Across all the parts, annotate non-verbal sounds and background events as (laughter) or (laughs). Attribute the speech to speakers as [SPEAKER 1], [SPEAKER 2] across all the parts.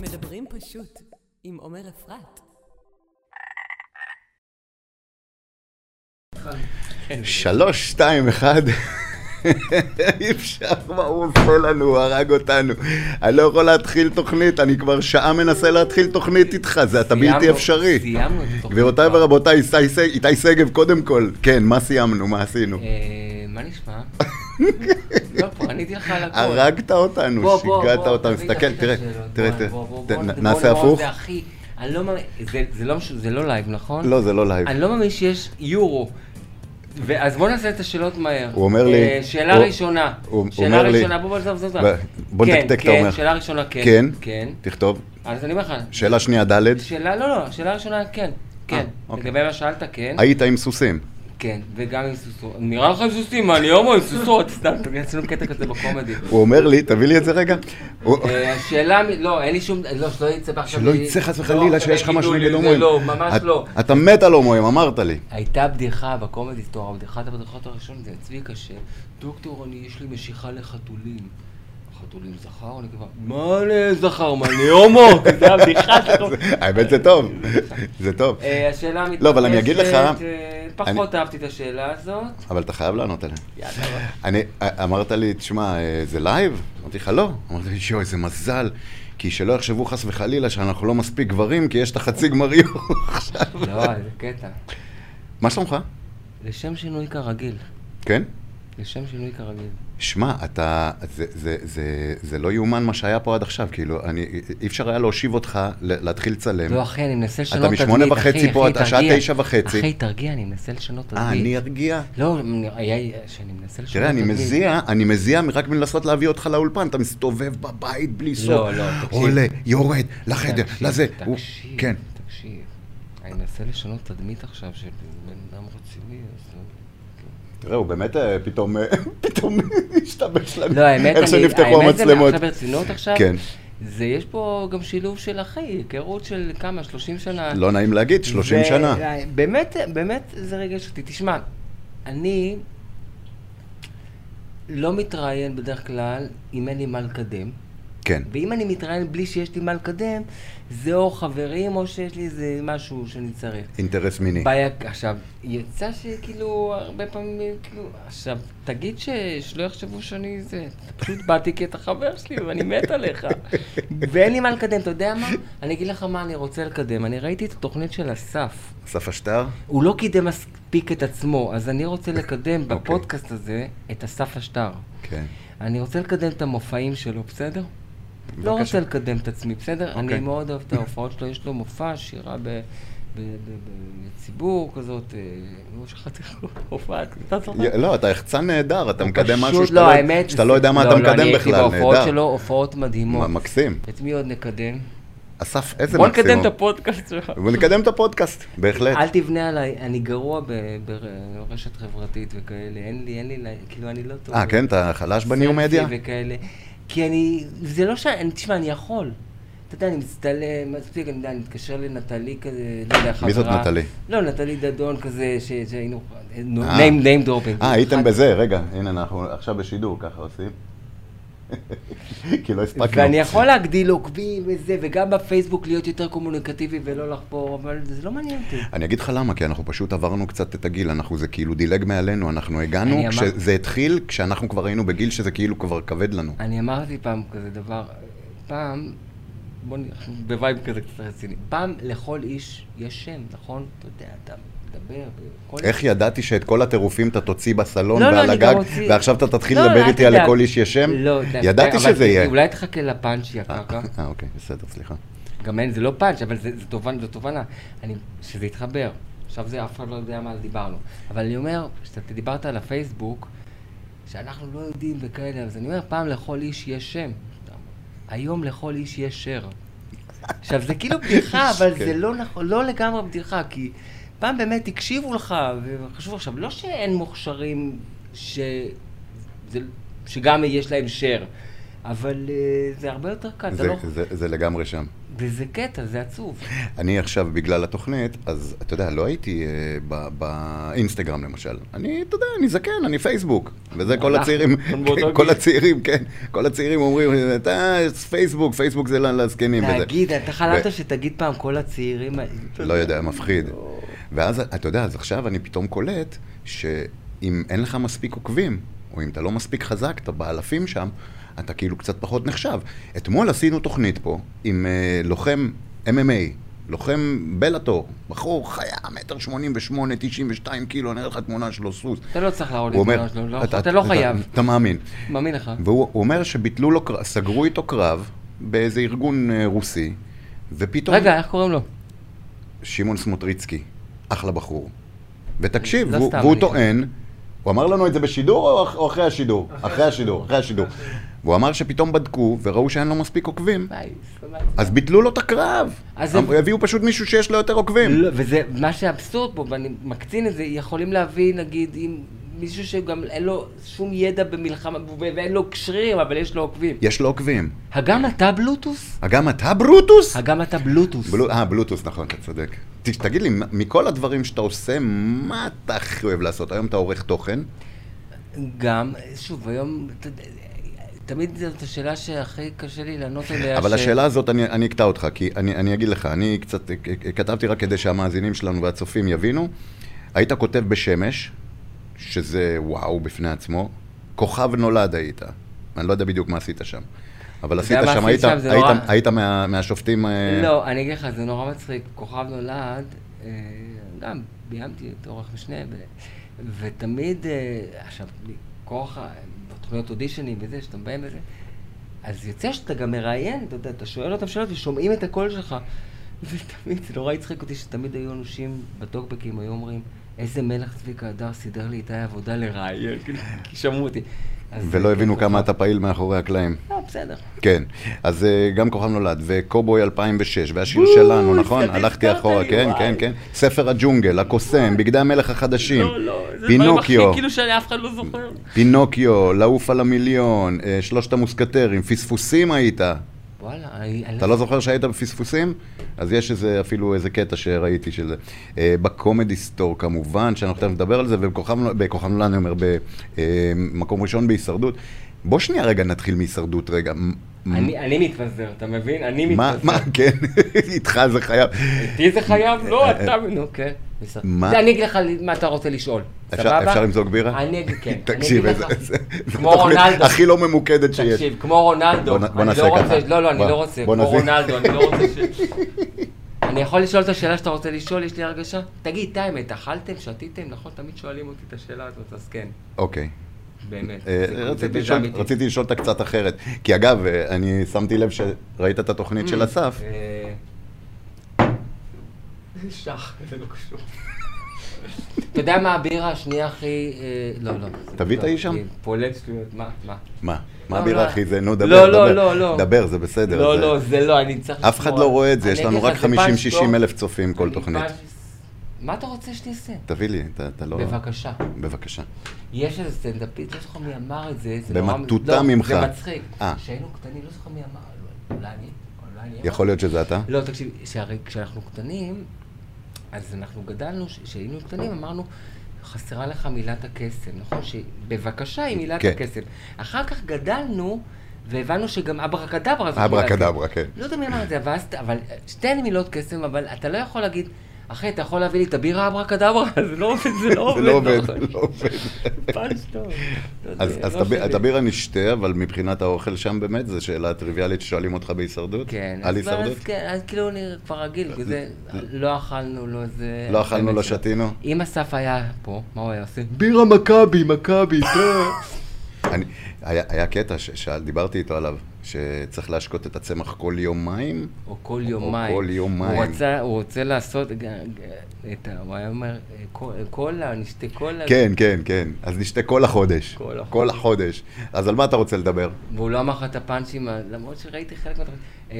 [SPEAKER 1] מדברים פשוט עם עומר אפרת.
[SPEAKER 2] שלוש, שתיים, אחד. (laughs) אי אפשר, מה הוא עושה לנו? הוא הרג אותנו. אני לא יכול להתחיל תוכנית, אני כבר שעה מנסה להתחיל תוכנית איתך, זה אתה בלתי אפשרי.
[SPEAKER 3] סיימנו את התוכנית.
[SPEAKER 2] גבירותיי. ורבותיי, איתי שגב, קודם כל. כן, מה סיימנו? מה עשינו?
[SPEAKER 3] אה, מה נשמע? (laughs) לא, כבר עניתי לך על הכל.
[SPEAKER 2] הרגת אותנו, שיגעת אותנו. תסתכל, תראה. תראה, תראה. נעשה הפוך?
[SPEAKER 3] אני לא מאמין, זה- לא זה לא לייב, נכון?
[SPEAKER 2] לא, זה לא לייב.
[SPEAKER 3] אני לא מאמין שיש יורו. אז בוא נעשה את השאלות מהר.
[SPEAKER 2] הוא אומר לי-
[SPEAKER 3] אה, שאלה ראשונה. שאלה ראשונה, בוא עזוב, עזוב.
[SPEAKER 2] ב- בוא
[SPEAKER 3] כן,
[SPEAKER 2] נתקתק, אתה
[SPEAKER 3] כן,
[SPEAKER 2] אומר.
[SPEAKER 3] שאלה ראשונה, כן.
[SPEAKER 2] כן?
[SPEAKER 3] כן.
[SPEAKER 2] תכתוב.
[SPEAKER 3] אז אני אומר לך.
[SPEAKER 2] שאלה שנייה, ד',
[SPEAKER 3] שאלה, לא, לא, שאלה ראשונה, כן. כן.
[SPEAKER 2] אוקיי.
[SPEAKER 3] לגבי מה שאלת, כן.
[SPEAKER 2] היית עם סוסים.
[SPEAKER 3] כן, וגם עם סוסות. נראה לך עם סוסים, מה, אני הומו עם סוסות? (laughs) סתם, עשינו קטע כזה בקומדי.
[SPEAKER 2] הוא אומר לי, תביא לי את זה רגע.
[SPEAKER 3] אה, השאלה, לא, אין לי שום, לא, שלא יצא עכשיו...
[SPEAKER 2] שלא יצא חס
[SPEAKER 3] לא,
[SPEAKER 2] וחלילה שיש לך משהו נגד הומואים.
[SPEAKER 3] לא, ממש לא.
[SPEAKER 2] אתה מת על הומואים, אמרת לי.
[SPEAKER 3] הייתה בדיחה בקומדי סטור, הבדיחת הבדיחות הראשון זה צביקה שדוקטור, אני, יש לי משיכה לחתולים. חתולים זכר או נקבה? מה לזכר? מה, אני הומו? (laughs) זה הבדיחה שלו.
[SPEAKER 2] האמת זה טוב, זה טוב.
[SPEAKER 3] אה, השאלה מתבקשת...
[SPEAKER 2] לא, אבל אני אגיד לך-
[SPEAKER 3] אה, פחות אהבתי את השאלה הזאת.
[SPEAKER 2] אבל אתה חייב לענות עליה.
[SPEAKER 3] יאללה.
[SPEAKER 2] אני, אמרת לי, תשמע, אה, זה לייב? אמרתי לך, לא. אמרת לי, יואו, איזה מזל. כי שלא יחשבו חס וחלילה שאנחנו לא מספיק גברים, כי יש את החצי גמריות (laughs) עכשיו.
[SPEAKER 3] לא, איזה קטע.
[SPEAKER 2] מה שלומך?
[SPEAKER 3] לשם שינוי כרגיל.
[SPEAKER 2] כן?
[SPEAKER 3] לשם שינוי כרגיל.
[SPEAKER 2] שמע, אתה, זה, זה, זה, זה לא יאומן מה שהיה פה עד עכשיו, כאילו, אני, אי אפשר היה להושיב אותך, להתחיל לצלם.
[SPEAKER 3] לא, אחי, אני מנסה לשנות תדמית,
[SPEAKER 2] משמונה
[SPEAKER 3] אחי,
[SPEAKER 2] וחצי פה, אתה שעה. תשע וחצי.
[SPEAKER 3] אחי, תרגיע, אני מנסה לשנות תדמית.
[SPEAKER 2] אה, אני ארגיע?
[SPEAKER 3] לא, היה שאני מנסה לשנות
[SPEAKER 2] תראה, אני
[SPEAKER 3] תדמית.
[SPEAKER 2] מזיע, אני מזיע רק מלנסות להביא אותך לאולפן, אתה מסתובב בבית בלי סוף.
[SPEAKER 3] לא, לא, תקשיב.
[SPEAKER 2] עולה, יורד, לחדר, לזה.
[SPEAKER 3] תקשיב,
[SPEAKER 2] כן.
[SPEAKER 3] תקשיב. אני מנסה לשנות תדמית עכשיו של בן אדם רציני, אז...
[SPEAKER 2] תראה, הוא באמת אה, פתאום, אה, (laughs) פתאום השתבש לנו.
[SPEAKER 3] לא, האמת,
[SPEAKER 2] איך
[SPEAKER 3] אני-
[SPEAKER 2] שנפתחו המצלמות.
[SPEAKER 3] עכשיו ברצינות עכשיו,
[SPEAKER 2] כן.
[SPEAKER 3] זה יש פה גם שילוב של אחי, היכרות של כמה, 30 שנה.
[SPEAKER 2] לא נעים להגיד, 30
[SPEAKER 3] ו-
[SPEAKER 2] שנה.
[SPEAKER 3] באמת, באמת זה ריגש אותי. תשמע, אני לא מתראיין בדרך כלל אם אין לי מה לקדם.
[SPEAKER 2] כן.
[SPEAKER 3] ואם אני מתראיין בלי שיש לי מה לקדם, זה או חברים או שיש לי איזה משהו שאני צריך.
[SPEAKER 2] אינטרס מיני.
[SPEAKER 3] בעיה, עכשיו, יצא שכאילו, הרבה פעמים, כאילו, עכשיו, תגיד ש... שלא יחשבו שאני זה, פשוט באתי כי אתה חבר שלי ואני מת עליך. (laughs) ואין לי מה לקדם, אתה יודע מה? אני אגיד לך מה אני רוצה לקדם. אני ראיתי את התוכנית של אסף.
[SPEAKER 2] אסף אשטר?
[SPEAKER 3] הוא לא קידם מספיק את עצמו, אז אני רוצה לקדם
[SPEAKER 2] אוקיי.
[SPEAKER 3] בפודקאסט הזה את אסף אשטר.
[SPEAKER 2] כן.
[SPEAKER 3] אני רוצה לקדם את המופעים שלו, בסדר? לא. רוצה לקדם את עצמי, בסדר?
[SPEAKER 2] אוקיי.
[SPEAKER 3] אני מאוד אוהב את ההופעות שלו, יש לו מופע, שירה ב- בציבור כזאת, אה, לא שכחתי?
[SPEAKER 2] י- לא, אתה יחצן נהדר, אתה מקדם משהו שאתה
[SPEAKER 3] לא,
[SPEAKER 2] לא- לא יודע מה
[SPEAKER 3] לא,
[SPEAKER 2] אתה
[SPEAKER 3] לא, אני
[SPEAKER 2] מקדם
[SPEAKER 3] הייתי
[SPEAKER 2] בכלל,
[SPEAKER 3] בהופעות
[SPEAKER 2] נהדר.
[SPEAKER 3] שלו הופעות מדהימות.
[SPEAKER 2] מקסים.
[SPEAKER 3] את מי עוד נקדם?
[SPEAKER 2] אסף, איזה
[SPEAKER 3] בוא
[SPEAKER 2] מקסימום.
[SPEAKER 3] נקדם את הפודקאסט שלך.
[SPEAKER 2] ונקדם את הפודקאסט, בהחלט.
[SPEAKER 3] אל תבנה עליי, אני גרוע ברשת חברתית וכאלה, אין לי, אין לי, כאילו אני לא טוב.
[SPEAKER 2] אה, כן, אתה חלש בניו מדיה?
[SPEAKER 3] וכאלה. כי אני, זה לא ש... אני- תשמע, אני יכול. אתה יודע, אני מצטלם, מספיק, אני יודע, אני מתקשר לנטלי כזה, לא יודע, חברה.
[SPEAKER 2] מי זאת נטלי?
[SPEAKER 3] לא, נטלי דדון כזה, שהיינו...
[SPEAKER 2] אה.
[SPEAKER 3] name name dropping.
[SPEAKER 2] אה, הייתם בזה, רגע, הנה אנחנו עכשיו בשידור, ככה עושים. כי לא הספקנו.
[SPEAKER 3] ואני יכול להגדיל עוקבים וזה, וגם בפייסבוק להיות יותר קומוניקטיבי ולא לחפור, אבל זה לא מעניין אותי.
[SPEAKER 2] אני אגיד לך למה, כי אנחנו פשוט עברנו קצת את הגיל, אנחנו, זה כאילו דילג מעלינו, אנחנו הגענו, כשזה התחיל, כשאנחנו כבר היינו בגיל שזה כאילו כבר כבד לנו.
[SPEAKER 3] אני אמרתי פעם כזה דבר, פעם, בוא נראה, ב vibe כזה קצת רציני, פעם לכל איש יש שם, נכון? אתה יודע, אתה וכל...
[SPEAKER 2] איך ידעתי שאת כל הטירופים אתה תוציא בסלון
[SPEAKER 3] לא, לא,
[SPEAKER 2] ועל
[SPEAKER 3] גם
[SPEAKER 2] הגג, ועכשיו אתה תתחיל
[SPEAKER 3] לא,
[SPEAKER 2] לדבר איתי על. לכל איש יש שם?
[SPEAKER 3] לא,
[SPEAKER 2] ידעתי
[SPEAKER 3] אבל
[SPEAKER 2] שזה יהיה.
[SPEAKER 3] אולי תחכה לפאנץ' יא
[SPEAKER 2] אה,
[SPEAKER 3] קרקע.
[SPEAKER 2] אה, אוקיי, בסדר, סליחה.
[SPEAKER 3] גם אין, זה לא פאנץ', אבל זה, זה תובנה, זו תובנה. אני, שזה יתחבר. עכשיו זה, אף אחד לא יודע מה דיברנו. אבל אני אומר, כשאתה דיברת על הפייסבוק, שאנחנו לא יודעים וכאלה, אז אני אומר, פעם לכל איש יש שם. היום לכל איש יש שר. עכשיו, זה כאילו בדיחה, (laughs) אבל
[SPEAKER 2] כן.
[SPEAKER 3] זה לא נכון, לא לגמרי בדיחה, כי פעם באמת הקשיבו לך, וחשבו עכשיו, לא שאין מוכשרים ש... זה... שגם יש להם שר, אבל uh, זה הרבה יותר קל,
[SPEAKER 2] זה-
[SPEAKER 3] לא...
[SPEAKER 2] זה- זה לגמרי שם.
[SPEAKER 3] וזה קטע, זה עצוב.
[SPEAKER 2] אני עכשיו, בגלל התוכנית, אז אתה יודע, לא הייתי אה, ב- באינסטגרם למשל. אני, אתה יודע, אני זקן, אני פייסבוק. וזה כל הצעירים, (laughs) כן, כל. הצעירים, כן. כל הצעירים אומרים, אתה, פייסבוק, פייסבוק זה לזקנים.
[SPEAKER 3] תגיד, אתה חלמת שתגיד פעם כל הצעירים...
[SPEAKER 2] לא יודע, מפחיד. ואז, אתה יודע, אז עכשיו אני פתאום קולט שאם אין לך מספיק עוקבים, או אם אתה לא מספיק חזק, אתה באלפים שם, אתה כאילו קצת פחות נחשב. אתמול עשינו תוכנית פה עם uh, לוחם MMA, לוחם בלאטור, בחור חיה, מטר שמונים ושמונה, תשעים ושתיים קילו, אני אראה לך תמונה שלו, סוס.
[SPEAKER 3] אתה לא צריך להראות לי תמונה שלו, לא-
[SPEAKER 2] אתה-
[SPEAKER 3] אתה לא
[SPEAKER 2] אתה-
[SPEAKER 3] חייב.
[SPEAKER 2] אתה מאמין.
[SPEAKER 3] מאמין לך.
[SPEAKER 2] והוא הוא אומר שביטלו לו, סגרו איתו קרב באיזה ארגון אה, רוסי, ופתאום...
[SPEAKER 3] רגע, איך קוראים לו?
[SPEAKER 2] שמעון סמוטריצקי, אחלה בחור. ותקשיב,
[SPEAKER 3] לא
[SPEAKER 2] והוא,
[SPEAKER 3] סתם
[SPEAKER 2] והוא
[SPEAKER 3] אני-
[SPEAKER 2] טוען, הוא אמר לנו את זה בשידור או, אח- או אחרי השידור? אחרי השידור, אחרי השידור. והוא אמר שפתאום בדקו וראו שאין לו מספיק עוקבים. אז ביטלו לו את הקרב.
[SPEAKER 3] אז
[SPEAKER 2] הם הביאו פשוט מישהו שיש לו יותר עוקבים.
[SPEAKER 3] לא, וזה, מה שאבסורד פה, ואני מקצין את זה, יכולים להביא, נגיד, אם מישהו שגם אין לו שום ידע במלחמה, ואין לו שרירים, אבל יש לו עוקבים.
[SPEAKER 2] יש לו עוקבים.
[SPEAKER 3] הגם אתה בלוטוס?
[SPEAKER 2] גם אתה ברוטוס?
[SPEAKER 3] הגם אתה בלוטוס.
[SPEAKER 2] בלו- אה, בלוטוס, נכון, אתה צודק. ת- תגיד לי, מכל הדברים שאתה עושה, מה אתה הכי אוהב לעשות? היום אתה עורך תוכן,
[SPEAKER 3] גם, שוב, היום, תמיד זאת השאלה שהכי קשה לי לענות עליה.
[SPEAKER 2] אבל
[SPEAKER 3] ש-
[SPEAKER 2] השאלה הזאת, אני, אני אקטע אותך, כי אני, אני אגיד לך, אני קצת, כתבתי רק כדי שהמאזינים שלנו והצופים יבינו. היית כותב בשמש, שזה וואו בפני עצמו, כוכב נולד היית. אני לא יודע בדיוק מה עשית שם. אבל עשית שם, היית,
[SPEAKER 3] שם? זה
[SPEAKER 2] היית,
[SPEAKER 3] נורא-
[SPEAKER 2] היית מה, מהשופטים... אה,
[SPEAKER 3] לא, אני אגיד לך, זה נורא מצחיק. כוכב נולד, אה, גם ביימתי את עורך משנה, ו- ותמיד, אה, עכשיו, כוח, בתוכניות אודישנים וזה, שאתה מביים וזה, אז יוצא שאתה גם מראיין, אתה יודע, אתה שואל אותם שאלות ושומעים את הקול שלך. (laughs) ותמיד, זה נורא הצחיק אותי שתמיד היו אנשים בטוקבקים, היו אומרים, איזה מלך צביקה הדר סידר לי איתי עבודה לראיין, (laughs) כאילו, כי שמעו אותי.
[SPEAKER 2] ולא הבינו כמה. אתה פעיל מאחורי הקלעים.
[SPEAKER 3] לא, בסדר.
[SPEAKER 2] כן, אז אה, גם כוכב נולד, וקובוי 2006, והשיר שלנו, נכון? הלכתי אחורה, כן. כן, כן. ספר הג'ונגל, הקוסם, בגדי המלך החדשים,
[SPEAKER 3] לא, לא, זה דברים הכי כאילו שאף אחד לא זוכר.
[SPEAKER 2] פינוקיו, לעוף על המיליון, אה, שלושת המוסקטרים, פספוסים היית.
[SPEAKER 3] וואלה,
[SPEAKER 2] אתה לא זוכר שהיית בפספוסים? אז יש איזה, אפילו איזה קטע שראיתי של זה. אה, בקומדי סטור כמובן, שאנחנו תכף נדבר על זה, ובכוכב בכוכב נולד, אני אומר, במקום ראשון בהישרדות. בוא שנייה רגע נתחיל מהישרדות רגע.
[SPEAKER 3] אני, אני מתפזר, אתה מבין? אני
[SPEAKER 2] מה,
[SPEAKER 3] מתפזר.
[SPEAKER 2] מה, כן, (laughs) איתך זה חייב.
[SPEAKER 3] איתי זה חייב? לא, אתה... נו, כן.
[SPEAKER 2] מה?
[SPEAKER 3] אני אגיד לך מה אתה רוצה לשאול. סבבה?
[SPEAKER 2] אפשר למזוג בירה?
[SPEAKER 3] אני אגיד, כן.
[SPEAKER 2] תקשיב,
[SPEAKER 3] כמו רונלדו.
[SPEAKER 2] הכי לא ממוקדת שיש.
[SPEAKER 3] תקשיב, כמו רונלדו.
[SPEAKER 2] בוא
[SPEAKER 3] אני
[SPEAKER 2] נעשה
[SPEAKER 3] לא
[SPEAKER 2] ככה.
[SPEAKER 3] לא, לא, אני לא רוצה. כמו. רונלדו, אני לא רוצה ש... אני יכול לשאול את השאלה שאתה רוצה לשאול? יש לי הרגשה? תגיד, את האמת, אכלתם, שתיתם? נכון, תמיד שואלים אותי את השאלה הזאת, אז כן,
[SPEAKER 2] אוקיי.
[SPEAKER 3] באמת.
[SPEAKER 2] אה, רציתי לשאול- אותה קצת אחרת. כי אגב, אה, אני שמתי לב שראית את התוכנית של אסף.
[SPEAKER 3] שח, זה לא קשור. אתה יודע מה הבירה השנייה הכי... אה, לא, לא.
[SPEAKER 2] תביא את
[SPEAKER 3] לא,
[SPEAKER 2] האיש שם?
[SPEAKER 3] פולט שטויות, מה? מה?
[SPEAKER 2] מה? מה
[SPEAKER 3] לא,
[SPEAKER 2] הבירה
[SPEAKER 3] לא.
[SPEAKER 2] הכי זה? נו, דבר,
[SPEAKER 3] לא, לא,
[SPEAKER 2] דבר.
[SPEAKER 3] לא, לא.
[SPEAKER 2] דבר, זה בסדר.
[SPEAKER 3] לא, לא, זה לא, אני צריך...
[SPEAKER 2] אף אחד. לא רואה את זה, יש לנו רק
[SPEAKER 3] לך, זה פאנץ'
[SPEAKER 2] 50-60
[SPEAKER 3] טוב.
[SPEAKER 2] אלף צופים כל תוכנית.
[SPEAKER 3] מה אתה רוצה שאני אעשה?
[SPEAKER 2] תביא לי, אתה- אתה לא...
[SPEAKER 3] בבקשה.
[SPEAKER 2] בבקשה.
[SPEAKER 3] יש איזה סטנדאפיסט, לא זוכר מי אמר את זה, זה נורא...
[SPEAKER 2] במטותא
[SPEAKER 3] לא,
[SPEAKER 2] ממך.
[SPEAKER 3] זה מצחיק.
[SPEAKER 2] אה.
[SPEAKER 3] כשהיינו קטנים, לא זוכר מי אמר, לא, אולי אני, אולי אני...
[SPEAKER 2] יכול להיות שזה אתה?
[SPEAKER 3] לא, תקשיב, שהרי כשאנחנו קטנים, אז אנחנו גדלנו, כשהיינו קטנים אמרנו, חסרה לך מילת הקסם, נכון? שבבקשה היא מילת
[SPEAKER 2] כן.
[SPEAKER 3] הקסם. אחר כך גדלנו, והבנו שגם אברקדברה זאת
[SPEAKER 2] אברה
[SPEAKER 3] מילת קסם.
[SPEAKER 2] קדברה, כן.
[SPEAKER 3] לא יודע מי אמר את זה, אבל, שתיהן מילות קסם, אבל אתה לא יכול להגיד, אחי, אתה יכול להביא לי את הבירה אברקדברה? (laughs) זה לא עובד, זה לא
[SPEAKER 2] זה
[SPEAKER 3] עובד.
[SPEAKER 2] לא עובד,
[SPEAKER 3] נכון.
[SPEAKER 2] לא עובד. (laughs)
[SPEAKER 3] פאנץ' טוב. לא
[SPEAKER 2] אז
[SPEAKER 3] לא
[SPEAKER 2] את. את הבירה נשתה, אבל מבחינת האוכל שם באמת, זו שאלה טריוויאלית ששואלים אותך בהישרדות?
[SPEAKER 3] כן,
[SPEAKER 2] על הישרדות?
[SPEAKER 3] כן, אז כאילו אני כבר רגיל, כי זה, לא אכלנו, לא זה...
[SPEAKER 2] לא אכלנו, לא שתינו?
[SPEAKER 3] אם אסף היה פה, מה הוא היה עושה?
[SPEAKER 2] בירה מכבי, מכבי, אני- היה היה קטע שדיברתי איתו עליו, שצריך להשקות את הצמח כל יומיים.
[SPEAKER 3] או כל יומיים.
[SPEAKER 2] כל יומיים.
[SPEAKER 3] הוא רצה, הוא רוצה לעשות, את ה... הוא היה אומר, קול- קולה, נשתה קולה.
[SPEAKER 2] כן, כן, כן. אז נשתה כל החודש.
[SPEAKER 3] כל החודש.
[SPEAKER 2] כל החודש. אז על מה אתה רוצה לדבר?
[SPEAKER 3] והוא לא אמר לך את הפאנצ'ים, למרות שראיתי חלק מהדברים. אה,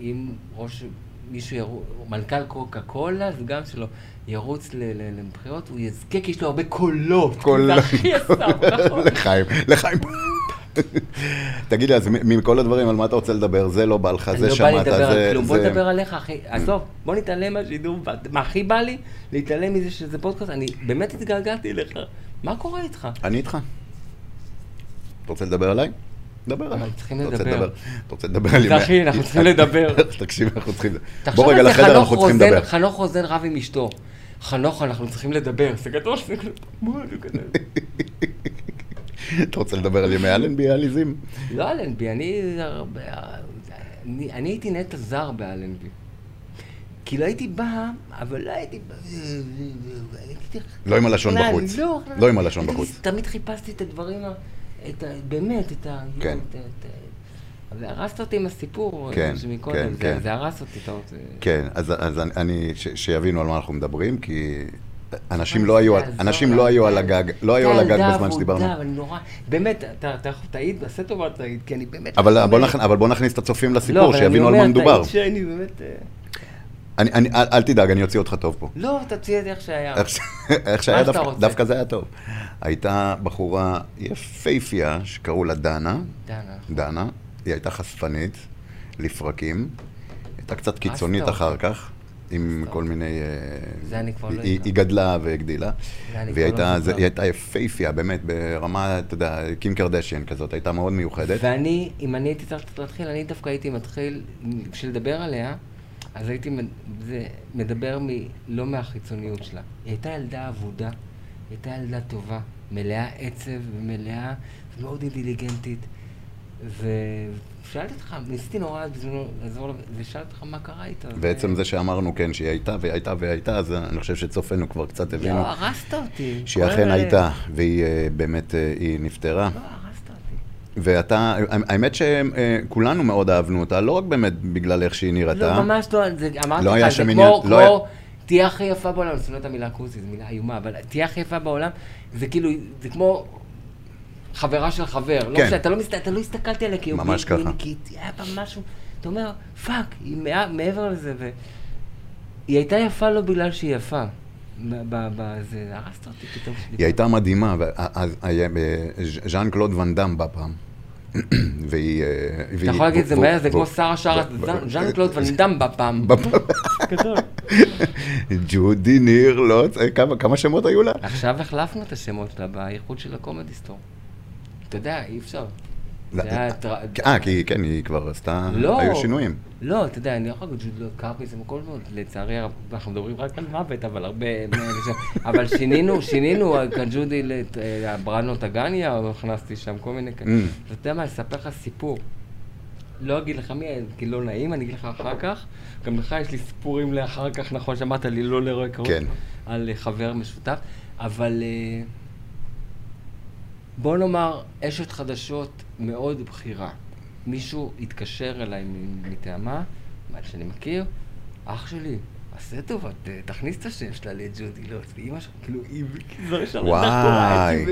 [SPEAKER 3] אם ראש, מישהו ירוץ, מנכ"ל קוקה קולה, זה גם שלו, ירוץ לבחירות, הוא יזכה כי יש לו הרבה קולות.
[SPEAKER 2] כל...
[SPEAKER 3] זה הכי אסף, נכון? (laughs)
[SPEAKER 2] לחיים, לחיים. תגיד לי, אז מכל הדברים, על מה אתה רוצה לדבר? זה לא בא לך, זה
[SPEAKER 3] לא בא
[SPEAKER 2] שמעת,
[SPEAKER 3] לי לדבר
[SPEAKER 2] זה...
[SPEAKER 3] על כלום, בוא
[SPEAKER 2] זה-
[SPEAKER 3] נדבר עליך, אחי. עזוב, בוא נתעלם מהשידור. מה הכי בא לי? להתעלם מזה שזה פודקאסט. אני באמת התגעגעתי אליך. מה קורה איתך?
[SPEAKER 2] אני איתך. אתה רוצה לדבר עליי? דבר עליי.
[SPEAKER 3] צריכים לדבר.
[SPEAKER 2] אתה רוצה לדבר על
[SPEAKER 3] אז אחי, אנחנו צריכים לדבר. (laughs)
[SPEAKER 2] תקשיב, אנחנו צריכים...
[SPEAKER 3] תחשוב
[SPEAKER 2] בוא רגע לחדר, אנחנו צריכים לדבר.
[SPEAKER 3] חנוך רוזן רב עם אשתו. חנוך, אנחנו צריכים לדבר. זה גדול, זה גדול. (laughs)
[SPEAKER 2] אתה רוצה לדבר על ימי אלנבי העליזים?
[SPEAKER 3] לא אלנבי, אני. אני הייתי נטע זר באלנבי. כי לא הייתי בא, אבל לא הייתי בא...
[SPEAKER 2] לא עם הלשון
[SPEAKER 3] לא,
[SPEAKER 2] בחוץ.
[SPEAKER 3] לא,
[SPEAKER 2] לא עם הלשון בחוץ.
[SPEAKER 3] תמיד חיפשתי את הדברים, ה- את ה... באמת, את ה...
[SPEAKER 2] כן.
[SPEAKER 3] את את ה- אבל הרסת אותי עם הסיפור
[SPEAKER 2] כן,
[SPEAKER 3] שמקודם,
[SPEAKER 2] כן,
[SPEAKER 3] זה-
[SPEAKER 2] כן.
[SPEAKER 3] זה הרס אותי, אתה רוצה...
[SPEAKER 2] כן, אז, אז אני- אני, ש, שיבינו על מה אנחנו מדברים, כי אנשים
[SPEAKER 3] אבל
[SPEAKER 2] לא היו, אנשים לא היו. על הגג, לא היו על הגג בזמן שדיברנו.
[SPEAKER 3] אבל נורא, באמת, אתה יכול תעיד, עשה טובה תעיד, כי אני באמת...
[SPEAKER 2] אבל
[SPEAKER 3] אומר-
[SPEAKER 2] בוא, נכ... אבל בוא נכניס את הצופים
[SPEAKER 3] לא,
[SPEAKER 2] לסיפור,
[SPEAKER 3] אבל
[SPEAKER 2] שיבינו על
[SPEAKER 3] אני
[SPEAKER 2] מה
[SPEAKER 3] אומר,
[SPEAKER 2] מדובר.
[SPEAKER 3] תעיד שאני באמת...
[SPEAKER 2] אני, אני, אל, אל תדאג, אני אוציא אותך טוב פה.
[SPEAKER 3] לא, תציע את זה איך שהיה.
[SPEAKER 2] איך (laughs) שהיה דווקא. דווקא זה היה טוב. הייתה בחורה יפייפייה שקראו לה דנה,
[SPEAKER 3] דנה.
[SPEAKER 2] דנה, היא הייתה חשפנית לפרקים, הייתה קצת קיצונית אחר. כך, עם כל מיני... אה,
[SPEAKER 3] זה אני כבר לא
[SPEAKER 2] היא, גדלה והגדילה, והיא
[SPEAKER 3] לא
[SPEAKER 2] הייתה, יפייפייה, באמת, ברמה, אתה יודע, קים קרדשיין כזאת, הייתה מאוד מיוחדת.
[SPEAKER 3] ואני, אם אני הייתי צריך להתחיל, אני דווקא הייתי מתחיל, בשביל לדבר עליה, אז הייתי מדבר מ, לא מהחיצוניות שלה. היא הייתה ילדה אבודה, היא הייתה ילדה טובה, מלאה עצב ומלאה, מאוד אינטליגנטית. ושאלתי אותך, ניסיתי נורא בזמנו לעזור לה, ושאלתי אותך מה קרה איתה.
[SPEAKER 2] בעצם זה שאמרנו, כן, שהיא הייתה והיא הייתה והיא הייתה, אז אני חושב שצופינו כבר קצת הבינו
[SPEAKER 3] לא, הרסת אותי.
[SPEAKER 2] שהיא אכן הייתה, והיא אה, באמת, אה, היא נפטרה.
[SPEAKER 3] לא.
[SPEAKER 2] ואתה, האמת שכולנו מאוד אהבנו אותה, לא רק באמת בגלל איך שהיא נראתה.
[SPEAKER 3] לא, ממש לא, זה, אמרתי
[SPEAKER 2] לא
[SPEAKER 3] לך, זה כמו,
[SPEAKER 2] לא
[SPEAKER 3] כמו,
[SPEAKER 2] היה-
[SPEAKER 3] תהיה הכי יפה בעולם, אני שונא את המילה כוסי, זו מילה איומה, אבל תהיה הכי יפה בעולם, זה כאילו, זה כמו חברה של חבר. לא
[SPEAKER 2] כן.
[SPEAKER 3] משנה, אתה לא, מסת, אתה לא הסתכלתי עליה כי היא
[SPEAKER 2] ממש ככה.
[SPEAKER 3] כי היה בה משהו, אתה אומר, fuck, היא מע- מעבר לזה, והיא הייתה יפה לא בגלל שהיא יפה. זה הרסת אותי פתאום.
[SPEAKER 2] היא הייתה מדהימה, ואז היה- אה, ז'אן קלוד ואן דאם בא פעם. והיא... אה,
[SPEAKER 3] אתה
[SPEAKER 2] והיא-
[SPEAKER 3] יכול להגיד את זה מהר, זה כמו שרה שרה, ז'אן קלוד ואן דאם בפעם. (laughs)
[SPEAKER 2] ג'ודי ניר, לא, כמה- כמה שמות היו לה?
[SPEAKER 3] עכשיו החלפנו את השמות שלה באיחוד של הקומדי סטור. אתה יודע, אי אפשר.
[SPEAKER 2] לא, אה, כי כן, היא כבר עשתה...
[SPEAKER 3] לא.
[SPEAKER 2] היו שינויים.
[SPEAKER 3] לא, אתה יודע, אני יכול להגיד ג'ודלו קרפי זה מקום מאוד, לצערי הרב, אנחנו מדברים רק על מוות, אבל הרבה... (laughs) אבל שינינו, שינינו, ג'ודי, לת- אה, טגניה, הכנסתי שם כל מיני כאלה.
[SPEAKER 2] Mm.
[SPEAKER 3] ואתה יודע מה, אספר לך סיפור. לא אגיד לך מי, כי לא נעים, אני אגיד לך אחר כך. גם לך יש לי סיפורים לאחר כך, נכון, שאמרת לי לא לראות קרוב.
[SPEAKER 2] כן.
[SPEAKER 3] על אה, חבר משותף, אבל אה, בוא נאמר, אשת חדשות מאוד בכירה. מישהו התקשר אליי מטעמה, מה שאני מכיר, אח שלי, עשה טובה, תכניס את השם שלה לג'ודי, לא, ואימא שלך, כאילו, היא זו ראשונה,
[SPEAKER 2] וואי.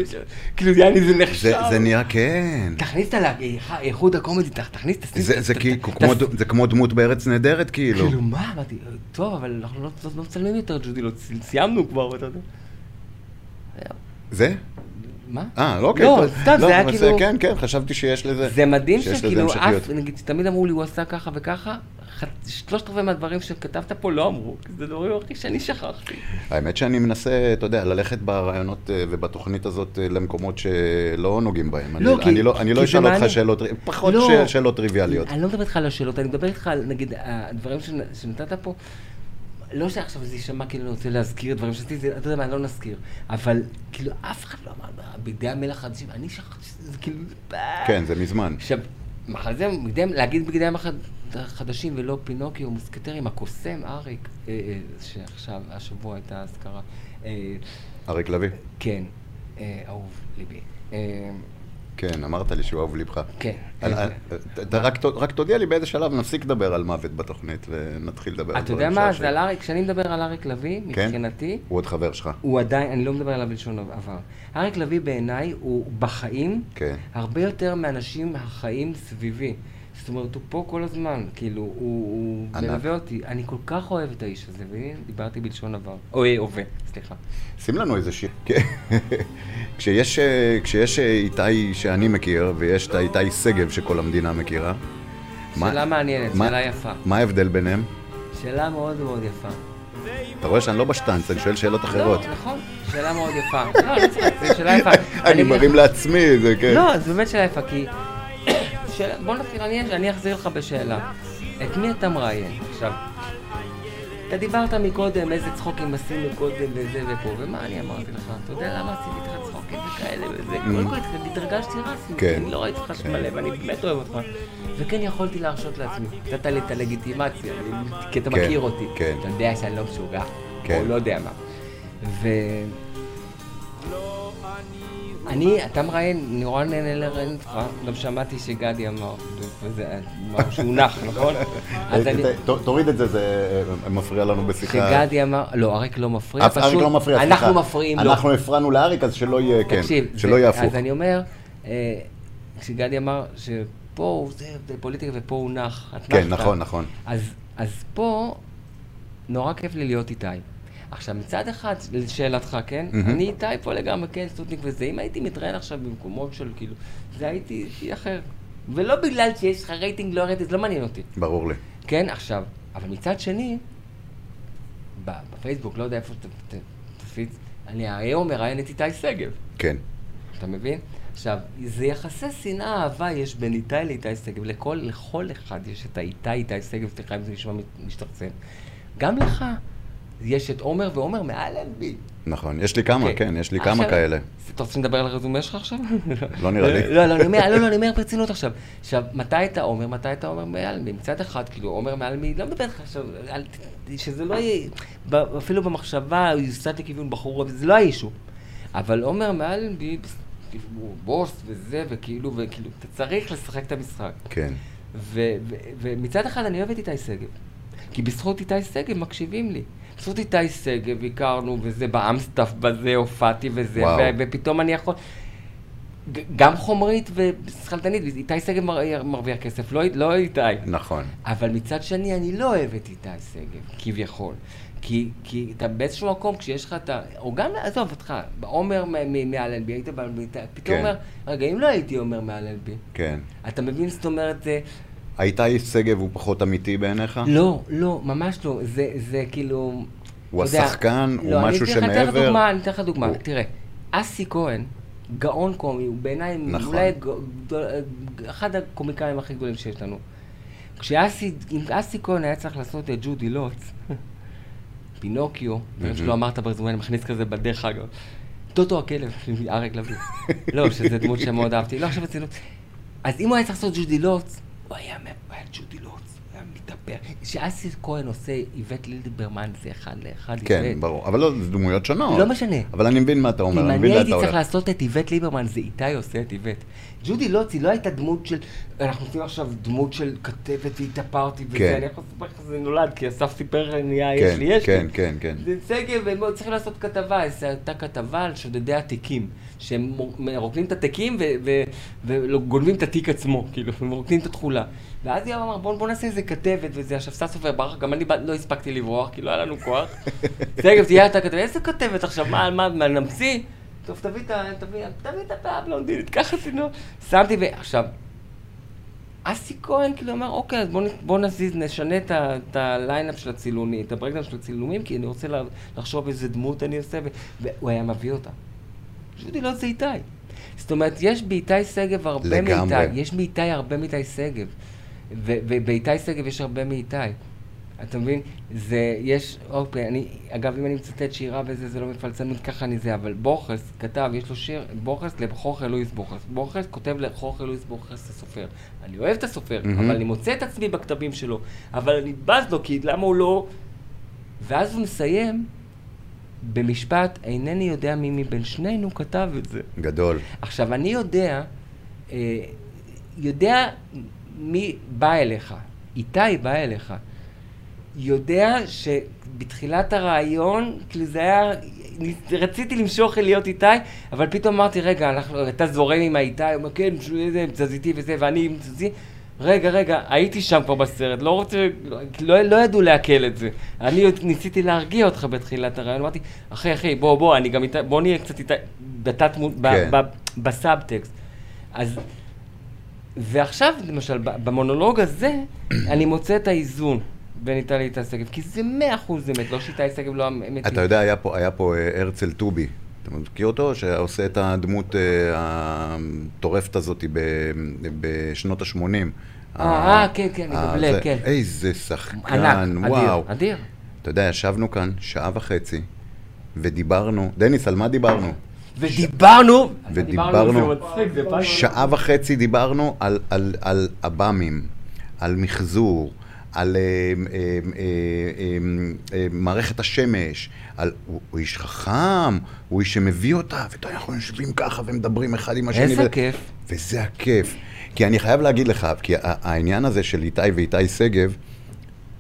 [SPEAKER 3] כאילו, יאללה, זה נחשב.
[SPEAKER 2] זה נראה, כן.
[SPEAKER 3] תכניס את האיחוד הקומדי, ת- תכניס, תכניס.
[SPEAKER 2] זה- כמו דמות בארץ נהדרת, כאילו.
[SPEAKER 3] כאילו, מה? אמרתי, טוב, אבל אנחנו לא- לא לא מצלמים יותר ג'ודי, לא צ- סיימנו כבר, אתה יודע.
[SPEAKER 2] זה?
[SPEAKER 3] מה?
[SPEAKER 2] אה, לא, אוקיי.
[SPEAKER 3] לא. סתם, זה היה כאילו-
[SPEAKER 2] כן, כן, חשבתי שיש לזה...
[SPEAKER 3] זה מדהים שכאילו. אף, נגיד, תמיד אמרו לי, הוא עשה ככה וככה, שלושת רבעי מהדברים שכתבת פה לא אמרו, כי זה דברים הכי שאני שכחתי.
[SPEAKER 2] האמת שאני מנסה, אתה יודע, ללכת ברעיונות אה, ובתוכנית הזאת אה, למקומות שלא נוגעים בהם.
[SPEAKER 3] לא,
[SPEAKER 2] אני-
[SPEAKER 3] כי-
[SPEAKER 2] אני לא- אני לא אשאל אותך. שאלות, פחות
[SPEAKER 3] לא.
[SPEAKER 2] שאלות טריוויאליות.
[SPEAKER 3] אני לא מדבר איתך על השאלות, אני מדבר איתך על, נגיד, הדברים שנ- שנתת פה, לא שעכשיו זה יישמע כאילו אני רוצה להזכיר דברים שעשיתי, אתה יודע מה, לא נזכיר, אבל כאילו אף אחד לא אמר, בידי המלך החדשים, אני שכחתי שזה כאילו...
[SPEAKER 2] כן, זה מזמן.
[SPEAKER 3] עכשיו, מחר זה, בידי- להגיד בגדי ים החדשים ולא פינוקיו, מוסקטרים, הקוסם אריק, אה, אה, שעכשיו, השבוע הייתה אזכרה. אה,
[SPEAKER 2] אריק לביא.
[SPEAKER 3] כן, אה, אהוב ליבי. אה,
[SPEAKER 2] כן, אמרת לי שהוא אהוב ליבך.
[SPEAKER 3] כן.
[SPEAKER 2] על- על- אתה רק תודיע לי באיזה שלב נפסיק לדבר על מוות בתוכנית ונתחיל לדבר על
[SPEAKER 3] אתה
[SPEAKER 2] דברים
[SPEAKER 3] יודע מה. זה על אריק, כשאני מדבר על אריק לביא,
[SPEAKER 2] כן?
[SPEAKER 3] מבחינתי,
[SPEAKER 2] הוא עוד חבר שלך.
[SPEAKER 3] הוא עדיין, אני לא מדבר עליו בלשון עבר. אריק לביא בעיניי הוא בחיים
[SPEAKER 2] כן.
[SPEAKER 3] הרבה יותר מאנשים החיים סביבי. זאת אומרת, הוא פה כל הזמן, כאילו, הוא, הוא. מלווה אותי. אני כל כך אוהב את האיש הזה, והנה, דיברתי בלשון עבר. או אה, הווה, סליחה.
[SPEAKER 2] שים לנו איזה שיר. (laughs) כשיש, אה, כשיש אה, איתי שאני מכיר, ויש את האיתי שגב שכל המדינה מכירה,
[SPEAKER 3] שאלה מעניינת, שאלה יפה.
[SPEAKER 2] מה ההבדל ביניהם?
[SPEAKER 3] שאלה מאוד מאוד יפה.
[SPEAKER 2] אתה רואה שאני לא בשטנץ, אני שואל שאלות אחרות.
[SPEAKER 3] לא, נכון, שאלה מאוד יפה. לא, לא צריך, זו שאלה יפה. (laughs)
[SPEAKER 2] אני מרים לעצמי, זה כן.
[SPEAKER 3] לא, זו באמת שאלה יפה, כי... שאלה- בוא נתחיל, אני, אני אחזיר לך בשאלה. את מי אתה מראיין? עכשיו, אתה דיברת מקודם איזה צחוקים עשינו קודם וזה ופה, ומה אני אמרתי לך? אתה יודע למה עשיתי איתך צחוקים וכאלה וזה? קודם כל התרגשתי רסמי.
[SPEAKER 2] כן.
[SPEAKER 3] אני לא ראיתי אותך שמלא ואני באמת אוהב אותך. וכן יכולתי להרשות לעצמי, נתת לי את הלגיטימציה, אני- כי אתה
[SPEAKER 2] כן,
[SPEAKER 3] מכיר אותי.
[SPEAKER 2] כן.
[SPEAKER 3] אתה יודע שאני לא משוגע,
[SPEAKER 2] כן.
[SPEAKER 3] או לא יודע מה. ו... אני, אתה מראיין, נורא נהנה לראיין אותך, גם שמעתי שגדי אמר, וזה, אמר שהוא נח, נכון? (laughs)
[SPEAKER 2] תוריד את זה, זה אה, מפריע לנו בשיחה.
[SPEAKER 3] שגדי אמר, לא, אריק לא מפריע,
[SPEAKER 2] אף אריק לא מפריע, סליחה.
[SPEAKER 3] אנחנו מפריעים לו.
[SPEAKER 2] אנחנו הפרענו לאריק, אז שלא יהיה, כן, שלא יהיה הפוך.
[SPEAKER 3] אז אני אומר, אה, כשגדי אמר שפה הוא זה, פוליטיקה ופה הוא נח,
[SPEAKER 2] כן. נכון, נכון.
[SPEAKER 3] אז פה, נורא כיף לי להיות איתי. עכשיו, מצד אחד, לשאלתך, כן?
[SPEAKER 2] מהמם.
[SPEAKER 3] אני איתי פה לגמרי, כן, סטוטניק וזה. אם הייתי מתראיין עכשיו במקומות של כאילו, זה הייתי איתי אחר. ולא בגלל שיש לך רייטינג, לא רייטינג, זה לא מעניין אותי.
[SPEAKER 2] ברור לי.
[SPEAKER 3] כן, עכשיו, אבל מצד שני, בפייסבוק, לא יודע איפה ת- תפיץ, אני היום מראיין את איתי שגב.
[SPEAKER 2] כן.
[SPEAKER 3] אתה מבין? עכשיו, זה יחסי שנאה, אהבה יש בין איתי לאיתי שגב. לכל, לכל אחד יש את האיתי, איתי שגב, סליחה אם זה נשמע משתחצן. גם לך יש את עומר ועומר מאלנבי.
[SPEAKER 2] נכון. יש לי כמה, כן, יש לי כמה כאלה.
[SPEAKER 3] אתה רוצה לדבר על הרזומה שלך עכשיו?
[SPEAKER 2] לא נראה לי.
[SPEAKER 3] לא, לא, אני אומר, לא, לא, אני אומר ברצינות עכשיו. עכשיו, מתי אתה עומר, מתי אתה עומר מאלנבי? מצד אחד, כאילו, עומר מאלנבי, לא מדבר איתך עכשיו, שזה לא יהיה, אפילו במחשבה, הוא יוסט לכיוון בחור, זה לא האישו. אבל עומר כאילו, הוא בוס וזה, וכאילו, וכאילו, אתה צריך לשחק את המשחק.
[SPEAKER 2] כן.
[SPEAKER 3] ומצד אחד אני אוהב את איתי שגב. כי בזכות איתי שגב מקשיבים לי. בזכות איתי שגב הכרנו, וזה באמסטף, בזה הופעתי וזה. ו- ופתאום אני יכול... גם חומרית ושכלתנית, איתי שגב מר- מרוויח כסף, לא, לא איתי.
[SPEAKER 2] נכון.
[SPEAKER 3] אבל מצד שני, אני לא אוהב את איתי שגב, כביכול. כי, כי אתה באיזשהו מקום, כשיש לך את ה... או גם, עזוב אותך, עומר מאלנבי, היית באלנבי, פתאום
[SPEAKER 2] כן.
[SPEAKER 3] אומר, רגע, אם לא הייתי עומר מאלנבי,
[SPEAKER 2] כן.
[SPEAKER 3] אתה מבין, זאת אומרת, זה...
[SPEAKER 2] האיתי שגב הוא פחות אמיתי בעיניך?
[SPEAKER 3] לא, לא, ממש לא. זה, זה כאילו...
[SPEAKER 2] הוא
[SPEAKER 3] יודע-
[SPEAKER 2] השחקן? הוא
[SPEAKER 3] לא,
[SPEAKER 2] משהו
[SPEAKER 3] אני אתן לך- אתן לך
[SPEAKER 2] שמעבר?
[SPEAKER 3] דוגמה, אני אתן לך דוגמה.
[SPEAKER 2] הוא-
[SPEAKER 3] תראה, אסי כהן, גאון קומי, הוא בעיניי
[SPEAKER 2] נכון.
[SPEAKER 3] אולי גדול- אחד הקומיקאים הכי גדולים שיש לנו. כשאסי, כהן היה צריך לעשות את ג'ודי לוץ, (laughs) פינוקיו, דברים שלא אמרת ברזומה, אני מכניס כזה בדרך אגב. טוטו הכלב, אריק לביא. לא, שזו דמות שמאוד אהבתי. לא, עכשיו ברצינות. אז אם הוא היה צריך לעשות ג'ודי לוץ, הוא היה הוא היה ג'ודי לוץ, הוא היה מתהפך. כשאסי כהן עושה איווט לילדברמן זה אחד לאחד
[SPEAKER 2] כן,
[SPEAKER 3] איווט.
[SPEAKER 2] ברור. אבל לא, זה דמויות שונות.
[SPEAKER 3] לא משנה.
[SPEAKER 2] אבל אני מבין מה אתה אומר,
[SPEAKER 3] אם
[SPEAKER 2] אני
[SPEAKER 3] אני
[SPEAKER 2] מבין לאן
[SPEAKER 3] הייתי
[SPEAKER 2] אתה
[SPEAKER 3] צריך
[SPEAKER 2] הולך.
[SPEAKER 3] לעשות את איווט ליברמן, זה איתי עושה את איווט. ג'ודי לוץ היא לא הייתה דמות של, אנחנו עושים עכשיו דמות של כתבת והתאפרתי וזה,
[SPEAKER 2] כן.
[SPEAKER 3] אני יכול לספר לך איך זה נולד, כי אסף סיפר, נהיה,
[SPEAKER 2] כן,
[SPEAKER 3] יש לי, יש לי.
[SPEAKER 2] כן, כן, כן.
[SPEAKER 3] זה שגב, הם צריכים לעשות כתבה, הייתה כתבה על שודדי התיקים, שהם מרוקנים את התיקים וגונבים את התיק עצמו, כאילו, מרוקנים את התכולה. ואז היא אמרה, בוא, בוא נעשה איזה כתבת וזה, עכשיו ססופר ברח, גם אני לא הספקתי לברוח, כי לא היה לנו כוח. (laughs) שגב, תהיה אתה כתבת, איזה כתבת עכשיו, מה, מה, מה, נמציא? טוב, תביא את ה... תביא, תביא את הפאה הבלונדינית, קח אותי, נו. שמתי ו... עכשיו, אסי כהן כאילו אמר, אוקיי, אז בוא, נזיז, נשנה את ה lineup של הצילומים, את ה breakdown של הצילומים, כי אני רוצה לחשוב איזה דמות אני עושה, והוא היה מביא אותה. פשוט לא זה איתי. זאת אומרת, יש באיתי שגב הרבה
[SPEAKER 2] לגמרי.
[SPEAKER 3] מאיתי, יש באיתי הרבה מאיתי שגב. ובאיתי שגב יש הרבה מאיתי. אתה מבין? זה, יש, אוקיי, אני, אגב, אם אני מצטט שירה וזה, זה לא מפלצנות, ככה אני זה, אבל בורכס כתב, יש לו שיר, בורכס לחוכר לואיס בורכס. בורכס כותב לחוכר לואיס בורכס הסופר. אני אוהב את הסופר,
[SPEAKER 2] מהמם.
[SPEAKER 3] אבל אני מוצא את עצמי בכתבים שלו. אבל אני בז לו, כי למה הוא לא... ואז הוא מסיים במשפט, אינני יודע מי מבין שנינו כתב את זה.
[SPEAKER 2] גדול.
[SPEAKER 3] עכשיו, אני יודע, אה, יודע מי בא אליך. איתי בא אליך. יודע שבתחילת הרעיון, כאילו זה היה, רציתי למשוך להיות איתי, אבל פתאום אמרתי, רגע, אנחנו, אתה זורם עם האיתי, הוא אומר, כן, איזה תזזיתי וזה, ואני עם תזזיתי. רגע, רגע, הייתי שם כבר בסרט, לא רוצה, לא, לא, ידעו לעכל את זה. אני ניסיתי להרגיע אותך בתחילת הרעיון, אמרתי, אחי, אחי, בוא, בוא, אני גם איתה, בוא נהיה קצת איתה, בתת,
[SPEAKER 2] כן.
[SPEAKER 3] ב, ב, בסאבטקסט. אז, ועכשיו, למשל, במונולוג הזה, (clears throat) אני מוצא את האיזון בין איתי לאיתי שגב, כי זה מאה אחוז אמת, לא שאיתי שגב לא אמת.
[SPEAKER 2] אתה יודע, היה פה, היה פה אה, הרצל טובי, אתה מכיר אותו? שעושה את הדמות אה, המטורפת הזאת ב, בשנות ה-80.
[SPEAKER 3] אה, אה, כן, כן, מדבלק, כן.
[SPEAKER 2] איזה שחקן,
[SPEAKER 3] ענק,
[SPEAKER 2] וואו.
[SPEAKER 3] אדיר, אדיר.
[SPEAKER 2] אתה יודע, ישבנו כאן שעה וחצי, ודיברנו, דניס, על מה דיברנו?
[SPEAKER 3] ודיברנו,
[SPEAKER 2] ודיברנו,
[SPEAKER 3] מצחיק, זה פעם...
[SPEAKER 2] שעה וחצי דיברנו על, על, על עב"מים, על מחזור, על אה, אה, אה, מערכת השמש, על, הוא, איש חכם, הוא איש שמביא אותה, ואתה אנחנו יושבים ככה ומדברים אחד עם השני.
[SPEAKER 3] איזה כיף.
[SPEAKER 2] וזה הכיף. כי אני חייב להגיד לך, כי העניין הזה של איתי ואיתי שגב,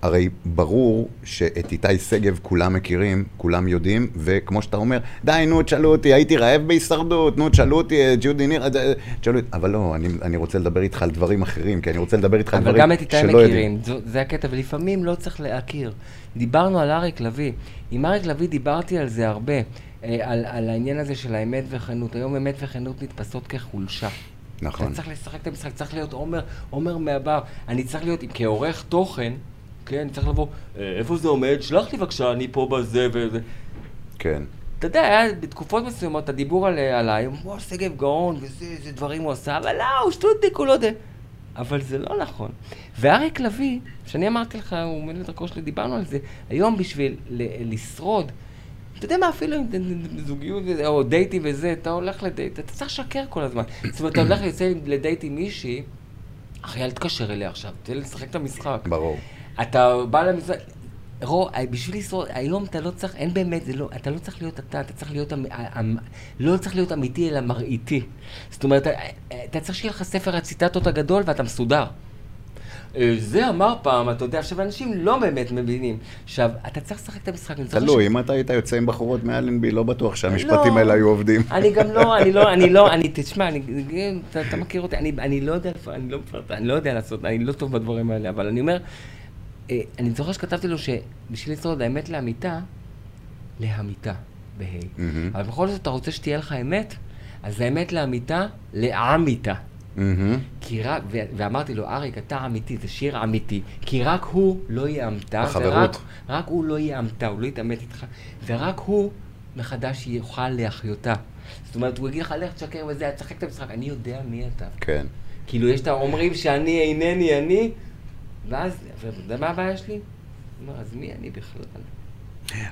[SPEAKER 2] הרי ברור שאת איתי שגב כולם מכירים, כולם יודעים, וכמו שאתה אומר, די, נו, תשאלו אותי, הייתי רעב בהישרדות, נו, תשאלו אותי, אה, ג'ודי ניר, אה, אה, תשאלו אותי, אבל לא, אני, אני רוצה לדבר איתך על דברים אחרים, כי אני רוצה לדבר איתך על
[SPEAKER 3] אבל
[SPEAKER 2] דברים
[SPEAKER 3] גם את איתי
[SPEAKER 2] שלא יודעים.
[SPEAKER 3] מכירים, זו- זה הקטע, ולפעמים לא צריך להכיר. דיברנו על אריק לביא. עם אריק לביא דיברתי על זה הרבה, על, על העניין הזה של האמת וכנות. היום אמת וכנות נתפסות כחולשה.
[SPEAKER 2] נכון.
[SPEAKER 3] אתה צריך לשחק את המשחק, צריך להיות עומר, עומר מהבר. אני צריך להיות, כעורך תוכן, כן, צריך לבוא, "אה, איפה זה עומד? שלח לי בבקשה, אני פה בזה וזה.
[SPEAKER 2] כן.
[SPEAKER 3] אתה יודע, היה בתקופות מסוימות הדיבור על, עליי, וואו, שגב גאון, וזה, איזה דברים הוא עשה, אבל לא, הוא שטוטיק, הוא לא יודע. אבל זה לא נכון. ואריק לביא, שאני אמרתי לך, הוא מנהל דרכו שלי, דיברנו על זה, היום בשביל ל- לשרוד, אתה יודע מה, אפילו אם זוגיות או דייטים וזה, אתה הולך לדייט, אתה צריך לשקר כל הזמן. זאת אומרת, אתה הולך יוצא לדייט עם מישהי, אחי, אל תתקשר אליה עכשיו, תן לי לשחק את המשחק.
[SPEAKER 2] ברור.
[SPEAKER 3] אתה בא למשרד, רו, בשביל לשרוד, היום אתה לא צריך, אין באמת, זה לא, אתה לא צריך להיות אתה, אתה צריך להיות, אמ- לא צריך להיות אמיתי, אלא מראיתי. זאת אומרת, אתה- אתה צריך שיהיה לך ספר הציטטות הגדול ואתה מסודר. אה, זה אמר פעם, אתה יודע, עכשיו אנשים לא באמת מבינים. עכשיו, אתה צריך לשחק את המשחק.
[SPEAKER 2] תלוי, אם אתה היית יוצא עם בחורות מאלנבי, לא בטוח שהמשפטים
[SPEAKER 3] לא.
[SPEAKER 2] האלה היו עובדים.
[SPEAKER 3] אני גם לא, אני לא, אני לא, אני, (laughs) תשמע, אתה, מכיר אותי, אני, לא יודע, אני לא, מפרט- אני לא יודע לעשות, אני לא טוב בדברים האלה, אבל אני אומר, אה, אני זוכר שכתבתי לו שבשביל לשרוד האמת לאמיתה, להמיתה, בה'.
[SPEAKER 2] מהמם.
[SPEAKER 3] אבל בכל זאת אתה רוצה שתהיה לך אמת, אז האמת לאמיתה, לעמיתה.
[SPEAKER 2] מהמם.
[SPEAKER 3] כי רק, ו- ואמרתי לו, אריק, אתה אמיתי, זה שיר אמיתי, כי רק הוא לא יאמתה. ורק רק הוא לא יאמתה, הוא לא יתעמת איתך, ורק הוא מחדש יוכל להחיותה. זאת אומרת, הוא יגיד לך, לך תשקר וזה, תשחק את המשחק, אני יודע מי אתה.
[SPEAKER 2] כן.
[SPEAKER 3] כאילו, יש את האומרים שאני אינני אני, ואז, ואתה יודע מה הבעיה שלי? הוא אומר, אז מי אני בכלל?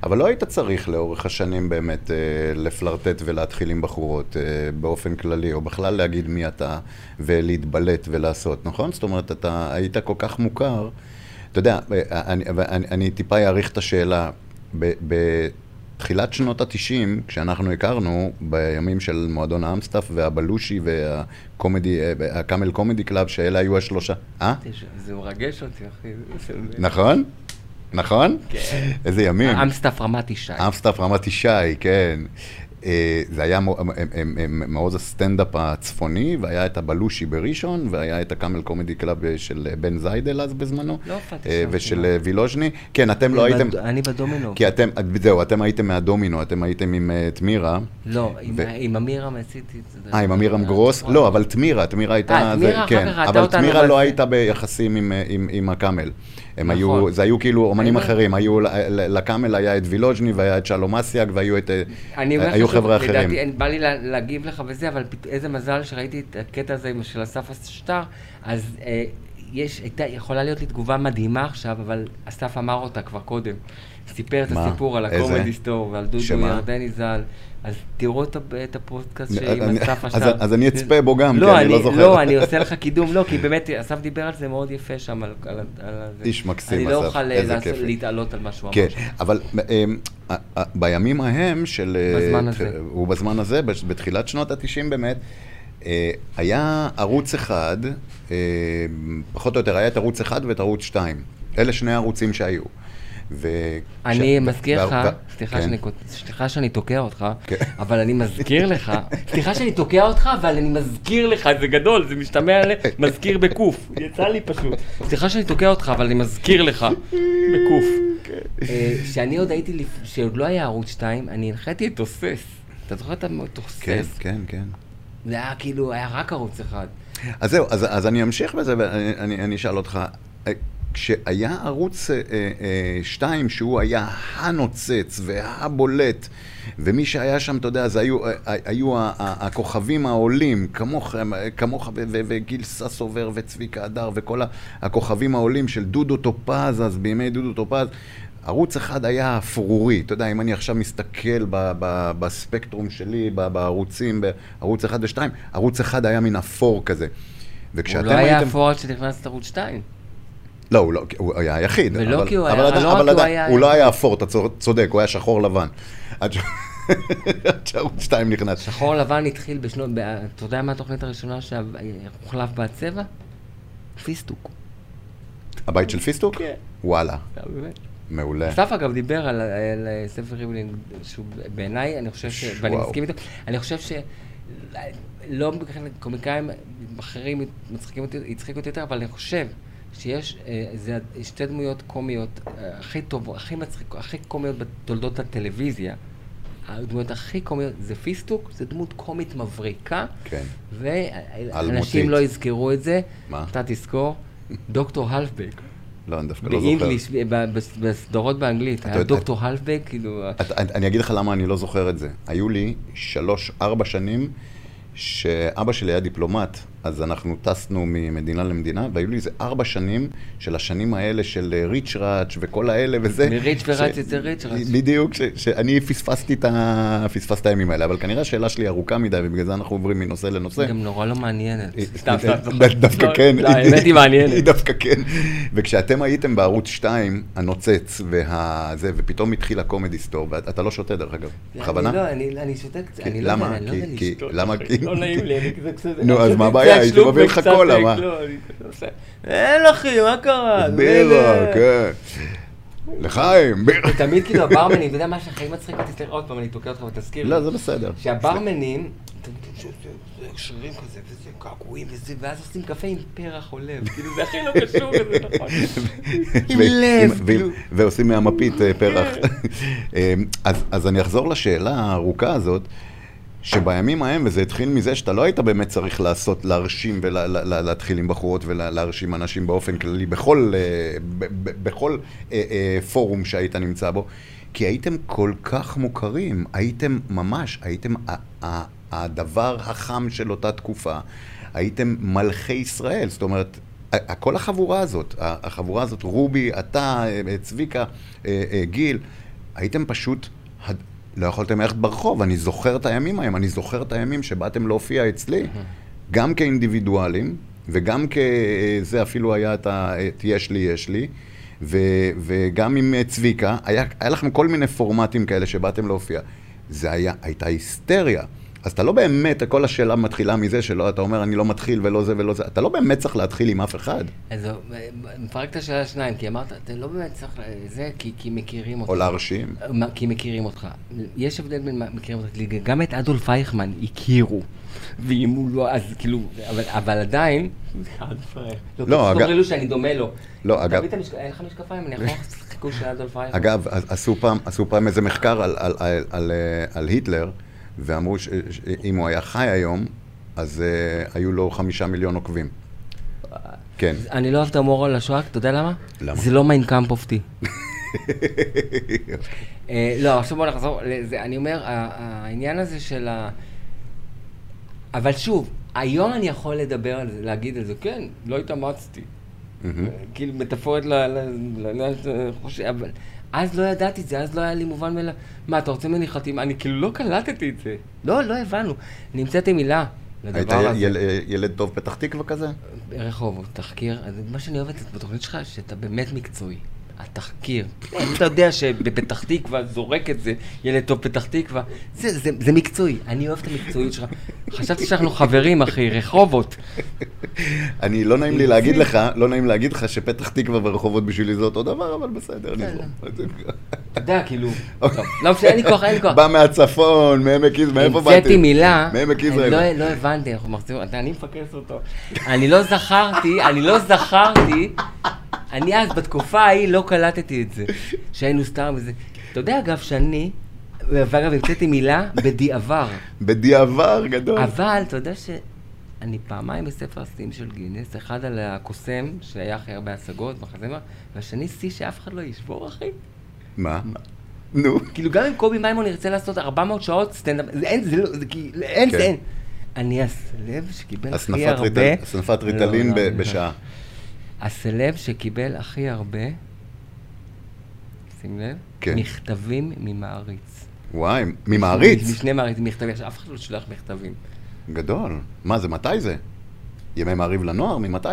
[SPEAKER 2] אבל לא היית צריך לאורך השנים באמת אה, לפלרטט ולהתחיל עם בחורות אה, באופן כללי, או בכלל להגיד מי אתה ולהתבלט ולעשות, נכון? זאת אומרת, אתה היית כל כך מוכר. אתה יודע, אה, אני, אני, אני טיפה אאריך את השאלה. ב, בתחילת שנות התשעים, כשאנחנו הכרנו, בימים של מועדון האמסטף והבלושי והקומדי, אה, הקאמל קומדי קלאב, שאלה היו השלושה. אה?
[SPEAKER 3] זה מרגש אותי, אחי.
[SPEAKER 2] נכון? נכון?
[SPEAKER 3] כן.
[SPEAKER 2] איזה ימים.
[SPEAKER 3] אמסטף רמת ישי.
[SPEAKER 2] אמסטף רמת ישי, כן. אה, זה היה מו- מ- מ- מ- מעוז הסטנדאפ הצפוני, והיה את הבלושי בראשון, והיה את הקאמל קומדי קלאב של בן זיידל אז בזמנו.
[SPEAKER 3] לא הופעתי
[SPEAKER 2] אה,
[SPEAKER 3] שם
[SPEAKER 2] ושל. אה, וילוז'ני. כן, אתם לא הייתם...
[SPEAKER 3] אני בדומינו.
[SPEAKER 2] כי אתם, זהו, אתם הייתם מהדומינו, אתם הייתם עם אה, תמירה.
[SPEAKER 3] לא, עם- אמירם עשיתי את זה.
[SPEAKER 2] אה, עם אמירם גרוס? לא, אבל תמירה, תמירה הייתה...
[SPEAKER 3] אה, תמירה אחר
[SPEAKER 2] כן,
[SPEAKER 3] כך ראתה
[SPEAKER 2] אבל
[SPEAKER 3] אותנו
[SPEAKER 2] תמירה לא. הייתה ביחסים אה, עם הקאמל. הם
[SPEAKER 3] נכון.
[SPEAKER 2] היו, זה היו כאילו אומנים
[SPEAKER 3] אני-
[SPEAKER 2] אחרים, היו, לקאמל היה את וילוז'ני והיה את שלום אסיאג והיו את... אה,
[SPEAKER 3] אני אומר לך
[SPEAKER 2] היו חבר'ה אחרים.
[SPEAKER 3] לדעתי, אין- בא לי לה- להגיב לך וזה, אבל איזה מזל שראיתי את הקטע הזה של אסף השטר, אז אה, יש, הייתה, יכולה להיות לי תגובה מדהימה עכשיו, אבל אסף אמר אותה כבר קודם. סיפר את? הסיפור על
[SPEAKER 2] איזה?
[SPEAKER 3] הקומדי סטור ועל דודו? ירדני ז"ל. אז תראו את, הפודקאסט שעם אסף
[SPEAKER 2] אז-
[SPEAKER 3] השטר.
[SPEAKER 2] אז אני אצפה בו גם, כי
[SPEAKER 3] לא,
[SPEAKER 2] אני לא זוכר.
[SPEAKER 3] לא, אני עושה לך קידום, לא, כי באמת, אסף דיבר על זה מאוד יפה שם, על, על, על זה.
[SPEAKER 2] איש מקסים,
[SPEAKER 3] אני לא
[SPEAKER 2] אסף,
[SPEAKER 3] אוכל אה,
[SPEAKER 2] איזה.
[SPEAKER 3] להתעלות על מה שהוא אמר
[SPEAKER 2] כן. אבל אמ, בימים ההם של... אה,
[SPEAKER 3] בזמן הזה.
[SPEAKER 2] הוא בזמן הזה, בתחילת שנות התשעים באמת, אה, היה ערוץ אחד, פחות או יותר היה את ערוץ אחד ואת ערוץ שתיים. אלה שני הערוצים שהיו. ו...
[SPEAKER 3] אני
[SPEAKER 2] ש-
[SPEAKER 3] מזכיר לך, סליחה
[SPEAKER 2] כן.
[SPEAKER 3] שאני סליחה שאני תוקע אותך,
[SPEAKER 2] כן.
[SPEAKER 3] אבל אני מזכיר לך, (laughs) סליחה שאני תוקע אותך, אבל אני מזכיר לך, זה גדול, זה משתמע ל... מזכיר בקוף, יצא לי פשוט. סליחה שאני תוקע אותך, אבל אני מזכיר לך, בקוף. אה, שאני עוד הייתי, שעוד לא היה ערוץ 2, אני הנחיתי את תוסס. אתה זוכר את התוסס?
[SPEAKER 2] כן, כן, כן.
[SPEAKER 3] זה היה כאילו, היה רק ערוץ אחד.
[SPEAKER 2] אז זהו, אז, אז אני אמשיך בזה ואני אני, אני אשאל אותך, אה, כשהיה ערוץ 2, שהוא היה הנוצץ והבולט, ומי שהיה שם, אתה יודע, זה היו, אה, היו ה- ה- הכוכבים העולים, כמוך, אה, כמוך ו- ו- וגיל ססובר וצביקה הדר וכל הכוכבים העולים של דודו טופז, אז בימי דודו טופז. ערוץ אחד היה אפרורי, אתה יודע, אם אני עכשיו מסתכל ב- ב- בספקטרום שלי, ב- בערוצים, בערוץ אחד ושתיים, ערוץ אחד היה מין אפור כזה. וכשאתם
[SPEAKER 3] הוא לא היה
[SPEAKER 2] הייתם...
[SPEAKER 3] אפור עד שנכנסת לערוץ 2.
[SPEAKER 2] לא, הוא, לא, הוא היה היחיד.
[SPEAKER 3] ולא
[SPEAKER 2] אבל,
[SPEAKER 3] כי הוא
[SPEAKER 2] אבל
[SPEAKER 3] היה-
[SPEAKER 2] עדיין-
[SPEAKER 3] לא רק
[SPEAKER 2] אבל
[SPEAKER 3] כי הוא היה
[SPEAKER 2] הוא לא. היה אפור, אתה צודק, הוא היה שחור לבן. (laughs) עד שערוץ 2 נכנס.
[SPEAKER 3] שחור לבן התחיל בשנות, אתה יודע מה התוכנית הראשונה שהוחלף בה הצבע? פיסטוק.
[SPEAKER 2] הבית של פיסטוק?
[SPEAKER 3] כן.
[SPEAKER 2] וואלה,
[SPEAKER 3] אה.
[SPEAKER 2] מעולה.
[SPEAKER 3] אסף אגב דיבר על, על ספר ריבלין, שהוא בעיניי, אני חושב ש... ואני. מסכים איתו, אני חושב ש... לא קומיקאים אחרים מצחיקים אותי, הצחיקו אותי יותר, אבל אני חושב שיש אה, זה שתי דמויות קומיות אה, הכי טובות, הכי מצחיקות, הכי קומיות בתולדות הטלוויזיה. הדמויות הכי קומיות זה פיסטוק, זה דמות קומית מבריקה,
[SPEAKER 2] כן.
[SPEAKER 3] ואנשים. לא יזכרו את זה,
[SPEAKER 2] מה?
[SPEAKER 3] אתה תזכור, (laughs) דוקטור הלפבק.
[SPEAKER 2] לא, אני דווקא לא זוכר.
[SPEAKER 3] באנגליש, בסדרות באנגלית, היה דוקטור הלפבק, כאילו...
[SPEAKER 2] אני אגיד לך למה אני לא זוכר את זה. היו לי שלוש, ארבע שנים שאבא שלי היה דיפלומט, אז אנחנו טסנו ממדינה למדינה, והיו לי איזה ארבע שנים של השנים האלה של אה, ריץ' ראץ' וכל האלה וזה.
[SPEAKER 3] מריץ'
[SPEAKER 2] ש-
[SPEAKER 3] וראץ' יוצא ריץ' ראץ'.
[SPEAKER 2] בדיוק, ש- שאני פספסתי את ה- פספסתי את הימים האלה, אבל כנראה השאלה שלי ארוכה מדי, ובגלל זה אנחנו עוברים מנושא לנושא.
[SPEAKER 3] גם נורא לא מעניינת. סתם, סתם, סתם.
[SPEAKER 2] דווקא
[SPEAKER 3] לא,
[SPEAKER 2] כן.
[SPEAKER 3] לא, האמת היא מעניינת.
[SPEAKER 2] היא (laughs) דווקא כן. וכשאתם הייתם בערוץ 2, הנוצץ, והזה, ופתאום התחיל הקומדי סטור, ואתה לא שותה דרך אגב, בכוונה?
[SPEAKER 3] לא, אני שותק קצת, אני לא
[SPEAKER 2] למה?
[SPEAKER 3] יודע, לא
[SPEAKER 2] כי-
[SPEAKER 3] יודע לשתות.
[SPEAKER 2] למה?
[SPEAKER 3] לא נעים לי, אני כזה קצת...
[SPEAKER 2] נו, אז מה
[SPEAKER 3] קצת
[SPEAKER 2] הבעיה? הייתי מביא לך קולה,
[SPEAKER 3] טק,
[SPEAKER 2] מה?
[SPEAKER 3] לא, אין אחי, מה קרה?
[SPEAKER 2] בירה,
[SPEAKER 3] זה-
[SPEAKER 2] כן. לחיים, בירה.
[SPEAKER 3] תמיד כאילו (laughs) הברמנים, אתה יודע מה שהכי מצחיק אותי, סליחה, עוד פעם אני תוקע אותך ותזכיר.
[SPEAKER 2] לא, זה בסדר.
[SPEAKER 3] שהברמנים, שרירים כזה, וזה קעקועים וזה, ואז עושים קפה עם פרח עולב, כאילו זה הכי לא קשור לזה, נכון? (laughs) עם לב, כאילו.
[SPEAKER 2] ועושים מהמפית אה, פרח. (laughs) אז אז אני אחזור לשאלה הארוכה הזאת. שבימים ההם, וזה התחיל מזה שאתה לא היית באמת צריך לעשות, להרשים ולהתחיל עם בחורות ולהרשים אנשים באופן כללי, בכל, אה, בכל אה, אה, פורום שהיית נמצא בו, כי הייתם כל כך מוכרים, הייתם ממש, הייתם הדבר החם של אותה תקופה, הייתם מלכי ישראל, זאת אומרת, כל החבורה הזאת, החבורה הזאת, רובי, אתה, צביקה, גיל, הייתם פשוט, לא יכולתם ללכת ברחוב, אני זוכר את הימים ההם, אני זוכר את הימים שבאתם להופיע אצלי, גם כאינדיבידואלים, וגם כזה אפילו היה את ה... את יש לי, יש לי, ו, וגם עם צביקה, היה, היה לכם כל מיני פורמטים כאלה שבאתם להופיע. זה היה, הייתה היסטריה. אז אתה לא באמת, כל השאלה מתחילה מזה שלא, אתה אומר, אני לא מתחיל ולא זה ולא זה, אתה לא באמת צריך להתחיל עם אף אחד.
[SPEAKER 3] אז זהו, מפרק את השאלה לשניים, כי אמרת, אתה לא באמת צריך, ל- זה כי כי מכירים אותך.
[SPEAKER 2] או להרשים.
[SPEAKER 3] כי מכירים אותך. יש הבדל בין מכירים אותך, גם את אדולף אייכמן הכירו. ואם הוא לא, אז כאילו, אבל, אבל עדיין...
[SPEAKER 2] לא,
[SPEAKER 3] לא,
[SPEAKER 2] אגב-.
[SPEAKER 3] לו שאני דומה לו.
[SPEAKER 2] לא, אגב-
[SPEAKER 3] תביא את המשק- אין לך משקפיים, אני יכול חיקוי של אדולף אייכמן.
[SPEAKER 2] אגב, עשו פעם, עשו פעם איזה מחקר על, על, על, על, אה, על היטלר, ואמרו שאם הוא היה חי היום, אז אה, היו לו חמישה מיליון עוקבים. כן.
[SPEAKER 3] אני לא אוהב את ההומור על השואה, אתה יודע למה?
[SPEAKER 2] למה?
[SPEAKER 3] זה לא Mein Kampf of tea. אה, לא, עכשיו בוא נחזור לזה. אני אומר, העניין הזה של ה... אבל שוב, היום אני יכול לדבר על זה, להגיד על זה, כן, לא התאמצתי. כאילו, מטאפורית ל... אז לא ידעתי את זה, אז לא היה לי מובן מאליו. מה, אתה רוצה ממני חתימה? אני כאילו לא קלטתי את זה. לא, לא הבנו. אני המצאתי מילה
[SPEAKER 2] היית. יל, ילד טוב פתח תקווה כזה?
[SPEAKER 3] רחובות, תחקיר, מה שאני אוהבת בתוכנית שלך, שאתה באמת מקצועי. התחקיר. אתה יודע שבפתח תקווה זורק את זה, ילד טוב פתח תקווה, זה, זה, זה מקצועי. אני אוהב את המקצועיות שלך. חשבתי שאנחנו חברים, אחי, רחובות.
[SPEAKER 2] אני, לא נעים לי להגיד לך, לא נעים להגיד לך שפתח תקווה ורחובות בשבילי זה אותו דבר, אבל בסדר, אני
[SPEAKER 3] אתה יודע, כאילו, טוב, לא משנה, אין לי כוח, אין לי כוח.
[SPEAKER 2] בא מהצפון, מעמק יזרעאל, מאיפה באתי?
[SPEAKER 3] המצאתי מילה,
[SPEAKER 2] מעמק יזרעאל.
[SPEAKER 3] לא- לא הבנתי, אנחנו מחזירים, אני מפקס אותו. אני לא זכרתי, אני לא זכרתי, אני אז בתקופה ההיא לא קלטתי את זה, שהיינו סתם וזה. אתה יודע, אגב, שאני, ואגב, המצאתי מילה בדיעבר.
[SPEAKER 2] בדיעבר גדול.
[SPEAKER 3] אבל אתה יודע שאני פעמיים בספר השיאים של גינס, אחד על הקוסם, שהיה הכי הרבה השגות, מחזמר, והשני שיא שאף אחד לא ישבור, אחי.
[SPEAKER 2] מה? נו.
[SPEAKER 3] כאילו גם אם קובי מימון ירצה לעשות 400 שעות סטנדאפ, אין, זה לא, זה כאילו, אין,
[SPEAKER 2] כן.
[SPEAKER 3] זה אין. אני הסלב שקיבל הכי הרבה...
[SPEAKER 2] הסנפת
[SPEAKER 3] לא,
[SPEAKER 2] ריטלין
[SPEAKER 3] לא,
[SPEAKER 2] ב-
[SPEAKER 3] לא.
[SPEAKER 2] בשעה.
[SPEAKER 3] הסלב שקיבל הכי הרבה, שים לב,
[SPEAKER 2] כן.
[SPEAKER 3] מכתבים ממעריץ.
[SPEAKER 2] וואי, ממעריץ.
[SPEAKER 3] משני מעריצים מכתבים, אף אחד לא שולח מכתבים.
[SPEAKER 2] גדול. מה זה, מתי זה? ימי מעריב לנוער? ממתי?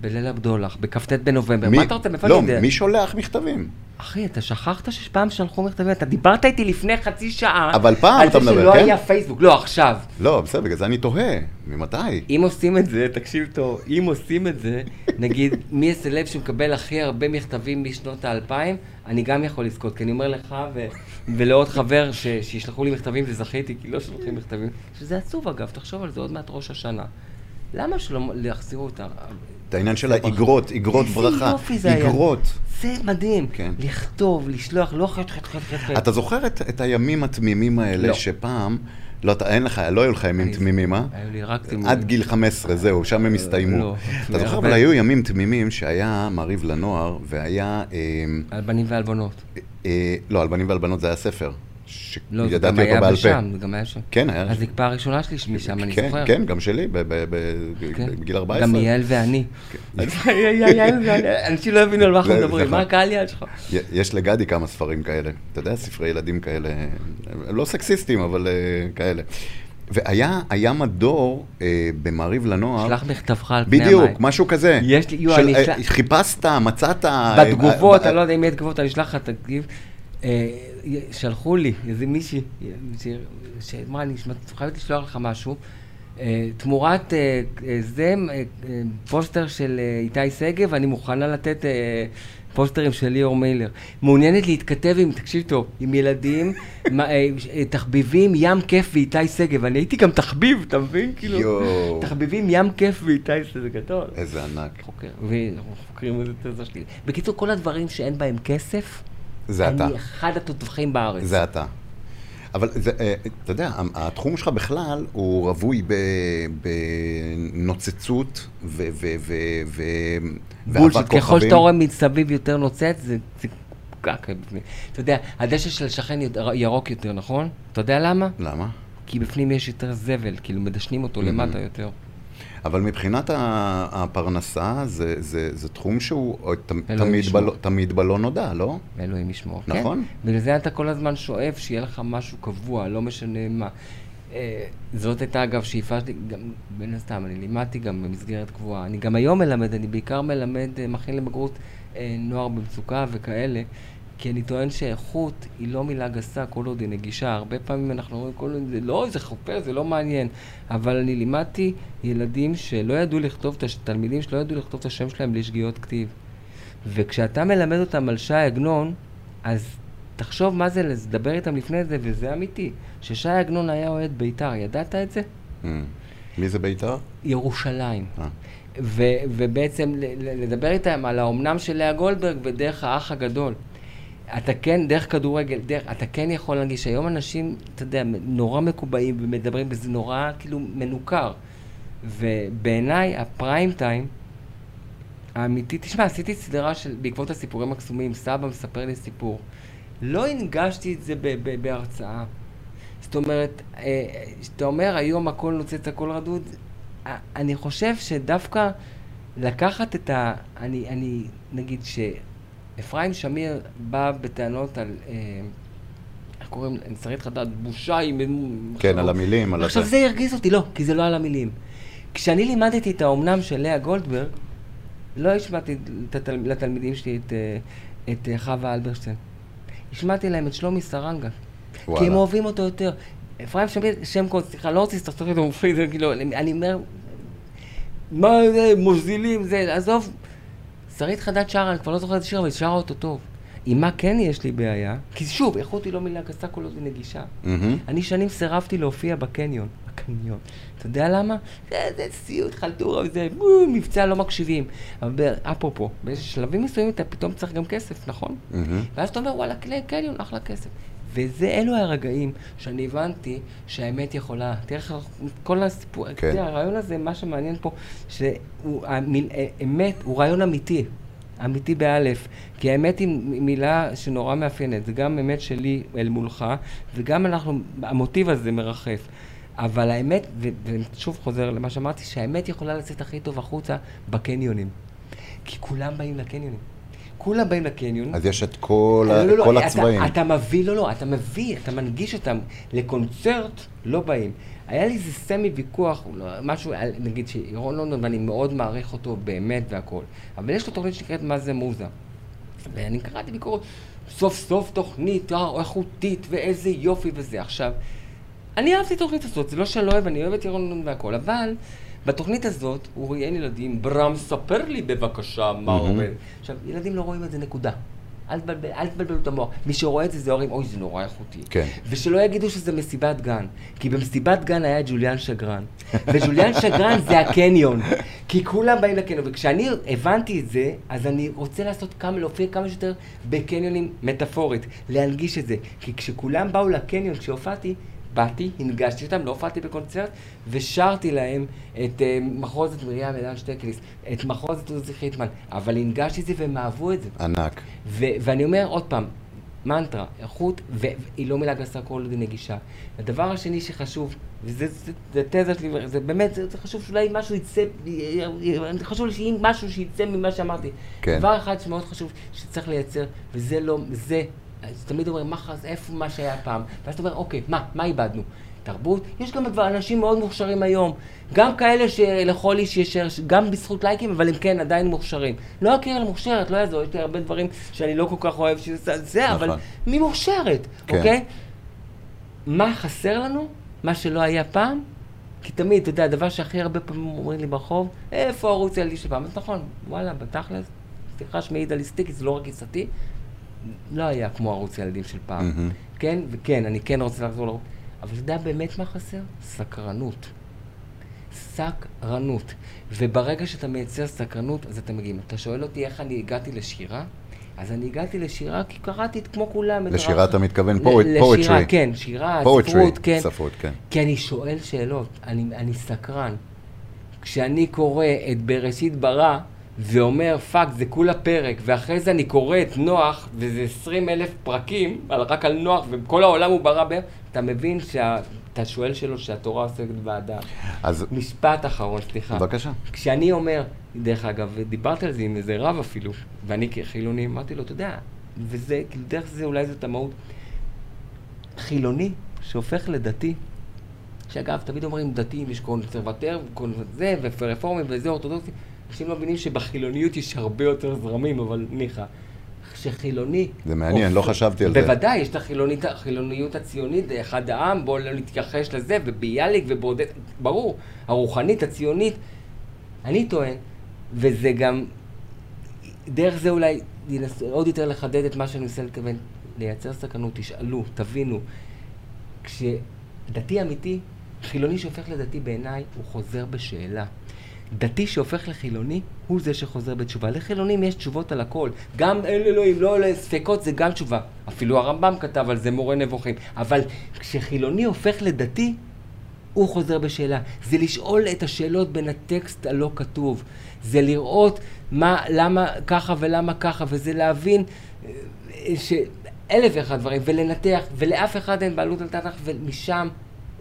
[SPEAKER 3] בליל הבדולח, בכ"ט בנובמבר.
[SPEAKER 2] מי-
[SPEAKER 3] מה אתה רוצה? מאיפה
[SPEAKER 2] לא,
[SPEAKER 3] אני יודע?
[SPEAKER 2] מי שולח מכתבים?
[SPEAKER 3] אחי, אתה שכחת שפעם שלחו מכתבים? אתה דיברת איתי לפני חצי שעה.
[SPEAKER 2] אבל פעם
[SPEAKER 3] על
[SPEAKER 2] אתה
[SPEAKER 3] זה
[SPEAKER 2] מדבר,
[SPEAKER 3] שלא
[SPEAKER 2] כן?
[SPEAKER 3] היה פייסבוק. לא, עכשיו.
[SPEAKER 2] לא, בסדר, בגלל זה אני תוהה. ממתי?
[SPEAKER 3] אם עושים את זה, תקשיב טוב, אם עושים את זה, (laughs) נגיד, מי הסלב שמקבל הכי הרבה מכתבים משנות האלפיים, אני גם יכול לזכות, כי אני אומר לך ו- ולעוד חבר ש- שישלחו לי מכתבים וזכיתי, כי לא שולחים מכתבים, שזה עצוב אגב, תחשוב על זה עוד מעט ראש השנה. למה שלא להחזירו אותה?
[SPEAKER 2] את העניין של האגרות, אגרות ברכה.
[SPEAKER 3] איזה יופי זה היה.
[SPEAKER 2] אגרות.
[SPEAKER 3] זה מדהים.
[SPEAKER 2] כן.
[SPEAKER 3] לכתוב, לשלוח, לא חט חט חט.
[SPEAKER 2] אתה זוכר את, את הימים התמימים האלה,
[SPEAKER 3] לא.
[SPEAKER 2] שפעם, לא, אין לך, לא היו לך ימים תמימים, אה?
[SPEAKER 3] היו לי רק תימונים.
[SPEAKER 2] עד גיל 15, זהו, שם הם הסתיימו.
[SPEAKER 3] לא,
[SPEAKER 2] אתה זוכר. אבל היו ימים תמימים שהיה מעריב לנוער, והיה, אה,
[SPEAKER 3] על בנים ועל בנות.
[SPEAKER 2] אה, לא, על בנים ועל בנות זה היה ספר,
[SPEAKER 3] לא,
[SPEAKER 2] שידעתי
[SPEAKER 3] גם
[SPEAKER 2] אותו בעל פה.
[SPEAKER 3] בשם, זה גם היה שם.
[SPEAKER 2] כן, היה.
[SPEAKER 3] הזקפה הראשונה שלי משם, אני
[SPEAKER 2] כן,
[SPEAKER 3] זוכר.
[SPEAKER 2] כן, גם שלי, ב- ב- ב-
[SPEAKER 3] כן.
[SPEAKER 2] בגיל 14.
[SPEAKER 3] גם יעל ואני.
[SPEAKER 2] כן. (laughs)
[SPEAKER 3] יעל ואני, אנשים לא הבינו על מה אנחנו מדברים, מה
[SPEAKER 2] נכון.
[SPEAKER 3] הקהל יעד שלך?
[SPEAKER 2] יש לגדי כמה ספרים כאלה. אתה יודע, ספרי ילדים כאלה, לא סקסיסטים, אבל אה, כאלה. והיה היה מדור אה, במעריב לנוער,
[SPEAKER 3] שלח מכתבך על פני המים.
[SPEAKER 2] בדיוק, משהו כזה.
[SPEAKER 3] יש לי- יו,
[SPEAKER 2] של,
[SPEAKER 3] אני
[SPEAKER 2] אה,
[SPEAKER 3] אשלח-
[SPEAKER 2] חיפשת, מצאת...
[SPEAKER 3] בתגובות,
[SPEAKER 2] אה,
[SPEAKER 3] אני לא יודע אם יהיה תגובות, אני אשלח לך, תגיב. שלחו לי, איזה מישהי, שאמרה לי, "שמע, את חייבת לשלוח לך משהו. אה, תמורת אה, אה, זה, פוסטר של איתי שגב, אני מוכנה לתת פוסטרים של ליאור מיילר. מעוניינת להתכתב עם, תקשיב טוב, עם ילדים, (laughs) תחביבים, ים כיף ואיתי שגב. אני הייתי גם תחביב, אתה מבין? כאילו. תחביבים, ים כיף ואיתי שגב, זה גדול.
[SPEAKER 2] איזה ענק.
[SPEAKER 3] חוקר, ואנחנו חוקרים את התזה שלי. בקיצור, כל הדברים שאין בהם כסף,
[SPEAKER 2] זה אתה.
[SPEAKER 3] אני אחד התותחים בארץ.
[SPEAKER 2] זה אתה. אבל זה, אה, אתה יודע, התחום שלך בכלל הוא רווי בנוצצות ו- ו- ו- ו-
[SPEAKER 3] בולשיט. ככל שאתה רואה מסביב יותר נוצץ, זה זה. אתה יודע, הדשא של השכן ירוק יותר, נכון? אתה יודע למה?
[SPEAKER 2] למה?
[SPEAKER 3] כי בפנים יש יותר זבל, כאילו מדשנים אותו למטה יותר.
[SPEAKER 2] אבל מבחינת הפרנסה, זה, זה, זה תחום שהוא תמיד. בלא, תמיד בלא נודע, לא?
[SPEAKER 3] אלוהים ישמור.
[SPEAKER 2] נכון.
[SPEAKER 3] כן? בגלל זה אתה כל הזמן שואף שיהיה לך משהו קבוע, לא משנה מה. אה, זאת הייתה אגב שאיפה שלי, גם בין הסתם, אני לימדתי גם במסגרת קבועה. אני גם היום מלמד, אני בעיקר מלמד, אה, מכין לבגרות אה, נוער במצוקה וכאלה, כי אני טוען שאיכות היא לא מילה גסה כל עוד היא נגישה. הרבה פעמים אנחנו אומרים, כל עוד זה לא, זה חופר, זה לא מעניין. אבל אני לימדתי ילדים שלא ידעו לכתוב, תלמידים שלא ידעו לכתוב את השם שלהם בלי שגיאות כתיב. וכשאתה מלמד אותם על ש"י עגנון, אז תחשוב מה זה לדבר איתם לפני זה, וזה אמיתי. שש"י עגנון היה אוהד בית"ר, ידעת את זה?
[SPEAKER 2] Mm. מי זה בית"ר?
[SPEAKER 3] ירושלים.
[SPEAKER 2] אה.
[SPEAKER 3] ו- ובעצם לדבר איתם על האומנם של לאה גולדברג ודרך האח הגדול. אתה כן, דרך כדורגל, דרך, אתה כן יכול להרגיש, היום אנשים, אתה יודע, נורא מקובעים ומדברים, וזה נורא כאילו מנוכר. ובעיניי, הפריים טיים, האמיתי, תשמע, עשיתי סדרה של, בעקבות הסיפורים הקסומים, סבא מספר לי סיפור. לא הנגשתי את זה ב- ב- בהרצאה. זאת אומרת, אה, כשאתה אומר היום הכל נוצץ, הכל רדוד, אני חושב שדווקא לקחת את ה... אני, אני נגיד שאפרים שמיר בא בטענות על... אה, איך קוראים? אני צריך לדעת, בושה עם...
[SPEAKER 2] כן, על המילים, על
[SPEAKER 3] עכשיו. זה הרגיז אותי, לא, כי זה לא על המילים. כשאני לימדתי את האומנם של לאה גולדברג, לא השמעתי. לתלמידים שלי את, אה, את אה, חווה אלברשטיין. השמעתי להם את שלומי סרנגה. כי
[SPEAKER 2] וואלה.
[SPEAKER 3] הם אוהבים אותו יותר. אפרים שמ- שמקון, סליחה, לא רוצה להסתכסך איתו מופריד, כאילו, אני אומר, מה זה, מוזילים, זה, עזוב. שרית חדד שרה, אני כבר לא זוכר את השיר, אבל היא שרה אותו טוב. עם מה כן יש לי בעיה? כי שוב, איכות היא לא מילה גסה, כל עוד היא נגישה. אני שנים סירבתי להופיע בקניון. בקניון. אתה יודע למה? זה, זה סיוט, חלטורה וזה, מבצע לא מקשיבים. אבל אפרופו, בשלבים מסוימים אתה פתאום צריך גם כסף, נכון? ואז אתה אומר, וואלה, קני- קניון, אחלה כסף. וזה, אלו הרגעים שאני הבנתי שהאמת יכולה. תראה איך כל הסיפור,
[SPEAKER 2] כן.
[SPEAKER 3] תראה, הרעיון הזה, מה שמעניין פה, שהוא, המין, אה, הוא רעיון אמיתי. אמיתי באלף. כי האמת היא מילה שנורא מאפיינת. זה גם אמת שלי אל מולך, וגם אנחנו, המוטיב הזה מרחף. אבל האמת, ושוב חוזר למה שאמרתי, שהאמת יכולה לצאת הכי טוב החוצה בקניונים. כי כולם באים לקניונים. כולם באים לקניון.
[SPEAKER 2] אז יש את כל ה-
[SPEAKER 3] לא, לא, לא,
[SPEAKER 2] כל
[SPEAKER 3] אתה-
[SPEAKER 2] הצבעים.
[SPEAKER 3] אתה מביא, לא, לא, אתה מביא, אתה מנגיש אותם. לקונצרט לא באים. היה לי איזה סמי ויכוח, לא, משהו, נגיד שירון לונדון, ואני מאוד מעריך אותו באמת והכל, אבל יש לו תוכנית שנקראת מה זה מוזה. ואני קראתי ביקורת, סוף סוף תוכנית אה, איכותית, ואיזה יופי וזה. עכשיו, אני אהבתי את התוכנית הזאת, זה לא שאני לא אוהב, אני אוהב את ירון לונדון והכל, אבל בתוכנית הזאת הוא ראיין ילדים, ברם, ספר לי בבקשה מה
[SPEAKER 2] מהמם.
[SPEAKER 3] עומד. עכשיו, ילדים לא רואים את זה, נקודה. אל תבלבל, אל תבלבלו את המוח. מי שרואה את זה, זה אומרים, אוי, זה נורא איכותי.
[SPEAKER 2] כן.
[SPEAKER 3] ושלא יגידו שזה מסיבת גן. כי במסיבת גן היה ג'וליאן שגרן. וג'וליאן (laughs) שגרן זה הקניון. כי כולם באים לקניון. וכשאני הבנתי את זה, אז אני רוצה לעשות כמה, להופיע כמה שיותר בקניונים מטאפורית. להנגיש את זה. כי כשכולם באו לקניון, כשהופעתי, באתי, הנגשתי אותם, לא הופעתי בקונצרט, ושרתי להם את uh, מחוזת מרים אלן שטקליס, את מחוזת עוזי חיטמן, אבל הנגשתי את זה והם אהבו את זה.
[SPEAKER 2] ענק.
[SPEAKER 3] ו- ואני אומר עוד פעם, מנטרה, איכות, והיא לא מילה גסה כל עוד היא נגישה. הדבר השני שחשוב, זה תזה שלי, זה באמת, זה, זה חשוב שאולי משהו יצא, חשוב לי שאם משהו שיצא ממה שאמרתי.
[SPEAKER 2] כן.
[SPEAKER 3] דבר אחד שמאוד חשוב שצריך לייצר, וזה לא, זה, אז תמיד אומרים, מה חס, איפה מה שהיה פעם? ואז אתה אומר, אוקיי, מה, מה איבדנו? תרבות? יש גם כבר אנשים מאוד מוכשרים היום. גם כאלה שלכל איש יש ערך, גם בזכות לייקים, אבל הם כן עדיין מוכשרים. לא הקרן מוכשרת, לא יעזור, יש לי הרבה דברים שאני לא כל כך אוהב שזה זה,
[SPEAKER 2] נכון.
[SPEAKER 3] אבל מי מוכשרת,
[SPEAKER 2] כן.
[SPEAKER 3] אוקיי? מה חסר לנו? מה שלא היה פעם? כי תמיד, אתה יודע, הדבר שהכי הרבה פעמים אומרים לי ברחוב, איפה הערוץ הילדי של פעם? אז נכון, וואלה, בתכלס, סליחה שמעיד על כי זה לא רק גיסתי, לא היה כמו ערוץ הילדים של פעם.
[SPEAKER 2] מהמם.
[SPEAKER 3] כן, וכן, אני כן רוצה לחזור לערוץ. אבל אתה יודע באמת מה חסר? סקרנות. סקרנות. וברגע שאתה מייצר סקרנות, אז אתה מגיע. אתה שואל אותי איך אני הגעתי לשירה? אז אני הגעתי לשירה כי קראתי את כמו כולם.
[SPEAKER 2] לשירה אתה מתכוון poetry.
[SPEAKER 3] לשירה, כן, שירה, ספרות, כן.
[SPEAKER 2] ספרות, כן.
[SPEAKER 3] כי אני שואל שאלות, אני, אני סקרן. כשאני קורא את בראשית ברא, ואומר, fuck, זה כולה פרק, ואחרי זה אני קורא את נוח, וזה 20 אלף פרקים, על, רק על נוח, וכל העולם הוא ברא בערך, אתה מבין שאתה שואל שלו שהתורה עוסקת באדם.
[SPEAKER 2] אז
[SPEAKER 3] משפט אחרון, סליחה.
[SPEAKER 2] בבקשה.
[SPEAKER 3] כשאני אומר, דרך אגב, דיברתי על זה עם איזה רב אפילו, ואני כחילוני, אמרתי לו, אתה יודע, וזה, כאילו, דרך זה אולי זאת המהות. חילוני שהופך לדתי, שאגב, תמיד אומרים דתיים, יש קונסרבטר, זה, ורפורמים וזה, אורתודוקסי. אנשים לא מבינים שבחילוניות יש הרבה יותר זרמים, אבל ניחא. שחילוני...
[SPEAKER 2] זה מעניין, לא
[SPEAKER 3] הופך-
[SPEAKER 2] חשבתי על זה.
[SPEAKER 3] בוודאי, יש את החילונית, החילוניות הציונית, אחד העם, בואו לא נתכחש לזה, וביאליק וברודט, ברור, הרוחנית, הציונית. אני טוען, וזה גם, דרך זה אולי ינסו עוד יותר לחדד את מה שאני מנסה לכוון, לייצר סכנות, תשאלו, תבינו. כשדתי אמיתי, חילוני שהופך לדתי בעיניי, הוא חוזר בשאלה. דתי שהופך לחילוני, הוא זה שחוזר בתשובה. לחילונים יש תשובות על הכל. גם אין אלוהים, לא אלה ספקות, זה גם תשובה. אפילו הרמב"ם כתב על זה מורה נבוכים. אבל כשחילוני הופך לדתי, הוא חוזר בשאלה. זה לשאול את השאלות בין הטקסט הלא כתוב. זה לראות מה, למה ככה ולמה ככה, וזה להבין אה, שאלף ואחד דברים, ולנתח, ולאף אחד אין בעלות על תנ"ך, ומשם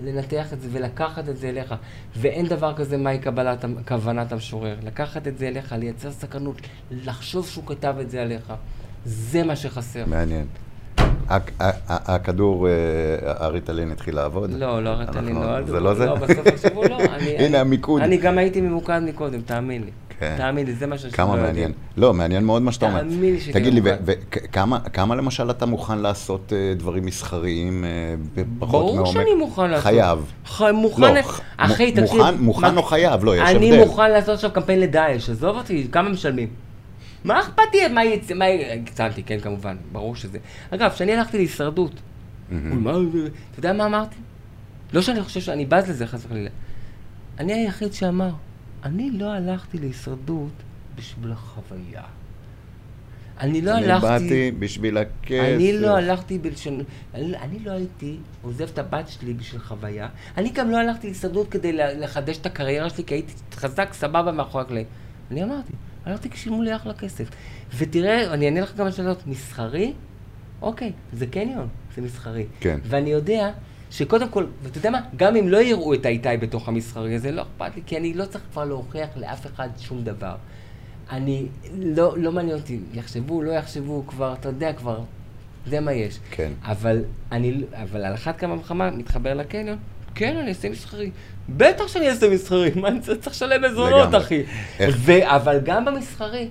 [SPEAKER 3] לנתח את זה ולקחת את זה אליך. ואין דבר כזה מהי קבלת, כוונת המשורר. לקחת את זה אליך, לייצר סכנות, לחשוב שהוא כתב את זה עליך. זה מה שחסר.
[SPEAKER 2] מעניין. הכדור, אה, הריטלין התחיל לעבוד?
[SPEAKER 3] לא, לא
[SPEAKER 2] אנחנו-
[SPEAKER 3] לא,
[SPEAKER 2] זה לא זה?
[SPEAKER 3] לא, בסוף הוא לא. (laughs)
[SPEAKER 2] הנה המיקוד.
[SPEAKER 3] אני גם הייתי ממוקד מקודם, תאמין לי.
[SPEAKER 2] כן.
[SPEAKER 3] תאמין לי, זה מה שאנשים
[SPEAKER 2] כמה
[SPEAKER 3] לא
[SPEAKER 2] מעניין.
[SPEAKER 3] יודעים.
[SPEAKER 2] לא, מעניין מאוד מה שאתה אומר.
[SPEAKER 3] תאמין לי שאני
[SPEAKER 2] תגיד לי. וכמה למשל אתה מוכן לעשות אה, דברים מסחריים אה, בפחות מעומק?
[SPEAKER 3] ברור שאני מוכן לעשות.
[SPEAKER 2] חייב.
[SPEAKER 3] מוכן,
[SPEAKER 2] לא,
[SPEAKER 3] אחי, תקשיב.
[SPEAKER 2] מוכן- או חייב? לא, יש
[SPEAKER 3] אני
[SPEAKER 2] הבדל.
[SPEAKER 3] מוכן לעשות עכשיו קמפיין לדאעש, עזוב אותי, כמה משלמים? מה אכפת לי? מה יצא? מה. הקצנתי, כן, כמובן, ברור שזה. אגב, כשאני הלכתי להישרדות? אתה יודע מה אמרתי? לא שאני חושב שאני בז לזה, חס וחלילה. אני היחיד שאמר, אני לא הלכתי להישרדות בשביל החוויה. אני לא
[SPEAKER 2] אני
[SPEAKER 3] הלכתי...
[SPEAKER 2] באתי בשביל הכסף.
[SPEAKER 3] אני לא הלכתי בלשון... אני, אני לא הייתי עוזב את הבת שלי בשביל חוויה. אני גם לא הלכתי להסתדרות כדי לחדש את הקריירה שלי, כי הייתי חזק, סבבה, מאחורי הקלעים. אני אמרתי, הלכתי כי שילמו לי אחלה כסף. ותראה, אני אענה לך גם על שאלות. מסחרי? אוקיי, זה קניון, זה מסחרי.
[SPEAKER 2] כן.
[SPEAKER 3] ואני יודע שקודם כל, ואתה יודע מה? גם אם לא יראו את האיתי בתוך המסחרי הזה, לא אכפת לי, כי אני לא צריך כבר להוכיח לאף אחד שום דבר. אני, לא, לא מעניין אותי, יחשבו, לא יחשבו, כבר, אתה יודע כבר, זה מה יש.
[SPEAKER 2] כן.
[SPEAKER 3] אבל אני, אבל על אחת כמה וכמה, מתחבר לקניון, כן, אני אעשה מסחרי. בטח שאני אעשה מסחרי, מה אני צריך לשלם מזונות. אחי?
[SPEAKER 2] איך-
[SPEAKER 3] ו, אבל גם במסחרי,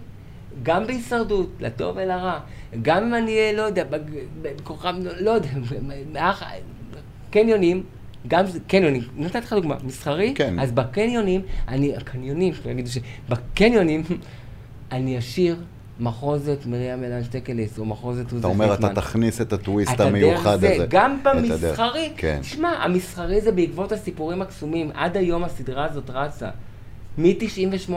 [SPEAKER 3] גם בהישרדות, לטוב ולרע, גם אם אני אהיה, לא יודע, בכוכב, לא יודע, (laughs) קניונים, גם קניונים, נתתי לך דוגמה, מסחרי,
[SPEAKER 2] כן.
[SPEAKER 3] אז בקניונים, אני, הקניונים, יגידו שבקניונים, אני אשאיר מחוזת מרים אלן שטקליס, או מחוזת עוזי
[SPEAKER 2] אתה אומר, אתה
[SPEAKER 3] חיטמן.
[SPEAKER 2] תכניס את הטוויסט המיוחד הזה.
[SPEAKER 3] זה, גם. במסחרי,
[SPEAKER 2] כן.
[SPEAKER 3] תשמע, המסחרי זה בעקבות הסיפורים הקסומים. עד היום הסדרה הזאת רצה. מ-98,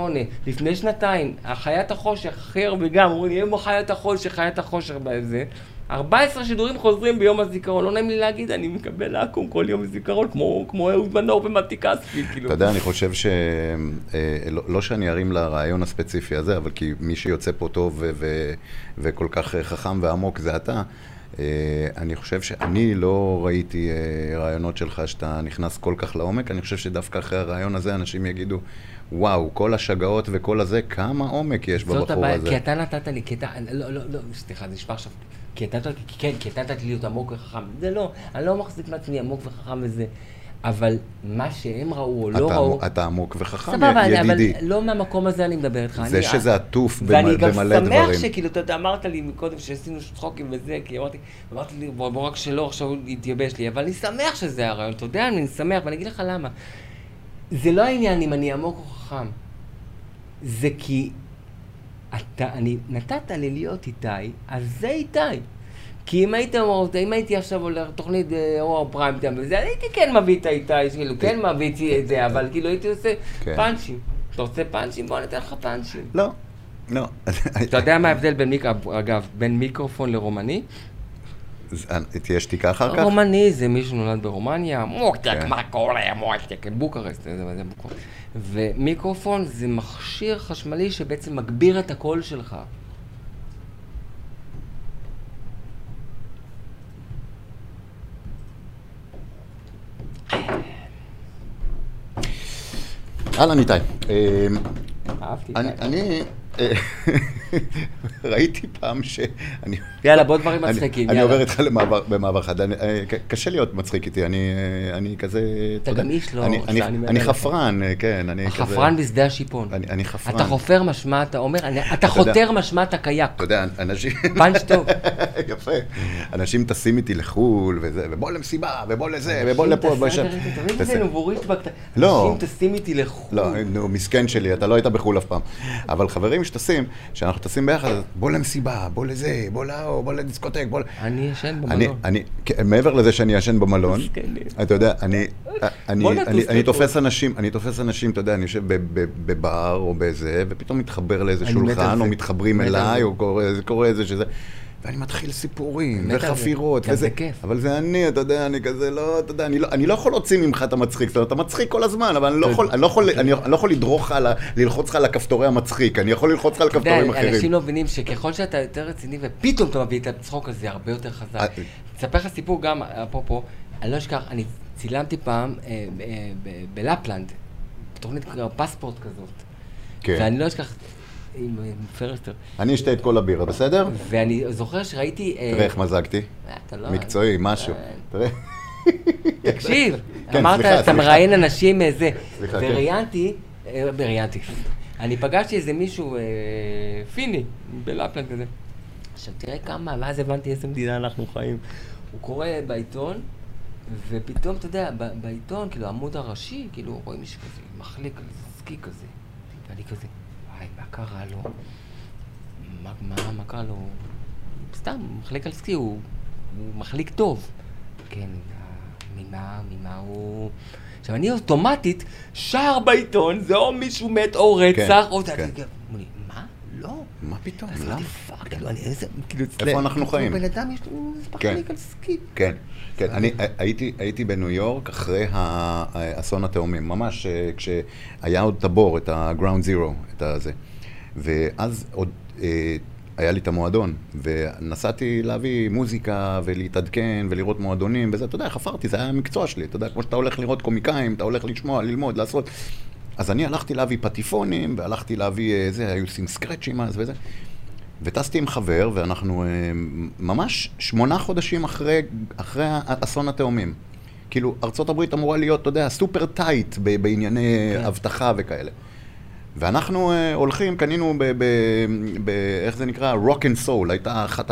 [SPEAKER 3] לפני שנתיים, חיית החושך, הכי הרבה גם, אומרים לי, יום חיית החושך, חיית החושך בזה. 14 שידורים חוזרים ביום הזיכרון, לא נעים לי להגיד, אני מקבל לעקום כל יום זיכרון, כמו, כמו אהוד מנור ומתי כספי, כאילו.
[SPEAKER 2] אתה יודע, אני חושב ש... אה, לא, לא שאני ארים לרעיון הספציפי הזה, אבל כי מי שיוצא פה טוב ו- ו- וכל כך אה, חכם ועמוק זה אתה. אה, אני חושב שאני לא ראיתי רעיונות שלך שאתה נכנס כל כך לעומק, אני חושב שדווקא אחרי הרעיון הזה אנשים יגידו, וואו, כל השגעות וכל הזה, כמה עומק יש
[SPEAKER 3] זאת
[SPEAKER 2] בבחור
[SPEAKER 3] הבעיה,
[SPEAKER 2] הזה.
[SPEAKER 3] כי אתה נתת לי, כי אתה, לא, לא, לא, סליחה, זה נשמע עכשיו, כי אתה נתת לי, כן, כי אתה נתת לי להיות עמוק וחכם, זה לא, אני לא מחזיק מעצמי עמוק וחכם וזה, אבל מה שהם ראו או לא
[SPEAKER 2] אתה,
[SPEAKER 3] ראו,
[SPEAKER 2] אתה עמוק וחכם,
[SPEAKER 3] סבבה,
[SPEAKER 2] ידידי.
[SPEAKER 3] אבל לא מהמקום הזה אני מדבר איתך.
[SPEAKER 2] זה
[SPEAKER 3] אני-
[SPEAKER 2] שזה עטוף במ-
[SPEAKER 3] ואני גם
[SPEAKER 2] במלא
[SPEAKER 3] שמח
[SPEAKER 2] דברים.
[SPEAKER 3] שכאילו, אתה יודע, אמרת לי מקודם שעשינו צחוקים וזה, כי אמרתי, אמרתי לי, בוא, בוא רק שלא, עכשיו הוא יתייבש לי, אבל אני שמח שזה הרעיון, אתה יודע, אני שמח, ואני אגיד לך למה. זה לא העניין אם אני עמוק או חכם, זה כי אתה, אני, נתת לי להיות איתי, אז זה איתי. כי אם היית אומר, אם הייתי עכשיו הולך תוכנית וואו פריים טיים וזה, הייתי כן מביא את האיתי, כאילו, כן מביא את זה, אבל כאילו הייתי עושה
[SPEAKER 2] כן.
[SPEAKER 3] פאנצ'ים. אתה רוצה פאנצ'ים? בוא ניתן לך פאנצ'ים.
[SPEAKER 2] לא, לא.
[SPEAKER 3] אתה יודע מה ההבדל בין, מיק... אגב, בין מיקרופון לרומני?
[SPEAKER 2] תהיה שתיקה אחר כך?
[SPEAKER 3] רומני זה מי שנולד ברומניה, מוקטק,
[SPEAKER 2] כן.
[SPEAKER 3] מה קורה, מוקטק, בוקרשט, זה, בוקרשט. ומיקרופון זה מכשיר חשמלי שבעצם מגביר את הקול שלך.
[SPEAKER 2] אהלן איתי. אה,
[SPEAKER 3] אהבתי.
[SPEAKER 2] אני, (laughs) ראיתי פעם ש... אני-
[SPEAKER 3] יאללה, בוא דברים (laughs)
[SPEAKER 2] אני-
[SPEAKER 3] מצחיקים,
[SPEAKER 2] אני
[SPEAKER 3] יאללה.
[SPEAKER 2] עובר איתך במעבר חד. אני- אה, קשה להיות מצחיק איתי, אני אה, אני כזה...
[SPEAKER 3] אתה גם איש לא-
[SPEAKER 2] אני- אני- אני. חפרן, אה, כן, אני כזה...
[SPEAKER 3] חפרן בשדה השיפון.
[SPEAKER 2] אני אני חפרן.
[SPEAKER 3] אתה חופר משמע, אתה אומר, אני- אתה חותר משמע אתה קייק.
[SPEAKER 2] אתה יודע, אנשים...
[SPEAKER 3] פאנץ' טוב. (laughs)
[SPEAKER 2] יפה. אנשים טסים איתי לחו"ל, ובוא למסיבה, ובוא לזה, ובוא לפה, ובוא לשם.
[SPEAKER 3] תמיד
[SPEAKER 2] תעשה-
[SPEAKER 3] זה נבורית בקטנה.
[SPEAKER 2] לא.
[SPEAKER 3] אנשים טסים איתי לחו"ל.
[SPEAKER 2] לא, נו, מסכן שלי, אתה לא היית בחו"ל אף פעם. אבל חברים שטסים, כשאנחנו טסים ביחד, בוא למסיבה, בוא לזה, בוא להוא, בוא לדיסקוטק, בוא...
[SPEAKER 3] אני ישן
[SPEAKER 2] אני,
[SPEAKER 3] במלון.
[SPEAKER 2] אני, כן, מעבר לזה שאני ישן במלון. אתה יודע, אני, אני,
[SPEAKER 3] בוא נטוס
[SPEAKER 2] אני, אני
[SPEAKER 3] לפה.
[SPEAKER 2] תופס אנשים, אני תופס אנשים, אתה יודע, אני יושב בבר או באיזה, ופתאום מתחבר לאיזה
[SPEAKER 3] אני
[SPEAKER 2] שולחן. או מתחברים אליי. או קורה איזה שזה, ואני מתחיל סיפורים. וחפירות, וזה,
[SPEAKER 3] זה כיף.
[SPEAKER 2] אבל זה אני, אתה יודע, אני כזה, לא, אתה יודע, אני לא, אני לא יכול להוציא ממך את המצחיק, זאת אומרת, אתה מצחיק כל הזמן, אבל אני לא יכול, אני לא יכול, אני אני לא יכול לדרוך על ה- ללחוץ לך על הכפתורי המצחיק, אני יכול ללחוץ לך על כפתורים אחרים.
[SPEAKER 3] אנשים לא מבינים שככל שאתה יותר רציני ופתאום אתה מביא את הצחוק הזה הרבה יותר חזק.
[SPEAKER 2] אה,
[SPEAKER 3] אספר לך סיפור גם, אפרופו, אני לא אשכח, אני צילמתי פעם אה, אה, בלפלנד, בתוכנית פספורט כזאת.
[SPEAKER 2] כן.
[SPEAKER 3] ואני לא אשכח, עם פרסטר.
[SPEAKER 2] אני אשתה את כל הבירה, בסדר?
[SPEAKER 3] ואני זוכר שראיתי... אה,
[SPEAKER 2] תראה איך מזגתי.
[SPEAKER 3] אה, אתה לא-
[SPEAKER 2] מקצועי, משהו.
[SPEAKER 3] אה,
[SPEAKER 2] תראה.
[SPEAKER 3] תקשיב,
[SPEAKER 2] כן,
[SPEAKER 3] אמרת, אתה. מראיין אנשים איזה,
[SPEAKER 2] סליחה, כן.
[SPEAKER 3] וראיינתי, ראיינתי, אני פגשתי איזה מישהו פיני, בלפלנד כזה. עכשיו תראה כמה, ואז הבנתי איזה מדינה אנחנו חיים. הוא קורא בעיתון, ופתאום, אתה יודע, בעיתון, כאילו, העמוד הראשי, כאילו, רואים מישהו כזה, מחליק על סקי כזה. ואני כזה, קרה לו? מה, מה, מה קרה לו? סתם, מחליק על סקי, הוא, הוא מחליק טוב. כן, ממה, ממה הוא... עכשיו, אני אוטומטית שר בעיתון, זה או מישהו מת או רצח, או...
[SPEAKER 2] כן.
[SPEAKER 3] מה? לא.
[SPEAKER 2] מה פתאום? למה?
[SPEAKER 3] כאילו, אני איזה... כאילו,
[SPEAKER 2] איפה אנחנו חיים?
[SPEAKER 3] בן אדם יש לו
[SPEAKER 2] כן.
[SPEAKER 3] מחליק על סקי.
[SPEAKER 2] כן, כן. אני הייתי, הייתי בניו יורק אחרי האסון התאומים, ממש אה, כשהיה עוד טבור, את ה-ground zero, את הזה. ואז עוד אה, היה לי את המועדון, ונסעתי להביא מוזיקה ולהתעדכן ולראות מועדונים וזה, אתה יודע, חפרתי, זה היה המקצוע שלי, אתה יודע, כמו שאתה הולך לראות קומיקאים, אתה הולך לשמוע, ללמוד, לעשות. אז אני הלכתי להביא פטיפונים, והלכתי להביא, אה, זה, היו עושים סקרצ'ים אז וזה. וטסתי עם חבר, ואנחנו אה, ממש שמונה חודשים אחרי, אחרי אסון התאומים. כאילו, הברית אמורה להיות, אתה יודע, סופר טייט בענייני
[SPEAKER 3] כן.
[SPEAKER 2] אבטחה וכאלה. ואנחנו uh, הולכים, קנינו ב... ב, ב איך זה נקרא? Rock and Soul, הייתה אחת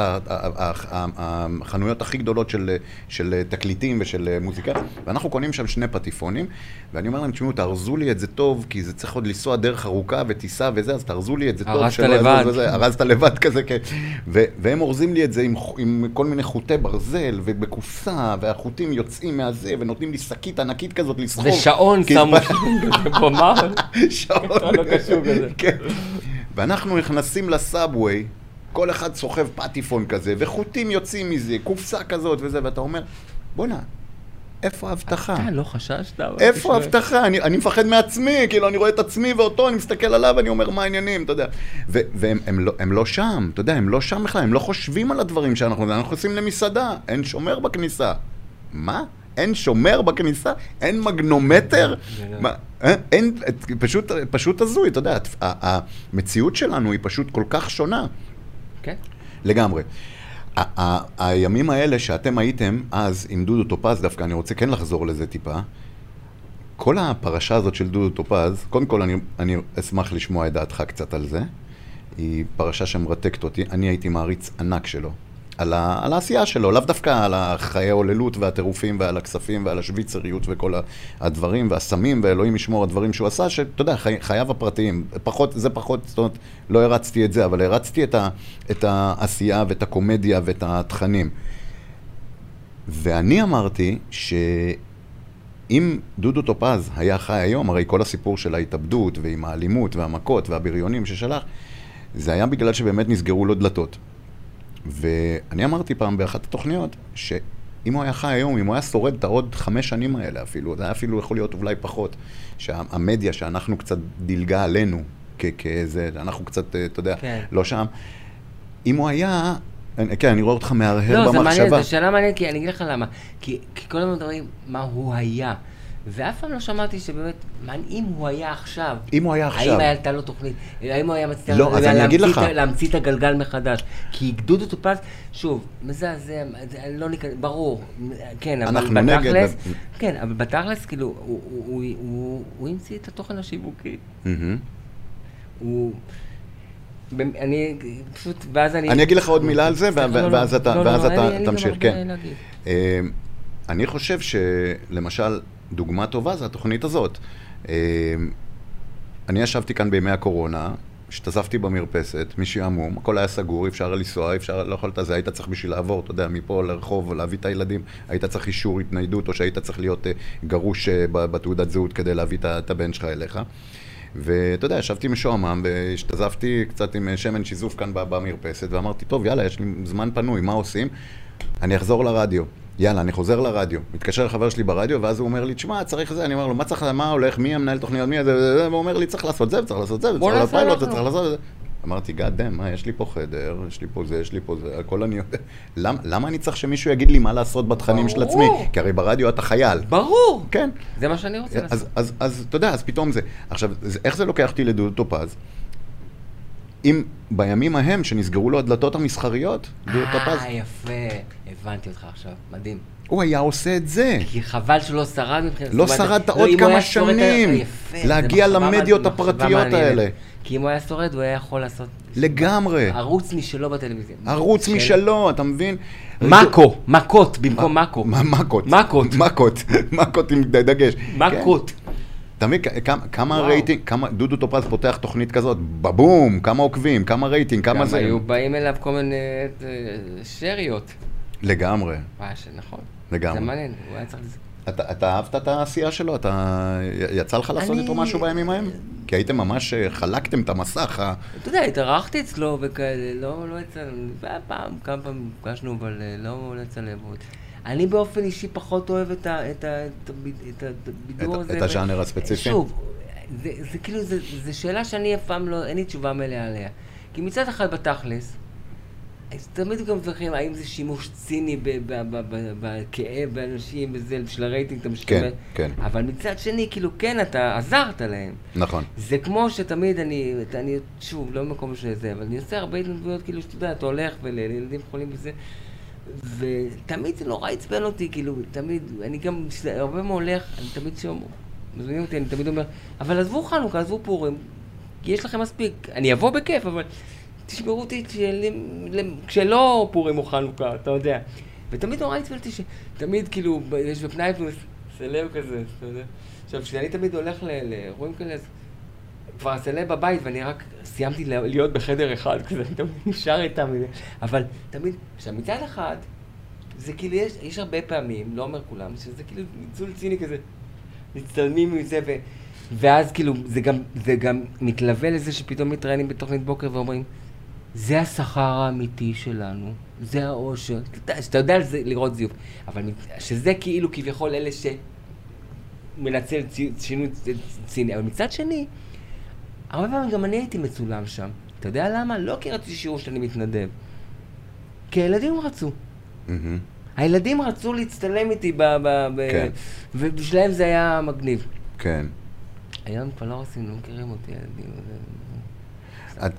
[SPEAKER 2] החנויות הכי גדולות של, של תקליטים ושל אה, מוזיקה, ואנחנו קונים שם שני פטיפונים, ואני אומר להם, תשמעו, תארזו לי את זה טוב, כי זה צריך עוד לנסוע דרך ארוכה וטיסה וזה, אז תארזו לי את זה טוב.
[SPEAKER 3] ארזת לבד.
[SPEAKER 2] וזה, ארזת לבד (laughs) כזה, כן. ו- והם אורזים לי את זה עם, עם כל מיני חוטי ברזל ובקופסה, והחוטים יוצאים מהזה, ונותנים לי שקית ענקית כזאת לסחוב.
[SPEAKER 3] ושעון שמו? (laughs) (laughs)
[SPEAKER 2] שעון.
[SPEAKER 3] קשור כזה. (laughs)
[SPEAKER 2] כן. ואנחנו נכנסים לסאבווי, כל אחד סוחב פטיפון כזה, וחוטים יוצאים מזה, קופסה כזאת וזה, ואתה אומר, בואנה, איפה האבטחה?
[SPEAKER 3] אתה לא חששת?
[SPEAKER 2] איפה
[SPEAKER 3] תשמע.
[SPEAKER 2] האבטחה? אני, אני מפחד מעצמי, כאילו, אני רואה את עצמי ואותו, אני מסתכל עליו ואני אומר, מה העניינים, אתה יודע. ו- והם הם לא, הם לא שם, אתה יודע, הם לא שם בכלל, הם לא חושבים על הדברים שאנחנו, אנחנו נכנסים למסעדה, אין שומר בכניסה. מה? אין שומר בכניסה? אין מגנומטר? מה, אה? אין, פשוט, פשוט הזוי, אתה יודע, המציאות שלנו היא פשוט כל כך שונה.
[SPEAKER 3] כן.
[SPEAKER 2] לגמרי. הימים האלה שאתם הייתם אז עם דודו טופז, דווקא אני רוצה כן לחזור לזה טיפה. כל הפרשה הזאת של דודו טופז, קודם כל אני, אני אשמח לשמוע את דעתך קצת על זה. היא פרשה שמרתקת אותי, אני הייתי מעריץ ענק שלו. על, ה, על העשייה שלו, לאו דווקא על החיי ההוללות והטירופים ועל הכספים ועל השוויצריות וכל הדברים והסמים ואלוהים ישמור הדברים שהוא עשה, שאתה יודע, חי, חייו הפרטיים, פחות, זה פחות, זאת אומרת, לא הרצתי את זה, אבל הרצתי את, ה, את העשייה ואת הקומדיה ואת התכנים. ואני אמרתי שאם דודו טופז היה חי היום, הרי כל הסיפור של ההתאבדות ועם האלימות והמכות והבריונים ששלח, זה היה בגלל שבאמת נסגרו לו דלתות. ואני אמרתי פעם באחת התוכניות, שאם הוא היה חי היום, אם הוא היה שורד את העוד חמש שנים האלה אפילו, זה היה אפילו יכול להיות אולי פחות, שהמדיה שאנחנו קצת דילגה עלינו, כאיזה, אנחנו קצת, אה, אתה יודע,
[SPEAKER 3] כן.
[SPEAKER 2] לא שם, אם הוא היה, כן, אני רואה אותך מהרהר
[SPEAKER 3] לא, זה מעניין,
[SPEAKER 2] במחשבה.
[SPEAKER 3] זו שאלה מעניינת, כי אני אגיד לך למה. כי כי כל הזמן מדברים מה הוא היה. ואף פעם לא שמעתי שבאמת, אם הוא היה עכשיו?
[SPEAKER 2] אם הוא היה עכשיו.
[SPEAKER 3] האם הייתה לו תוכנית? האם הוא היה מצליח
[SPEAKER 2] לא, אז אני אגיד
[SPEAKER 3] להמציא
[SPEAKER 2] לך.
[SPEAKER 3] את הגלגל מחדש? כי דודו טופז, שוב, מזעזע, לא ניכנס, ברור, כן, אבל
[SPEAKER 2] אנחנו נגד,
[SPEAKER 3] בתכלס, כן, אבל בתכלס, כאילו, הוא- המציא את התוכן השיווקי. הוא... אני פשוט, ואז אני...
[SPEAKER 2] אני אגיד לך עוד מילה על זה,
[SPEAKER 3] לא, לא.
[SPEAKER 2] ואז אתה-
[SPEAKER 3] לא,
[SPEAKER 2] תמשיך, כן. אה, אני חושב שלמשל, דוגמה טובה זה התוכנית הזאת. אה, אני ישבתי כאן בימי הקורונה, השתזפתי במרפסת, משעמום, הכל היה סגור, אי אפשר לנסוע, אי אפשר, לא יכולת זה, היית צריך בשביל לעבור, אתה יודע, מפה לרחוב, להביא את הילדים, היית צריך אישור התניידות, או שהיית צריך להיות אה, גרוש אה, בתעודת זהות כדי להביא את הבן שלך אליך. ואתה יודע, ישבתי משועמם והשתזפתי קצת עם אה, שמן שיזוף כאן במרפסת, ואמרתי, טוב, יאללה, יש לי זמן פנוי, מה עושים? אני אחזור לרדיו. יאללה, אני חוזר לרדיו. מתקשר לחבר שלי ברדיו, ואז הוא אומר לי, תשמע, צריך זה, אני אומר לו, מה צריך, מה הולך, מי המנהל תוכניות, מי זה, והוא אומר לי, צריך לעשות זה, וצריך לעשות זה, וצריך לעשות פיילוט,
[SPEAKER 3] אנחנו."
[SPEAKER 2] וצריך לעשות זה. אמרתי, God damn, מה, יש לי פה חדר, יש לי פה זה, יש לי פה זה, הכל אני יודע. למה, למה אני צריך שמישהו יגיד לי מה לעשות בתכנים של עצמי?
[SPEAKER 3] ברור.
[SPEAKER 2] כי הרי ברדיו אתה חייל.
[SPEAKER 3] ברור!
[SPEAKER 2] כן.
[SPEAKER 3] זה מה שאני רוצה
[SPEAKER 2] אז,
[SPEAKER 3] לעשות.
[SPEAKER 2] אז, אז אתה יודע, אז פתאום זה. עכשיו, זה, איך זה לוקח אותי לדודו טופז? אם בימים ההם, שנסגרו לו הדלתות המסחריות, דודו טופז,
[SPEAKER 3] אה, יפה. הבנתי אותך עכשיו. מדהים.
[SPEAKER 2] הוא היה עושה את זה.
[SPEAKER 3] כי חבל שהוא לא שרד מבחינת...
[SPEAKER 2] לא שרדת
[SPEAKER 3] לא,
[SPEAKER 2] עוד כמה
[SPEAKER 3] שורד,
[SPEAKER 2] שנים להגיע למדיות הפרטיות. האלה.
[SPEAKER 3] כי אם הוא היה שורד, הוא היה יכול לעשות...
[SPEAKER 2] לגמרי.
[SPEAKER 3] ערוץ משלו בטלוויזיה.
[SPEAKER 2] ערוץ
[SPEAKER 3] של-
[SPEAKER 2] משלו, אתה מבין?
[SPEAKER 3] מאקו, מכות במקום מאקו.
[SPEAKER 2] מכות. (laughs)
[SPEAKER 3] מכות.
[SPEAKER 2] מכות עם דגש.
[SPEAKER 3] מכות.
[SPEAKER 2] אתה מבין, כמה-. רייטינג, כמה, דודו טופז פותח תוכנית כזאת, בבום, כמה עוקבים, כמה רייטינג, כמה
[SPEAKER 3] גם
[SPEAKER 2] זה.
[SPEAKER 3] היו באים אליו כל מיני אה, שריות.
[SPEAKER 2] לגמרי,
[SPEAKER 3] מה שנכון.
[SPEAKER 2] לגמרי.
[SPEAKER 3] זה מעניין, הוא היה צריך... לזה.
[SPEAKER 2] אתה, אתה אהבת את העשייה שלו? אתה... יצא לך לעשות
[SPEAKER 3] אני-
[SPEAKER 2] איתו משהו בימים ההם? כי הייתם ממש, אה, חלקתם את המסך?
[SPEAKER 3] אתה יודע, התארחתי אצלו וכאלה, לא, לא יצא פעם, כמה פעמים נפגשנו, אבל אה, לא לא יצא לעבוד. אני באופן אישי פחות אוהב את ה- את ה- את הב- את הבידור
[SPEAKER 2] את-
[SPEAKER 3] הזה.
[SPEAKER 2] את הז'אנר הספציפי?
[SPEAKER 3] שוב, זה זה כאילו, זה שאלה שאני אף פעם לא, אין לי תשובה מלאה עליה. כי מצד אחד בתכלס, תמיד גם זוכרים האם זה שימוש ציני בכאב באנשים וזה, בשביל הרייטינג אתה משתמש.
[SPEAKER 2] כן, כן.
[SPEAKER 3] אבל מצד שני, כאילו, כן, אתה עזרת להם.
[SPEAKER 2] נכון.
[SPEAKER 3] זה כמו שתמיד אני, אני, שוב, לא במקום שזה, אבל אני עושה הרבה התנדבויות, כאילו, שאתה יודע, אתה הולך ולילדים חולים וזה, ותמיד זה נורא עצבן אותי, כאילו, תמיד, אני גם, הרבה מאוד הולך, אני תמיד שומע, מזמינים אותי, אני תמיד אומר, אבל עזבו חנוכה, עזבו פורים, כי יש לכם מספיק, אני אבוא בכיף, אבל תשמעו אותי כשל- כשלא פורים או חנוכה, אתה יודע. ותמיד נורא עצבן אותי שתמיד, כאילו, יש בפנאי פלוס, סלב כזה, אתה יודע. עכשיו, כשאני תמיד הולך לאירועים כאלה, אז כבר הסלב בבית, ואני רק סיימתי לה- להיות בחדר אחד, כזה, אני תמיד נשאר איתם, אבל תמיד, עכשיו מצד אחד, זה כאילו, יש, יש הרבה פעמים, לא אומר כולם, שזה כאילו ניצול ציני כזה, מצטלמים מזה, ו, ואז כאילו, זה גם, זה גם מתלווה לזה שפתאום מתראיינים בתוכנית בוקר ואומרים, זה השכר האמיתי שלנו, זה העושר, אתה- שאתה יודע זה, לראות זיוף, אבל שזה כאילו כביכול אלה שמנצל צי- שינוי ציני, אבל מצד שני, הרבה פעמים גם אני הייתי מצולם שם. אתה יודע למה? לא כי רציתי שיעור שאני מתנדב. כי הילדים רצו. הילדים רצו להצטלם איתי ב... ב, ב
[SPEAKER 2] כן.
[SPEAKER 3] ובשבילם זה היה מגניב.
[SPEAKER 2] כן.
[SPEAKER 3] היום כבר לא רוצים, לא מכירים אותי, הילדים.
[SPEAKER 2] את-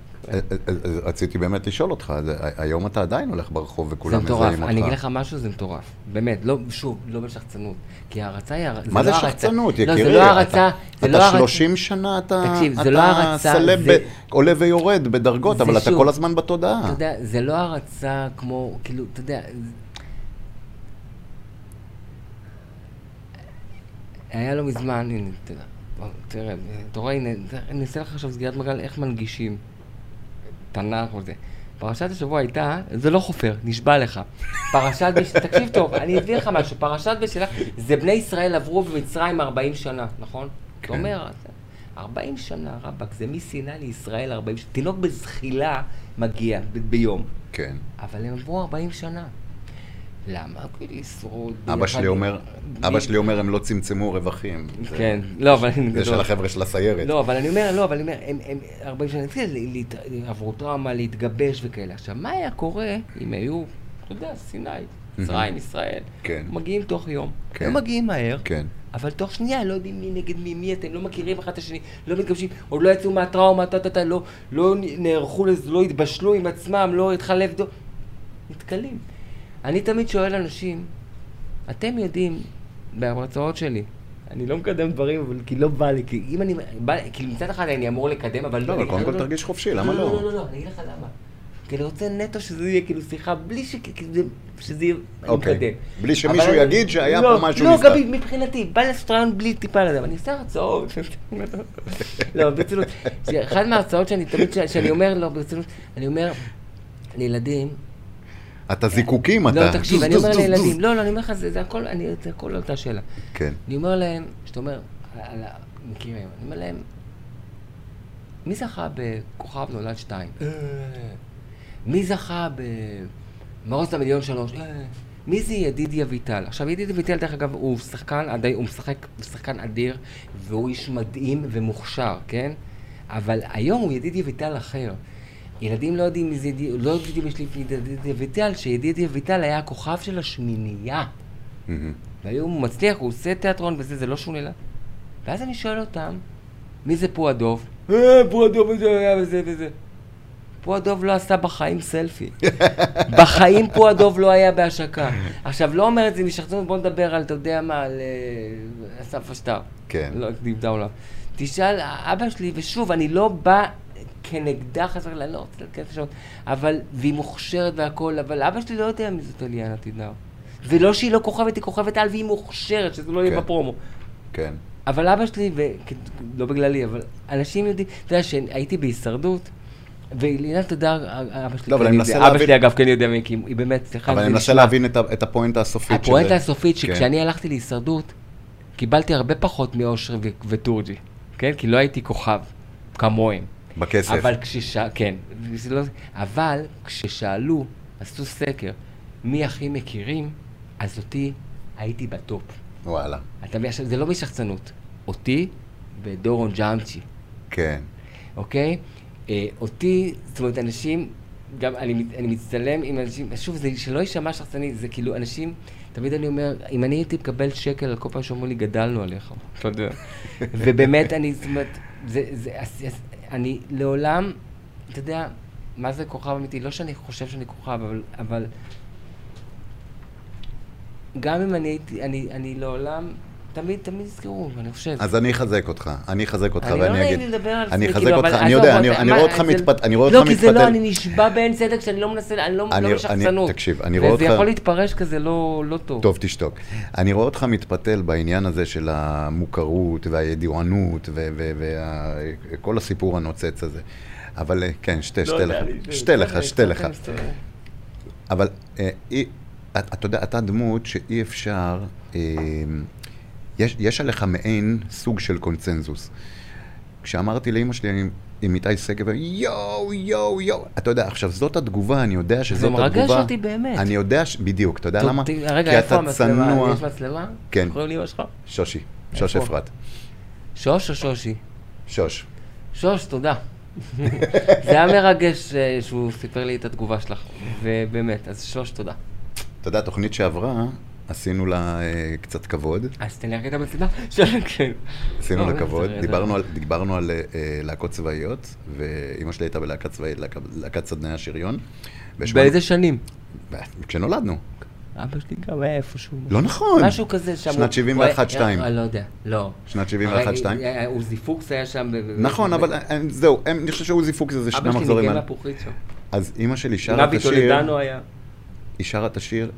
[SPEAKER 2] רציתי באמת לשאול אותך, זה- היום אתה עדיין הולך ברחוב
[SPEAKER 3] זה
[SPEAKER 2] וכולם
[SPEAKER 3] מטורף,
[SPEAKER 2] מזהים אותך.
[SPEAKER 3] אני אגיד לך משהו, זה מטורף. באמת, לא, שוב, לא בשחצנות. כי ההרצה היא...
[SPEAKER 2] מה זה
[SPEAKER 3] לא
[SPEAKER 2] שחצנות,
[SPEAKER 3] לא,
[SPEAKER 2] יקירי?
[SPEAKER 3] זה לא הרצה,
[SPEAKER 2] אתה-
[SPEAKER 3] זה לא
[SPEAKER 2] אתה
[SPEAKER 3] הרצה.
[SPEAKER 2] 30 שנה, אתה
[SPEAKER 3] זה לא
[SPEAKER 2] סלב
[SPEAKER 3] זה-
[SPEAKER 2] עולה ויורד בדרגות,
[SPEAKER 3] זה
[SPEAKER 2] אבל אתה כל הזמן בתודעה.
[SPEAKER 3] אתה יודע, זה לא הרצה כמו, כאילו, אתה יודע, היה לא מזמן, הנה, תראה, אתה רואה, הנה, אני אעשה לך עכשיו סגירת מעגל, איך מנגישים תנ"ך או זה. פרשת השבוע הייתה, זה לא חופר, נשבע לך. פרשת, בש... (laughs) תקשיב טוב, אני אסביר לך משהו, פרשת בשלח, זה בני ישראל עברו במצרים 40 שנה, נכון?
[SPEAKER 2] כן.
[SPEAKER 3] אתה אומר, 40 שנה, רבאק, זה מסיני לישראל 40 שנה, תינוק בזחילה מגיע ב- ביום,
[SPEAKER 2] כן.
[SPEAKER 3] אבל הם עברו 40 שנה. למה? כי לשרוד.
[SPEAKER 2] אבא שלי אומר, אבא שלי אומר, הם לא צמצמו רווחים.
[SPEAKER 3] כן, לא, אבל...
[SPEAKER 2] זה של החבר'ה של הסיירת.
[SPEAKER 3] לא, אבל אני אומר, לא, אבל אני אומר, הם, הם 40 שנה, עברו טראומה, להתגבש וכאלה. עכשיו, מה היה קורה אם היו, אתה יודע, סיני, מצרים, ישראל,
[SPEAKER 2] כן.
[SPEAKER 3] מגיעים תוך יום.
[SPEAKER 2] כן.
[SPEAKER 3] הם מגיעים מהר,
[SPEAKER 2] כן.
[SPEAKER 3] אבל תוך שנייה לא יודעים מי נגד מי, מי אתם, לא מכירים אחד את השני, לא מתגבשים, עוד לא יצאו מהטראומה, טה טה טה, לא, לא נערכו לזה, לא התבשלו עם עצמם, לא התחלף דו... נתקלים. אני תמיד שואל אנשים, אתם יודעים, בהרצאות שלי, אני לא מקדם דברים, אבל כי לא בא לי, כי אם אני, בא, כאילו מצד אחד אני אמור לקדם, אבל
[SPEAKER 2] לא,
[SPEAKER 3] אני-
[SPEAKER 2] אבל קודם
[SPEAKER 3] אני
[SPEAKER 2] כל תרגיש חופשי, למה
[SPEAKER 3] לא?
[SPEAKER 2] לא?
[SPEAKER 3] לא, לא, לא, אני אגיד לך למה. כי אני רוצה נטו שזה יהיה כאילו שיחה בלי ש... כאילו זה- שזה יהיה...
[SPEAKER 2] אוקיי. בלי שמישהו יגיד שהיה
[SPEAKER 3] לא,
[SPEAKER 2] פה משהו
[SPEAKER 3] לא,
[SPEAKER 2] נסתר.
[SPEAKER 3] גם מבחינתי, בא רעיון בלי טיפה לזה, אבל אני עושה הרצאות. (laughs) לא, ברצינות. אחת מההרצאות שאני תמיד, ש- שאני אומר, לא, ברצינות, אני אומר לילדים,
[SPEAKER 2] אתה זיקוקים, אתה.
[SPEAKER 3] לא, תקשיב, אני אומר לילדים. לא, לא, אני אומר לך, זה הכל, אני- זה הכל אותה שאלה.
[SPEAKER 2] כן.
[SPEAKER 3] אני אומר להם, שאתה אומר, על ה- מכירים, אני אומר להם, מי זכה בכוכב נולד שתיים? מי זכה במרוץ למיליון שלוש? מי זה ידידיה ויטל? עכשיו, ידידיה ויטל, דרך אגב, הוא שחקן, הוא משחק, הוא שחקן אדיר, והוא איש מדהים ומוכשר, כן? אבל היום הוא ידידיה ויטל אחר. ילדים לא יודעים מי זה לא יודעים יש לי ידידיה ויטל, שידידיה ויטל היה הכוכב של השמינייה.
[SPEAKER 2] מהמם.
[SPEAKER 3] והיום הוא מצליח, הוא עושה תיאטרון וזה, זה לא שונה לה. ואז אני שואל אותם, מי זה פועדוב? אה, פועדוב וזה היה וזה וזה. פועדוב לא עשה בחיים סלפי. (laughs) בחיים פועדוב לא היה בהשקה. עכשיו, לא אומר את זה משחצנות, בוא נדבר על, אתה יודע מה, על אה, אסף אשטר.
[SPEAKER 2] כן.
[SPEAKER 3] לא, נבדה עולם. תשאל, אבא שלי, ושוב, אני לא בא כנגדה חס וחלילה, אני לא רוצה לקחת שעות, אבל, והיא מוכשרת והכול, אבל אבא שלי לא יודע מי זאת אליאנה תדנר. ולא שהיא לא כוכבת, היא כוכבת על והיא מוכשרת, שזה לא יהיה
[SPEAKER 2] כן.
[SPEAKER 3] בפרומו.
[SPEAKER 2] כן.
[SPEAKER 3] אבל אבא שלי, ו... לא בגללי, אבל אנשים יודעים, אתה יודע שהייתי בהישרדות, ואילנה, יודע, אבא שלי
[SPEAKER 2] לא, אבל
[SPEAKER 3] כן
[SPEAKER 2] אני מנסה
[SPEAKER 3] אבא
[SPEAKER 2] להבין-
[SPEAKER 3] שלי אגב כן יודע מי, כי היא באמת, סליחה,
[SPEAKER 2] אבל אני מנסה להבין את הפואנטה הסופית של.
[SPEAKER 3] הפואנטה הסופית,
[SPEAKER 2] כן.
[SPEAKER 3] שכשאני הלכתי להישרדות, קיבלתי הרבה פחות מאושר ו- וטורג'י, כן? כי לא הייתי כוכב, כמוהם.
[SPEAKER 2] בכסף.
[SPEAKER 3] אבל כשש... כן. לא... אבל כששאלו, עשו סקר, מי הכי מכירים, אז אותי הייתי בטופ.
[SPEAKER 2] וואלה.
[SPEAKER 3] אתה מבין? זה לא משחצנות. אותי ודורון ג'אמצ'י,
[SPEAKER 2] כן.
[SPEAKER 3] אוקיי? אה, אותי, זאת אומרת, אנשים, גם אני, אני מצטלם עם אנשים, שוב, זה שלא יישמע שחצני, זה כאילו אנשים, תמיד אני אומר, אם אני הייתי מקבל שקל על כל פעם שאומרים לי, גדלנו עליך, אתה יודע. (laughs) ובאמת, אני, זאת אומרת, זה, זה, אני לעולם, אתה יודע, מה זה כוכב אמיתי? לא שאני חושב שאני כוכב, אבל, אבל גם אם אני הייתי, אני, אני לעולם, תמיד, תמיד יזכרו, אני חושב.
[SPEAKER 2] אז אני אחזק אותך, אני אחזק אותך
[SPEAKER 3] אני
[SPEAKER 2] ואני
[SPEAKER 3] לא
[SPEAKER 2] אגיד...
[SPEAKER 3] נעים לי לדבר על זה,
[SPEAKER 2] אני
[SPEAKER 3] כאילו,
[SPEAKER 2] אחזק
[SPEAKER 3] אבל
[SPEAKER 2] אותך, אני יודע, אני אני רואה אותך
[SPEAKER 3] זה-
[SPEAKER 2] מתפת- אני רואה
[SPEAKER 3] לא, כי זה לא,
[SPEAKER 2] מתפתל.
[SPEAKER 3] אני נשבע באין צדק שאני לא מנסה, אני לא
[SPEAKER 2] אני-
[SPEAKER 3] לא
[SPEAKER 2] אני-
[SPEAKER 3] משחצנות.
[SPEAKER 2] תקשיב, אני רואה
[SPEAKER 3] וזה
[SPEAKER 2] אותך-
[SPEAKER 3] יכול להתפרש כזה לא לא טוב.
[SPEAKER 2] טוב, תשתוק. אני רואה אותך מתפתל בעניין הזה של המוכרות והידוענות וכל הסיפור הנוצץ הזה. אבל אה, כן, שתה,
[SPEAKER 3] לא
[SPEAKER 2] שתה לך,
[SPEAKER 3] אני-
[SPEAKER 2] שתה לך, שתה לך.
[SPEAKER 3] אני.
[SPEAKER 2] אבל אתה יודע, אתה דמות שאי אפשר, אה, יש, יש עליך מעין סוג של קונצנזוס. כשאמרתי לאימא שלי, אני עם איתי שגב, יואו, יואו, יואו, אתה יודע, עכשיו זאת התגובה, אני יודע שזאת
[SPEAKER 3] זה
[SPEAKER 2] התגובה.
[SPEAKER 3] מרגש אותי באמת.
[SPEAKER 2] אני יודע, ש... בדיוק, אתה יודע למה?
[SPEAKER 3] ת- רגע, איפה המצלמה? יש מצלמה?
[SPEAKER 2] כן.
[SPEAKER 3] קוראים לאמא שלך?
[SPEAKER 2] שושי, שוש? אפרת.
[SPEAKER 3] שוש או שושי?
[SPEAKER 2] שוש.
[SPEAKER 3] שוש, תודה. זה היה מרגש אה, שהוא סיפר לי את התגובה שלך, ובאמת, אז שוש, תודה.
[SPEAKER 2] אתה יודע, תוכנית שעברה, עשינו לה אה, קצת כבוד.
[SPEAKER 3] אז תן לי רק את המצלמה. (laughs) שוש, כן.
[SPEAKER 2] עשינו
[SPEAKER 3] לא,
[SPEAKER 2] לה כבוד, דיברנו על, דיברנו על אה, אה, להקות צבאיות, ואימא שלי הייתה בלהקה צבאית, להקה- להקת סדנאי השריון.
[SPEAKER 3] באיזה שנים?
[SPEAKER 2] כשנולדנו.
[SPEAKER 3] אבא שלי גם היה איפשהו.
[SPEAKER 2] לא נכון.
[SPEAKER 3] משהו כזה שם.
[SPEAKER 2] שנת
[SPEAKER 3] הוא- הוא היה-
[SPEAKER 2] 71-2.
[SPEAKER 3] אני לא יודע, לא.
[SPEAKER 2] שנת 71-2.
[SPEAKER 3] הרי, אה, עוזי פוקס היה שם.
[SPEAKER 2] נכון, אבל אה, זהו, אני חושב שעוזי פוקס זה שני
[SPEAKER 3] אבא שלי
[SPEAKER 2] מחזורים.
[SPEAKER 3] ניגן
[SPEAKER 2] האלה.
[SPEAKER 3] מהפוכית שם.
[SPEAKER 2] אז אימא שלי שרה את
[SPEAKER 3] נבי
[SPEAKER 2] השיר,
[SPEAKER 3] טולדנו היה.
[SPEAKER 2] היא שרה את השיר,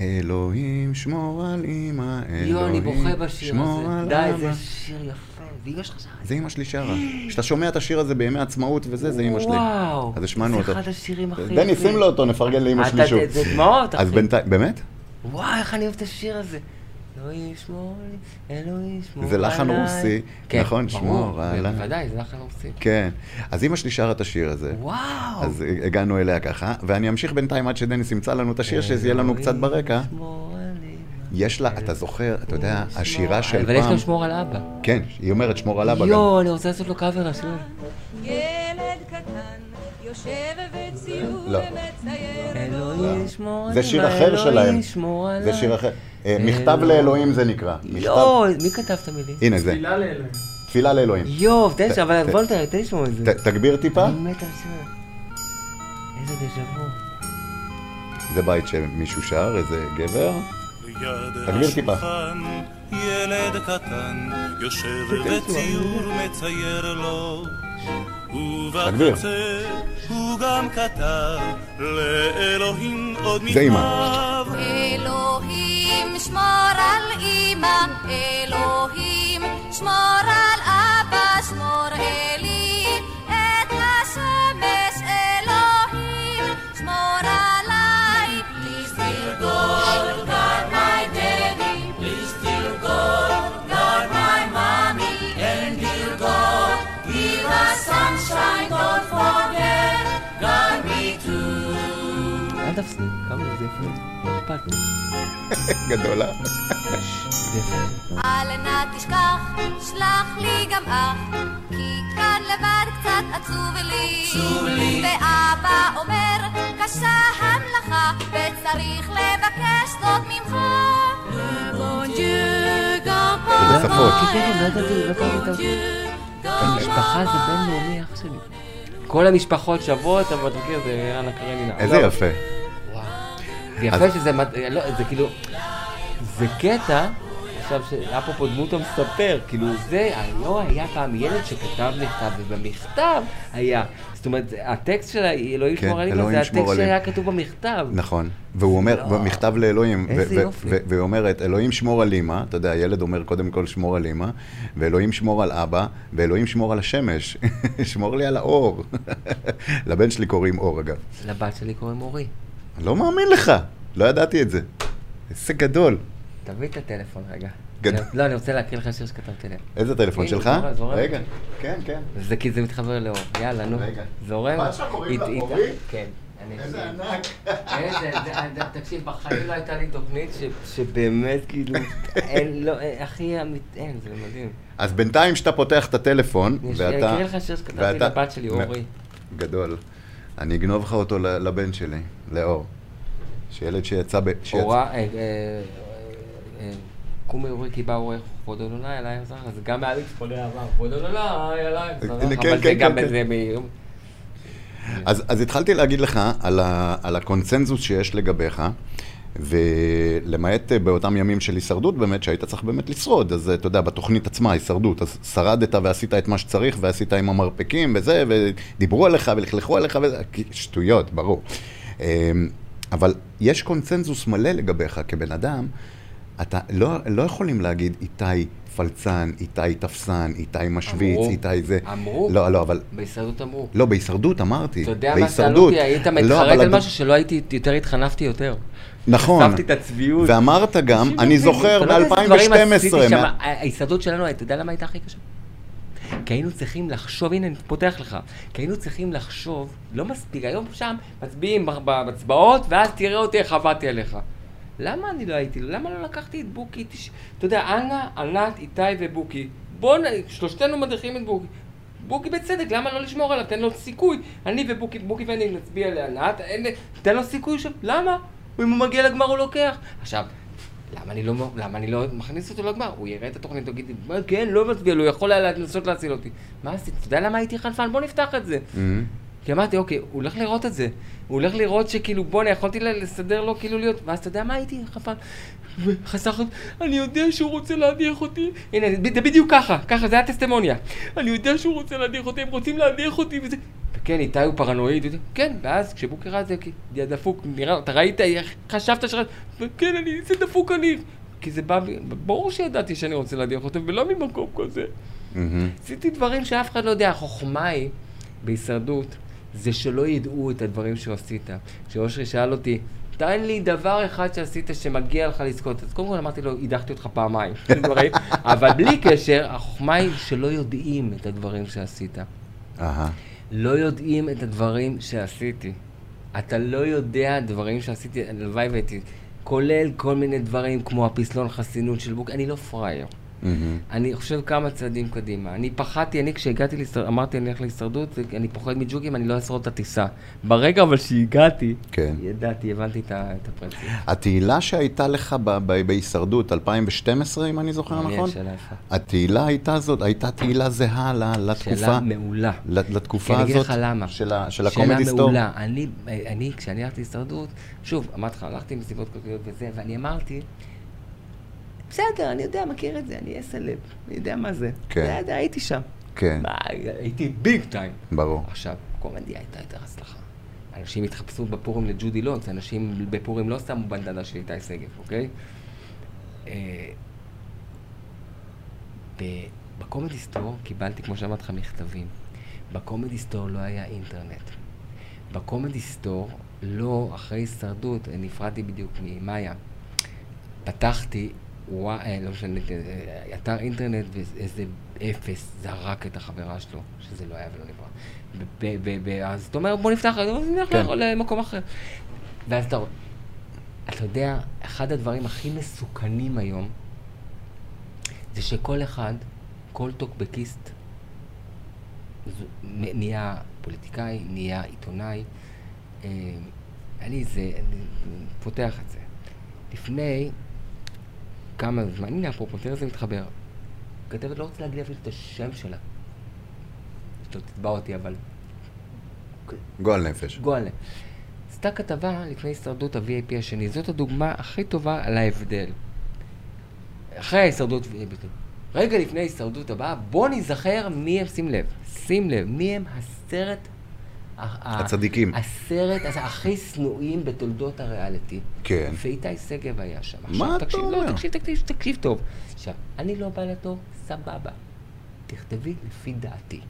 [SPEAKER 2] אלוהים שמור על אימא,
[SPEAKER 3] יואו, אני בוכה
[SPEAKER 2] אלוהים
[SPEAKER 3] בשיר
[SPEAKER 2] שמור על
[SPEAKER 3] הזה. די. זה שיר יפה. ואימא שלך שרה.
[SPEAKER 2] זה אימא שלי שרה. כשאתה שומע את השיר הזה בימי עצמאות וזה, זה אימא שלי.
[SPEAKER 3] וואו.
[SPEAKER 2] אז השמענו אותו.
[SPEAKER 3] זה אחד השירים הכי יפים.
[SPEAKER 2] דני, שים לו אותו, נפרגן לאימא שלי
[SPEAKER 3] אתה-
[SPEAKER 2] שוב.
[SPEAKER 3] זה דמעות, אחי.
[SPEAKER 2] אז בינתיים, באמת?
[SPEAKER 3] וואי, איך אני אוהב את השיר הזה. אלוהים ישמור לי, אלוהים ישמור
[SPEAKER 2] זה לחן
[SPEAKER 3] עליי.
[SPEAKER 2] רוסי,
[SPEAKER 3] כן,
[SPEAKER 2] נכון?
[SPEAKER 3] ברור,
[SPEAKER 2] שמור עליי.
[SPEAKER 3] בוודאי, זה לחן רוסי.
[SPEAKER 2] כן. אז אימא שלי שרה את השיר הזה.
[SPEAKER 3] וואו.
[SPEAKER 2] אז הגענו אליה ככה, ואני אמשיך בינתיים עד שדניס ימצא לנו את השיר, שזה יהיה לנו קצת ברקע.
[SPEAKER 3] עליי.
[SPEAKER 2] יש לה, אתה זוכר, אתה יודע, השירה של
[SPEAKER 3] אבל יש
[SPEAKER 2] פעם,
[SPEAKER 3] גם שמור על אבא.
[SPEAKER 2] כן, היא אומרת שמור על אבא גם.
[SPEAKER 3] יואו, אני רוצה לעשות לו קאבר השיר.
[SPEAKER 4] ילד קטן
[SPEAKER 2] לא.
[SPEAKER 3] ישמור
[SPEAKER 2] זה שיר אחר שלהם. זה שיר אחר. אה, מכתב לאלוהים זה נקרא.
[SPEAKER 3] יואו, מי כתב את המילים?
[SPEAKER 2] הנה זה. תפילה לאלוהים.
[SPEAKER 3] יואו, תן לי, אבל בוא נתן, תן לי לשמוע את זה.
[SPEAKER 2] תגביר טיפה.
[SPEAKER 3] אני מת על. איזה דז'ה וו.
[SPEAKER 2] זה בית שמישהו שר, איזה גבר. תגביר טיפה.
[SPEAKER 5] ילד קטן, יושב וציור מצייר לו.
[SPEAKER 2] תגביר.
[SPEAKER 5] הוא גם כתב לאלוהים עוד
[SPEAKER 2] זה אמא.
[SPEAKER 5] מכתב.
[SPEAKER 4] אלוהים שמור על אמא אלוהים שמור על אבא שמור אלי
[SPEAKER 3] תפסיק, כמה זה יפה. אכפת לי. (laughs)
[SPEAKER 2] גדול, אה?
[SPEAKER 4] אל נא תשכח, שלח לי גם אח, כי כאן לבד קצת עצוב לי. עצוב לי. ואבא אומר, קשה המלאכה, וצריך לבקש זאת ממך.
[SPEAKER 3] כן, כן, זה. המשפחה זה בינלאומי, אח שלי. כל המשפחות שוות, אבל אתה מכיר, זה רנה קרנינה.
[SPEAKER 2] איזה יפה.
[SPEAKER 3] יפה שזה, מד- לא, זה כאילו, זה קטע, עכשיו, אפרופו דמות המספר, כאילו זה, לא היה פעם ילד שכתב מכתב, ובמכתב היה, זאת אומרת, הטקסט של אלוהים
[SPEAKER 2] כן,
[SPEAKER 3] שמור על אמא,
[SPEAKER 2] אלוהים
[SPEAKER 3] זה הטקסט. שהיה כתוב במכתב.
[SPEAKER 2] נכון, והוא אומר,
[SPEAKER 3] לא.
[SPEAKER 2] במכתב לאלוהים,
[SPEAKER 3] איזה יופי.
[SPEAKER 2] והיא אומרת, אלוהים שמור על אמא, אתה יודע, הילד אומר קודם כל שמור על אמא, ואלוהים שמור על אבא, ואלוהים שמור על השמש, (laughs) שמור לי על האור. (laughs) לבן שלי קוראים אור אגב.
[SPEAKER 3] לבת שלי קוראים אורי.
[SPEAKER 2] אני לא מאמין לך, לא ידעתי את זה. איזה גדול.
[SPEAKER 3] תביא את הטלפון רגע. לא, אני רוצה להקריא לך שיר שכתבתי להם.
[SPEAKER 2] איזה טלפון
[SPEAKER 3] הנה,
[SPEAKER 2] שלך? רגע, כן, כן.
[SPEAKER 3] זה כי זה מתחבר לאור. יאללה, נו. זורם.
[SPEAKER 2] הבת שלך קוראים לה
[SPEAKER 3] הת- הת-
[SPEAKER 2] אורי?
[SPEAKER 3] כן.
[SPEAKER 2] איזה ענק.
[SPEAKER 3] איזה, תקשיב, בחיים לא הייתה לי תוכנית שבאמת, כאילו, אין, לא, אין, אחי, אמיתי, אין, זה מדהים.
[SPEAKER 2] אז בינתיים שאתה פותח את הטלפון, ואתה...
[SPEAKER 3] אני אקריא לך שיר שכתבתי לבת שלי, אורי.
[SPEAKER 2] גדול. אני אגנוב לך אותו לבן שלי, לאור. שילד שיצא ב...
[SPEAKER 3] אורה, אה, אה, אה, קומי אורי כי בא אורך, כבוד אדוני עליי עזר, אז גם מאליקס פונה עבר, כבוד אדוני עליי עזר,
[SPEAKER 2] הנה, כן,
[SPEAKER 3] אבל
[SPEAKER 2] כן,
[SPEAKER 3] זה גם
[SPEAKER 2] כן, כן.
[SPEAKER 3] איזה מ...
[SPEAKER 2] אז, אז התחלתי להגיד לך על, הקונצנזוס שיש לגביך, ולמעט באותם ימים של הישרדות באמת, שהיית צריך באמת לשרוד, אז אתה יודע, בתוכנית עצמה, הישרדות, אז שרדת ועשית את מה שצריך, ועשית עם המרפקים וזה, ודיברו עליך ולכלכו עליך וזה, שטויות, ברור. אה, אבל יש קונצנזוס מלא לגביך כבן אדם, אתה לא, לא יכולים להגיד איתי פלצן, איתי תפסן, איתי משוויץ,
[SPEAKER 3] אמרו.
[SPEAKER 2] איתי זה.
[SPEAKER 3] אמרו.
[SPEAKER 2] לא, לא, אבל
[SPEAKER 3] בהישרדות אמרו.
[SPEAKER 2] לא, בהישרדות אמרתי.
[SPEAKER 3] אתה יודע מה שאלו. אותי, היית
[SPEAKER 2] לא,
[SPEAKER 3] מתחרט
[SPEAKER 2] אבל
[SPEAKER 3] על משהו שלא הייתי, יותר התחנפתי יותר.
[SPEAKER 2] נכון.
[SPEAKER 3] חשפתי את הצביעות.
[SPEAKER 2] ואמרת גם, אני זוכר
[SPEAKER 3] לא יודע איזה דברים עשיתי
[SPEAKER 2] ב-2012.
[SPEAKER 3] שם. ההישרדות שלנו, אתה יודע למה הייתה הכי קשה? כי היינו צריכים לחשוב, הנה אני פותח לך, כי היינו צריכים לחשוב, לא מספיק, היום שם מצביעים בהצבעות, ואז תראה אותי איך עבדתי עליך. למה אני לא הייתי, למה לא לקחתי את בוקי, תש... אתה יודע, אנה, ענת, איתי ובוקי, בואו, נ- שלושתנו מדריכים את בוקי. בוקי בצדק, למה לא לשמור עליו? תן לו סיכוי. אני ובוקי, בוקי ואני נצביע לענת, תן לו סיכוי שם, למה? אם הוא מגיע לגמר הוא לוקח. עכשיו, למה אני לא, למה אני לא מכניס אותו לגמר? הוא יראה את התוכנית, הוא יגיד, "מה, כן, לא מצביע הוא יכול היה לנסות להציל אותי. מה עשיתי? אתה יודע למה הייתי חנפן? בוא נפתח את זה.
[SPEAKER 2] מהמם.
[SPEAKER 3] כי אמרתי, אוקיי, הוא הולך לראות את זה. הוא הולך לראות שכאילו, בואנה, יכולתי לסדר לו כאילו להיות... ואז אתה יודע מה הייתי חנפן? חסך, אני יודע שהוא רוצה להדיח אותי. הנה, זה בדיוק ככה, ככה, זה הטסטימוניה. אני יודע שהוא רוצה להדיח אותי, הם רוצים להדיח אותי וזה... וכן, איתי הוא פרנואיד, כן, ואז כשבוקר ראה את זה, כי- יא דפוק, נראה, אתה ראית, חשבת ש... כן, אני, זה דפוק אני. כי זה בא, ברור שידעתי שאני רוצה להדיח אותם, ולא ממקום כזה. עשיתי דברים שאף אחד לא יודע. החוכמה היא, בהישרדות, זה שלא ידעו את הדברים שעשית. כשאושרי שאל אותי, תן לי דבר אחד שעשית שמגיע לך לזכות. אז קודם כל אמרתי לו, הדחתי אותך פעמיים. (laughs) דברים. אבל בלי קשר, החוכמה היא שלא יודעים את הדברים שעשית. לא יודעים את הדברים שעשיתי. אתה לא יודע דברים שעשיתי, הלוואי והייתי, כולל כל מיני דברים כמו הפסלון חסינות של בוק, אני לא פראייר.
[SPEAKER 2] מהמם.
[SPEAKER 3] אני חושב כמה צעדים קדימה. אני פחדתי, אני כשהגעתי, להישרד- אמרתי אני הולך להישרדות, אני פוחד מג'וקים, אני לא אשרוד את הטיסה. ברגע אבל שהגעתי,
[SPEAKER 2] כן.
[SPEAKER 3] ידעתי, הבנתי את את הפרינציפ.
[SPEAKER 2] התהילה שהייתה לך ב- ב- בהישרדות, 2012, אם אני זוכר נכון?
[SPEAKER 3] שאלה.
[SPEAKER 2] התהילה הייתה זאת, הייתה תהילה זהה ל- לתקופה,
[SPEAKER 3] שאלה מעולה.
[SPEAKER 2] ל-
[SPEAKER 3] כי
[SPEAKER 2] לתקופה
[SPEAKER 3] אני אגיד
[SPEAKER 2] הזאת
[SPEAKER 3] לך למה.
[SPEAKER 2] של של
[SPEAKER 3] שאלה
[SPEAKER 2] הקומדי סטור.
[SPEAKER 3] מעולה. אני, אני, כשאני הלכתי להישרדות, שוב, אמרתי לך, הלכתי מסיבות כלכליות וזה, ואני אמרתי, בסדר, אני יודע, מכיר את זה, אני אהיה סלב, אני יודע מה זה.
[SPEAKER 2] כן.
[SPEAKER 3] בסדר, הייתי שם.
[SPEAKER 2] כן,
[SPEAKER 3] הייתי ביג טיים.
[SPEAKER 2] ברור.
[SPEAKER 3] עכשיו, קומדיה הייתה יותר הצלחה. אנשים התחפשו בפורים לג'ודי לונץ, אנשים בפורים לא שמו בנדנה של איתי שגב, אוקיי? אה, בקומדי סטור קיבלתי, כמו שאמרתי לך, מכתבים. בקומדי סטור לא היה אינטרנט. בקומדי סטור, לא, אחרי הישרדות, נפרדתי בדיוק ממאיה. פתחתי, וואי, אה, לא משנה, אתר אינטרנט ואיזה אפס זרק את החברה שלו, שזה לא היה ולא נברא. אז אתה אומר, בוא נפתח, אז נלך
[SPEAKER 2] כן.
[SPEAKER 3] למקום אחר. ואז אתה, אתה יודע, אחד הדברים הכי מסוכנים היום, זה שכל אחד, כל טוקבקיסט, נהיה פוליטיקאי, נהיה עיתונאי. אה, אני זה, אני פותח את זה. לפני כמה זמן, הנה אפרופו, תראה זה מתחבר. כתבת לא רוצה להגיד אפילו את השם שלה. שאתה תתבע אותי, אבל
[SPEAKER 2] גועל נפש.
[SPEAKER 3] גועל. עשתה כתבה לפני הישרדות ה-VIP השני, זאת הדוגמה הכי טובה על ההבדל. אחרי ההישרדות VIP. רגע לפני ההישרדות הבאה, בוא ניזכר מי הם, שים לב, שים לב, מי הם הסרט...
[SPEAKER 2] הצדיקים.
[SPEAKER 3] הסרט הכי שנואים בתולדות הריאליטי.
[SPEAKER 2] כן.
[SPEAKER 3] ואיתי שגב היה שם.
[SPEAKER 2] מה אתה
[SPEAKER 3] תקשיב,
[SPEAKER 2] אומר?
[SPEAKER 3] לא, תקשיב, תקשיב, תקשיב טוב. עכשיו, אני לא בא לטוב, סבבה. תכתבי לפי דעתי.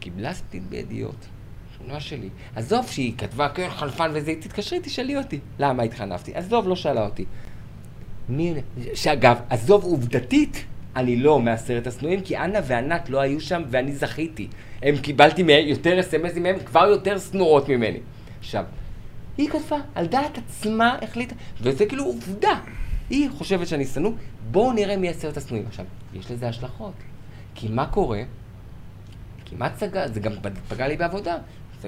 [SPEAKER 3] קיבלה סטית בידיעות. תמונה שלי. עזוב שהיא כתבה, כן, חלפן וזה, תתקשרי, תשאלי אותי. למה התחנפתי? עזוב, לא שאלה אותי. מי... שאגב, עזוב עובדתית, אני לא מהסרט השנואים, כי אנה וענת לא היו שם ואני זכיתי. הם קיבלתי יותר אס.אם.אסים מהם, כבר יותר שנואות ממני. עכשיו, היא כתבה, על דעת עצמה החליטה, וזה כאילו עובדה. היא חושבת שאני שנוא, בואו נראה מי הסרט השנואים. עכשיו, יש לזה השלכות. כי מה קורה? כמעט סגר, זה גם פגע לי בעבודה.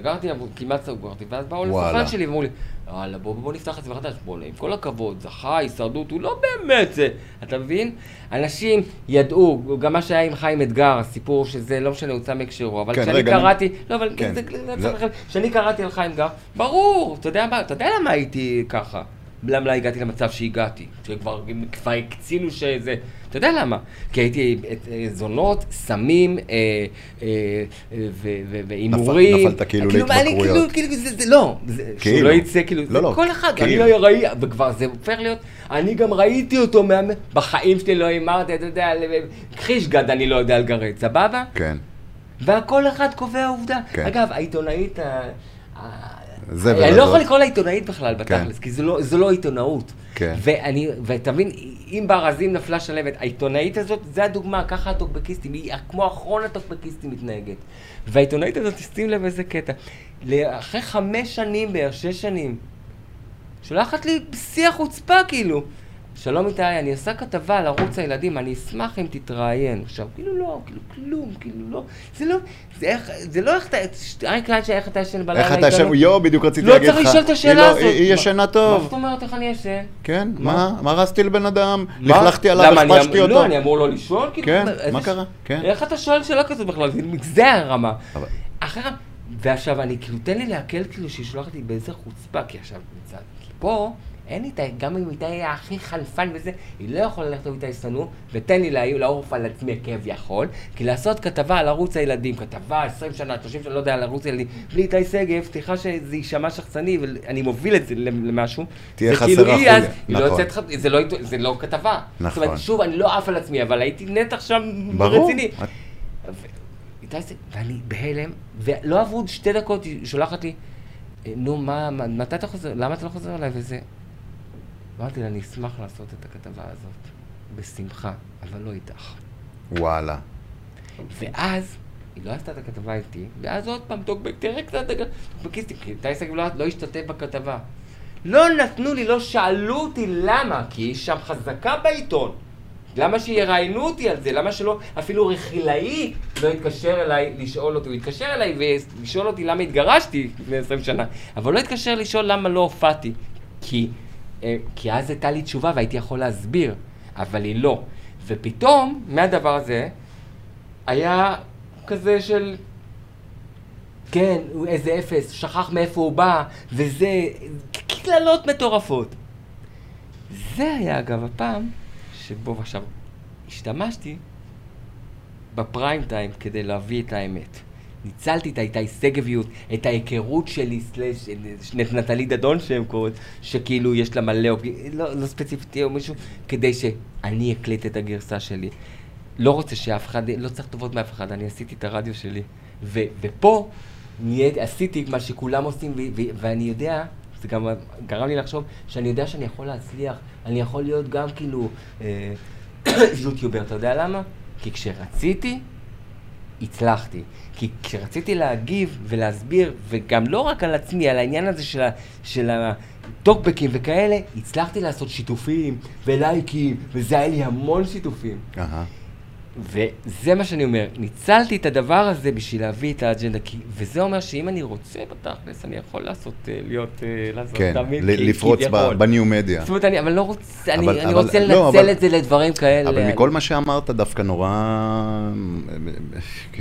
[SPEAKER 3] סגרתי, כמעט סגרתי, ואז באו. לסוכן שלי ואמרו לי, וואלה, בוא, בוא נפתח את זה מחדש. בוא, עם כל הכבוד, זכה, הישרדות, הוא לא באמת זה. אתה מבין? אנשים ידעו, גם מה שהיה עם חיים אתגר, הסיפור שזה, לא משנה, הוצא מהקשרו, אבל
[SPEAKER 2] כן,
[SPEAKER 3] כשאני
[SPEAKER 2] רגע,
[SPEAKER 3] קראתי, לא, אבל
[SPEAKER 2] כן. לא.
[SPEAKER 3] כשאני קראתי על חיים אתגר, ברור, אתה יודע מה, אתה יודע למה הייתי ככה. למה הגעתי למצב שהגעתי? שכבר כבר הקצינו שזה... אתה יודע למה? כי הייתי אה, זונות, סמים, אה, אה, והימורים.
[SPEAKER 2] נפלת כאילו
[SPEAKER 3] אני
[SPEAKER 2] להתמכרויות.
[SPEAKER 3] כאילו, כאילו, זה, לא,
[SPEAKER 2] כאילו.
[SPEAKER 3] שהוא לא יצא, כאילו,
[SPEAKER 2] לא,
[SPEAKER 3] זה
[SPEAKER 2] לא,
[SPEAKER 3] כל אחד,
[SPEAKER 2] כאילו.
[SPEAKER 3] אני לא ראיתי, וכבר זה הופך להיות, אני גם ראיתי אותו, בחיים שלי לא הימרתי, אתה יודע, חישגד אני לא יודע לגרד, סבבה?
[SPEAKER 2] כן.
[SPEAKER 3] והכל אחד קובע עובדה.
[SPEAKER 2] כן.
[SPEAKER 3] אגב, העיתונאית,
[SPEAKER 2] זה
[SPEAKER 3] אני לא. יכול לקרוא לה עיתונאית בכלל,
[SPEAKER 2] כן.
[SPEAKER 3] בתכלס, כי זו לא- לא עיתונאות.
[SPEAKER 2] כן.
[SPEAKER 3] ואני, ותבין, אם בארזים נפלה שלהבת, העיתונאית הזאת, זה הדוגמה, ככה הטוקבקיסטים, היא כמו אחרון הטוקבקיסטים מתנהגת. והעיתונאית הזאת, שים לב איזה קטע, אחרי חמש שנים בערך, שש שנים, שולחת לי בשיא החוצפה כאילו. שלום איתי, אני עושה כתבה על ערוץ הילדים, אני אשמח אם תתראיין. עכשיו, כאילו לא, כאילו כלום, כאילו לא, זה לא, זה איך, זה לא איך אתה, אריק ליינשטיין, איך אתה ישן בלילה
[SPEAKER 2] איך אתה ישן? יואו, בדיוק רציתי
[SPEAKER 3] לא
[SPEAKER 2] להגיד לך.
[SPEAKER 3] צריך לשאול את השאלה
[SPEAKER 2] לא-
[SPEAKER 3] הזאת.
[SPEAKER 2] היא ישנה
[SPEAKER 3] מה זאת
[SPEAKER 2] טוב.
[SPEAKER 3] אומרת איך אני ישן?
[SPEAKER 2] כן,
[SPEAKER 3] מה?
[SPEAKER 2] מה? הרסתי לבן אדם? לכלכתי עליו, הכפשתי
[SPEAKER 3] אמ-
[SPEAKER 2] אותו.
[SPEAKER 3] לא, אני אמור לא לשאול? כאילו,
[SPEAKER 2] כן, מה קרה? כן.
[SPEAKER 3] איך אתה שואל שאלה כזאת בכלל? זה- הרמה. אחרי... ועכשיו, אני כאילו, תן לי לעכל כאילו שהיא שולחת לי באיזה חוצפה, כי עכשיו, מצד... פה, אין איתה, גם אם איתה היה הכי חלפן וזה, היא לא יכולה ללכת איתה שנוא, ותן לי לה- לעורף על עצמי כביכול, כי לעשות כתבה על ערוץ הילדים, כתבה 20 שנה, 30 שנה, לא יודע, על ערוץ הילדים, בלי איתי שגב, סליחה שזה יישמע שחצני, ואני מוביל את זה למשהו.
[SPEAKER 2] תהיה
[SPEAKER 3] זה כאילו. היא לא
[SPEAKER 2] נכון.
[SPEAKER 3] יוצאת, ח- זה לא, זה לא כתבה.
[SPEAKER 2] נכון.
[SPEAKER 3] זאת אומרת, שוב, אני לא עף על עצמי, אבל הייתי נתח שם
[SPEAKER 2] ברור.
[SPEAKER 3] רציני. איתי זה, ואני בהלם, ולא עברו שתי דקות, היא שולחת לי, "אה, נו, מה- מתי אתה חוזר, למה אתה לא חוזר אליי וזה? אמרתי לה, אני אשמח לעשות את הכתבה הזאת, בשמחה, אבל לא איתך.
[SPEAKER 2] וואלה.
[SPEAKER 3] ואז, היא לא עשתה את הכתבה איתי, ואז עוד פעם, טוקבק, תראה קצת, טוקבקיסטים, כי איתי שגב לא, השתתף בכתבה. לא נתנו לי, לא שאלו אותי למה, כי היא שם חזקה בעיתון. למה שיראיינו אותי על זה? למה שלא, אפילו רכילאי לא יתקשר אליי לשאול אותי? הוא יתקשר אליי ולשאול אותי למה התגרשתי לפני 20 שנה, אבל לא יתקשר לשאול למה לא הופעתי. כי, כי אז הייתה לי תשובה והייתי יכול להסביר, אבל היא לא. ופתאום, מהדבר הזה, היה כזה של... כן, איזה אפס, שכח מאיפה הוא בא, וזה... קללות מטורפות. זה היה אגב הפעם שבו עכשיו השתמשתי בפריים טיים כדי להביא את האמת. ניצלתי את האיתי שגביות, את ההיכרות שלי, slash, נטלי דדון שהם קוראים, שכאילו יש לה מלא, לא, לא ספציפית או מישהו, כדי שאני אקליט את הגרסה שלי. לא רוצה שאף אחד, לא צריך טובות מאף אחד, אני עשיתי את הרדיו שלי. ו, ופה נהיית, עשיתי מה שכולם עושים, ו, ו, ואני יודע, זה גם גרם לי לחשוב, שאני יודע שאני יכול להצליח, אני יכול להיות גם כאילו אה, (coughs) יוטיובר, אתה יודע למה? כי כשרציתי, הצלחתי. כי כשרציתי להגיב ולהסביר, וגם לא רק על עצמי, על העניין הזה של, ה, של הטוקבקים וכאלה, הצלחתי לעשות שיתופים ולייקים, וזה היה לי המון שיתופים.
[SPEAKER 2] אהה.
[SPEAKER 3] וזה מה שאני אומר, ניצלתי את הדבר הזה בשביל להביא את האג'נדה, כי, וזה אומר שאם אני רוצה בתכלס, אני יכול לעשות, אה, להיות, אה, לעשות,
[SPEAKER 2] כן,
[SPEAKER 3] תמיד,
[SPEAKER 2] ל-
[SPEAKER 3] כי-
[SPEAKER 2] לפרוץ בניו מדיה.
[SPEAKER 3] זאת אומרת, אני, אבל לא רוצה, אני,
[SPEAKER 2] אבל-
[SPEAKER 3] אני
[SPEAKER 2] אבל-
[SPEAKER 3] רוצה
[SPEAKER 2] לא,
[SPEAKER 3] לנצל
[SPEAKER 2] אבל-
[SPEAKER 3] את זה לדברים כאלה.
[SPEAKER 2] אבל מכל מה שאמרת דווקא נורא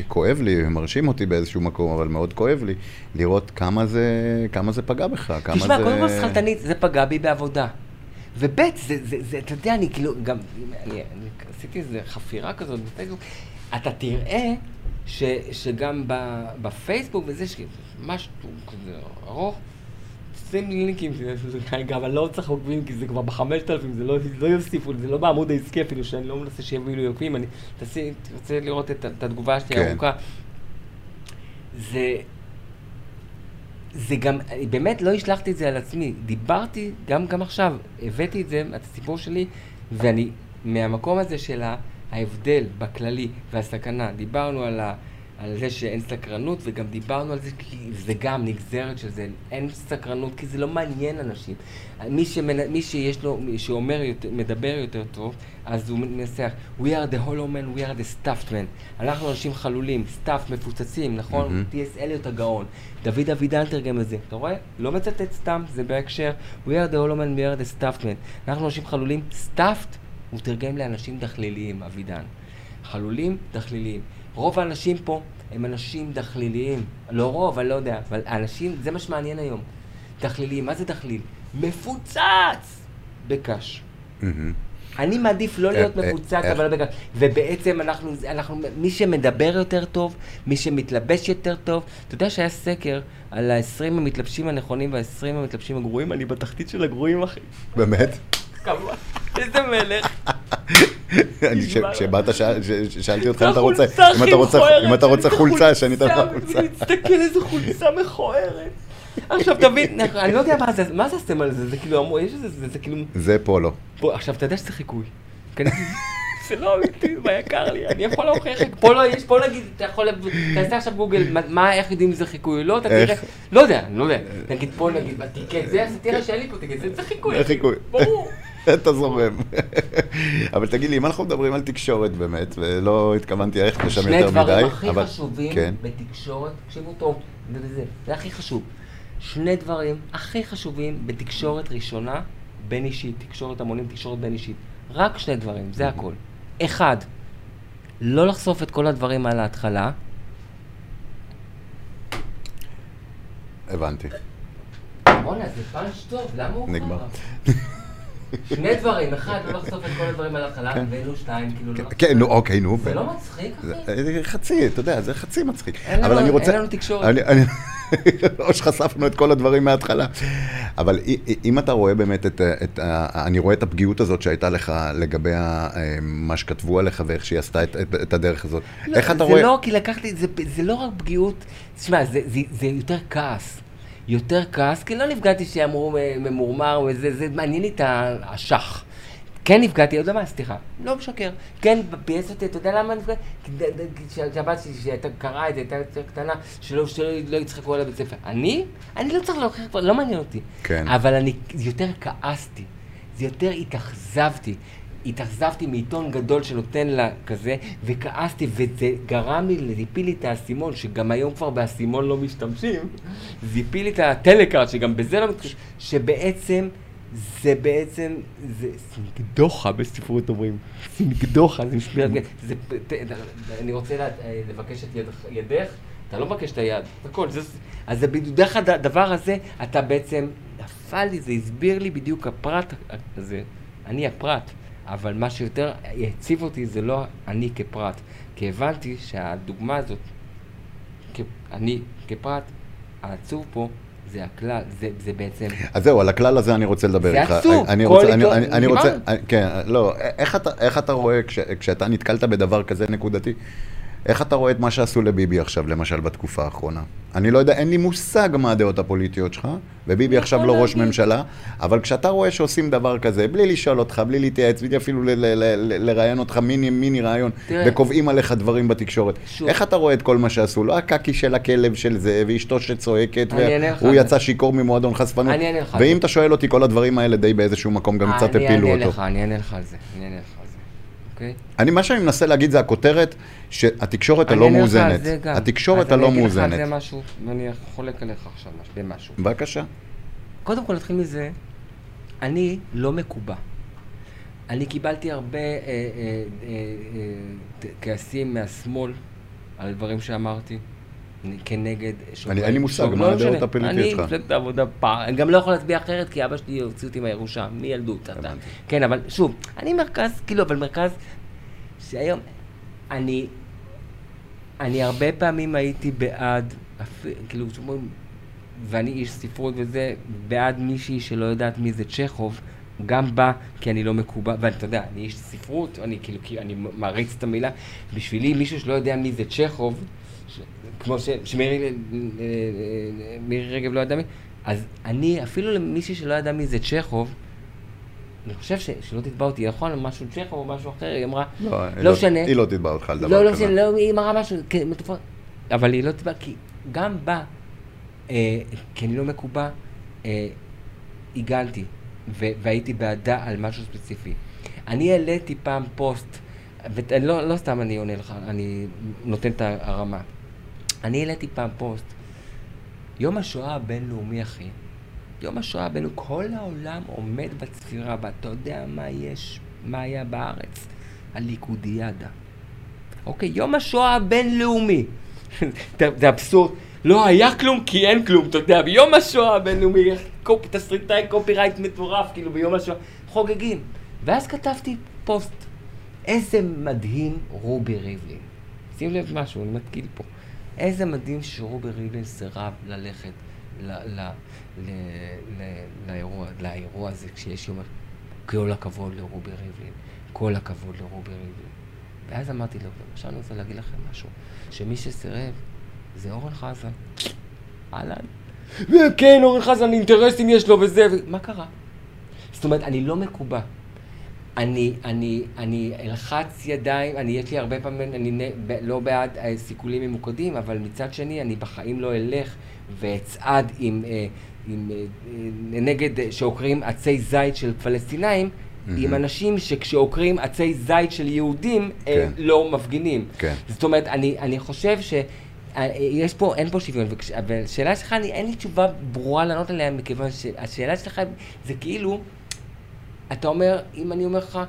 [SPEAKER 2] כואב לי, מרשים אותי באיזשהו מקום, אבל מאוד כואב לי לראות כמה זה, כמה זה פגע בך, כמה זה...
[SPEAKER 3] תשמע, קודם כל שכלתנית, זה פגע בי בעבודה. וב' זה, זה, זה, אתה יודע, אני כאילו, גם, אני, אני עשיתי איזה חפירה כזאת בפייסבוק, אתה תראה ש, שגם בפייסבוק וזה, שמשהו כזה ארוך, שים לי לינקים, שזה רגע, אבל לא צריך עוקבים, כי זה כבר בחמשת אלפים, זה לא, לא יוסיפו, זה לא בעמוד העסקי אפילו, שאני לא מנסה שיביאו לי עוקבים, אני, תעשי, תרצה לראות את, את התגובה שלי
[SPEAKER 2] כן.
[SPEAKER 3] הארוכה. זה... זה גם, באמת לא השלכתי את זה על עצמי. דיברתי, גם, גם עכשיו, הבאתי את זה, את הסיפור שלי, ואני, מהמקום הזה של ההבדל בכללי והסכנה, דיברנו על, ה, על זה שאין סקרנות, וגם דיברנו על זה כי זה גם נגזרת של זה. אין סקרנות כי זה לא מעניין אנשים. מי, שמנ... מי שיש לו, מי שאומר, יותר, מדבר יותר טוב, אז הוא מנסח, We are the hollow man, we are the stuffed man. אנחנו אנשים חלולים, stuffed, מפוצצים, נכון?
[SPEAKER 2] מהמם.
[SPEAKER 3] T.S. אליוט הגאון. דוד אבידן תרגם את זה. אתה רואה? לא מצטט סתם, זה בהקשר. We are the hollow man, we are the stuffed man. אנחנו אנשים חלולים, stuffed, הוא תרגם לאנשים דחליליים, אבידן. חלולים, דחליליים. רוב האנשים פה הם אנשים דחליליים. לא רוב, אני לא יודע, אבל האנשים, זה מה שמעניין היום. דחליליים. מה זה דחליל? מפוצץ! בקש. אני מעדיף לא להיות
[SPEAKER 2] אה, אה,
[SPEAKER 3] מפוצץ,
[SPEAKER 2] איך?
[SPEAKER 3] אבל בגלל... ובעצם אנחנו, אנחנו, מי שמדבר יותר טוב, מי שמתלבש יותר טוב, אתה יודע שהיה סקר על ה-20 המתלבשים הנכונים וה-20 המתלבשים הגרועים, אני בתחתית של הגרועים, אחי.
[SPEAKER 2] באמת?
[SPEAKER 3] איזה מלך.
[SPEAKER 2] כשבאת, שאלתי אותך אם אתה רוצה, אם אתה רוצה- חולצה, שאני אתן לך חולצה.
[SPEAKER 3] תסתכל איזה חולצה מכוערת. עכשיו תבין, (laughs) אני לא יודע מה זה, מה זה הסמל הזה, זה כאילו, אמרו, יש איזה, זה כאילו,
[SPEAKER 2] זה פולו.
[SPEAKER 3] עכשיו, אתה יודע שזה חיקוי. זה לא אמיתי, מה יקר לי, אני יכול להוכיח, פה לא, יש, פה נגיד, אתה יכול, תעשה עכשיו גוגל, מה- איך יודעים אם זה חיקוי או לא, אתה? תראה, לא יודע, לא יודע, נגיד פה נגיד, בטיקט, זה, תראה שאין לי פה טיקט, זה-. חיקוי. ברור.
[SPEAKER 2] אתה זורם. אבל תגיד לי, אם אנחנו מדברים על תקשורת באמת, ולא התכוונתי ללכת לשם
[SPEAKER 3] שני
[SPEAKER 2] יותר מדי,
[SPEAKER 3] דברים הכי
[SPEAKER 2] אבל-
[SPEAKER 3] חשובים
[SPEAKER 2] כן.
[SPEAKER 3] בתקשורת, תקשיבו טוב, זה וזה, זה הכי חשוב. שני דברים הכי חשובים בתקשורת ראשונה, בין אישית, תקשורת המונים, תקשורת בין אישית. רק שני דברים, זה הכל. אחד, לא לחשוף את כל הדברים על ההתחלה.
[SPEAKER 2] הבנתי.
[SPEAKER 3] בואנה, זה פאנץ' טוב, למה הוא
[SPEAKER 2] נגמר.
[SPEAKER 3] שני דברים, אחד, לא לחשוף את כל הדברים על ההתחלה,
[SPEAKER 2] כן.
[SPEAKER 3] ואלו שתיים, כאילו לא...
[SPEAKER 2] כן, נו, אוקיי, נו.
[SPEAKER 3] זה לא מצחיק, אחי?
[SPEAKER 2] זה- זה חצי, אתה יודע, זה חצי מצחיק.
[SPEAKER 3] אין
[SPEAKER 2] אבל אני רוצה...
[SPEAKER 3] אין לנו תקשורת.
[SPEAKER 2] אני- אני- (laughs) או שחשפנו את כל הדברים מההתחלה. אבל אם אתה רואה באמת את, את ה... אני רואה את הפגיעות הזאת שהייתה לך לגבי ה- אה, מה שכתבו עליך ואיך שהיא עשתה את- את את הדרך הזאת.
[SPEAKER 3] לא,
[SPEAKER 2] איך אתה
[SPEAKER 3] זה
[SPEAKER 2] רואה...
[SPEAKER 3] לא, כי לקחתי, זה, זה לא רק פגיעות, תשמע, זה, זה, זה יותר כעס. יותר כעס, כי לא נפגעתי שאמרו ממורמר וזה, זה מעניין לי את האשך. כן נפגעתי, אתה יודע מה, סליחה, לא משקר. כן, ביאס אותי, אתה יודע למה נפגעתי? כי ד- ד- כי שהבת שלי, שהייתה קראה את זה, הייתה יותר קטנה, שלא, שלא לא יצחקו על הבית ספר. אני? אני לא צריך להוכיח לא מעניין אותי.
[SPEAKER 2] כן.
[SPEAKER 3] אבל אני יותר כעסתי, זה יותר התאכזבתי. התאכזבתי מעיתון גדול שנותן לה כזה, וכעסתי, וזה גרם לי, זה הפיל לי את האסימון, שגם היום כבר באסימון לא משתמשים, זה הפיל לי את הטלקארט, שגם בזה לא מתחשבים, שבעצם, זה בעצם, זה סינגדוחה בספרות אומרים, סינגדוחה, זה משפיע, זה, אני רוצה לה- לבקש את ידך, ידך, אתה לא מבקש את היד, הכל, זה, אז דרך הדבר הזה, אתה בעצם, נפל לי, זה הסביר לי בדיוק הפרט הזה, אני הפרט, אבל מה שיותר הציב אותי זה לא אני כפרט, כי הבנתי שהדוגמה הזאת, כ- אני כפרט, העצוב פה זה הכלל, זה, זה בעצם,
[SPEAKER 2] אז זהו, על הכלל הזה אני רוצה לדבר
[SPEAKER 3] זה
[SPEAKER 2] איתך.
[SPEAKER 3] עצוב,
[SPEAKER 2] אני
[SPEAKER 3] כל
[SPEAKER 2] רוצה, אני,
[SPEAKER 3] עיתון-
[SPEAKER 2] אני, אני
[SPEAKER 3] דיברנו.
[SPEAKER 2] רוצה, אני- כן, לא, איך אתה, איך אתה רואה, כש, כשאתה נתקלת בדבר כזה נקודתי, איך אתה רואה את מה שעשו לביבי עכשיו, למשל, בתקופה האחרונה? אני לא יודע, אין לי מושג מה הדעות הפוליטיות שלך, וביבי עכשיו לא ראש. ממשלה, אבל כשאתה רואה שעושים דבר כזה, בלי לשאול אותך, בלי להתייעץ, בלי אפילו לראיין אותך מיני מיני ראיון,
[SPEAKER 3] תראה.
[SPEAKER 2] וקובעים עליך דברים בתקשורת. איך אתה רואה את כל מה שעשו? לא הקקי של הכלב של זה, ואשתו שצועקת, והוא. יצא שיכור ממועדון חשפנות. ואם. אתה שואל אותי, כל הדברים האלה די באיזשהו מקום גם קצת
[SPEAKER 3] אני
[SPEAKER 2] הפילו אותו.
[SPEAKER 3] אני אענה לך על זה, אני אענה לך. אוקיי?
[SPEAKER 2] אני, מה שאני מנסה להגיד זה הכותרת שהתקשורת הלא מאוזנת.
[SPEAKER 3] זה גם.
[SPEAKER 2] התקשורת
[SPEAKER 3] אז אני
[SPEAKER 2] הלא
[SPEAKER 3] אגיד לך על
[SPEAKER 2] מאוזנת.
[SPEAKER 3] זה משהו, ואני חולק עליך עכשיו מש- במשהו.
[SPEAKER 2] בבקשה.
[SPEAKER 3] קודם כל נתחיל מזה, אני לא מקובע. אני קיבלתי הרבה אה, אה, אה, אה, כעסים מהשמאל על דברים שאמרתי. אני כנגד שומרי...
[SPEAKER 2] אין לי מושג, מה הדעות. הפוליטיות שלך?
[SPEAKER 3] אני מפלגת העבודה פעם, אני גם לא יכול להצביע אחרת כי אבא שלי הוציא אותי מהירושה, מילדות. כן, אבל שוב, אני מרכז, כאילו, אבל מרכז שהיום, אני, אני הרבה פעמים הייתי בעד, כאילו, שאומרים, ואני איש ספרות וזה, בעד מישהי שלא יודעת מי זה צ'כוב, גם בה, כי אני לא מקובע, ואתה יודע, אני איש ספרות, אני כאילו, כי אני מעריץ את המילה, בשבילי מישהו שלא יודע מי זה צ'כוב, כמו ש, שמירי אה, אה, מירי רגב לא ידעה מי, אז אני, אפילו למישהי שלא ידעה מי זה צ'כוב, אני חושב ש, שלא תתבע אותי, נכון? משהו צ'כוב או משהו אחר, היא אמרה,
[SPEAKER 2] לא, היא
[SPEAKER 3] לא משנה.
[SPEAKER 2] היא לא תתבע אותך על דבר
[SPEAKER 3] לא, לא
[SPEAKER 2] כזה.
[SPEAKER 3] משנה, לא, היא אמרה משהו, כן. אבל היא לא תתבע, כי גם בה, אה, כי אני לא מקובע, אה, ו- והייתי בעדה על משהו ספציפי. אני העליתי פעם פוסט, ולא לא סתם אני עונה לך, אני נותן את הרמה. אני העליתי פעם פוסט, יום השואה הבינלאומי, אחי. יום השואה הבינלאומי, כל העולם עומד בצפירה, ואתה יודע מה יש, מה היה בארץ? הליכודיאדה. אוקיי, יום השואה הבינלאומי. (laughs) זה אבסורד. לא היה כלום כי אין כלום, אתה יודע, ביום השואה הבינלאומי, תסריטאי קופירייט מטורף, כאילו ביום השואה, חוגגים. ואז כתבתי פוסט, איזה מדהים רובי ריבלין. שים לב משהו, אני מתקיל פה. איזה מדהים שרובי ריבלין סירב ללכת לאירוע, הזה כשיש יום... כל הכבוד לרובי ריבלין, כל הכבוד לרובי ריבלין. ואז אמרתי לו, עכשיו אני רוצה להגיד לכם משהו, שמי שסירב זה אורן חזן. אהלן. וכן, אורן חזן, אינטרסים יש לו וזה, ו... מה קרה? זאת אומרת, אני לא מקובע. אני, אני, אני אלחץ ידיים, אני, יש לי הרבה פעמים, אני נ, ב, לא בעד אה, סיכולים ממוקדים, אבל מצד שני, אני בחיים לא אלך ואצעד עם, אה, עם, אה, אה, נגד, אה, שעוקרים עצי זית של פלסטינאים, עם אנשים שכשעוקרים עצי זית של יהודים,
[SPEAKER 2] כן.
[SPEAKER 3] כן. לא מפגינים.
[SPEAKER 2] כן.
[SPEAKER 3] זאת אומרת, אני, אני חושב ש... יש פה, אין פה שוויון, וכש- אבל השאלה שלך, אני, אין לי תשובה ברורה לענות עליה, מכיוון שהשאלה שלך זה כאילו, אתה אומר, אם אני אומר לך,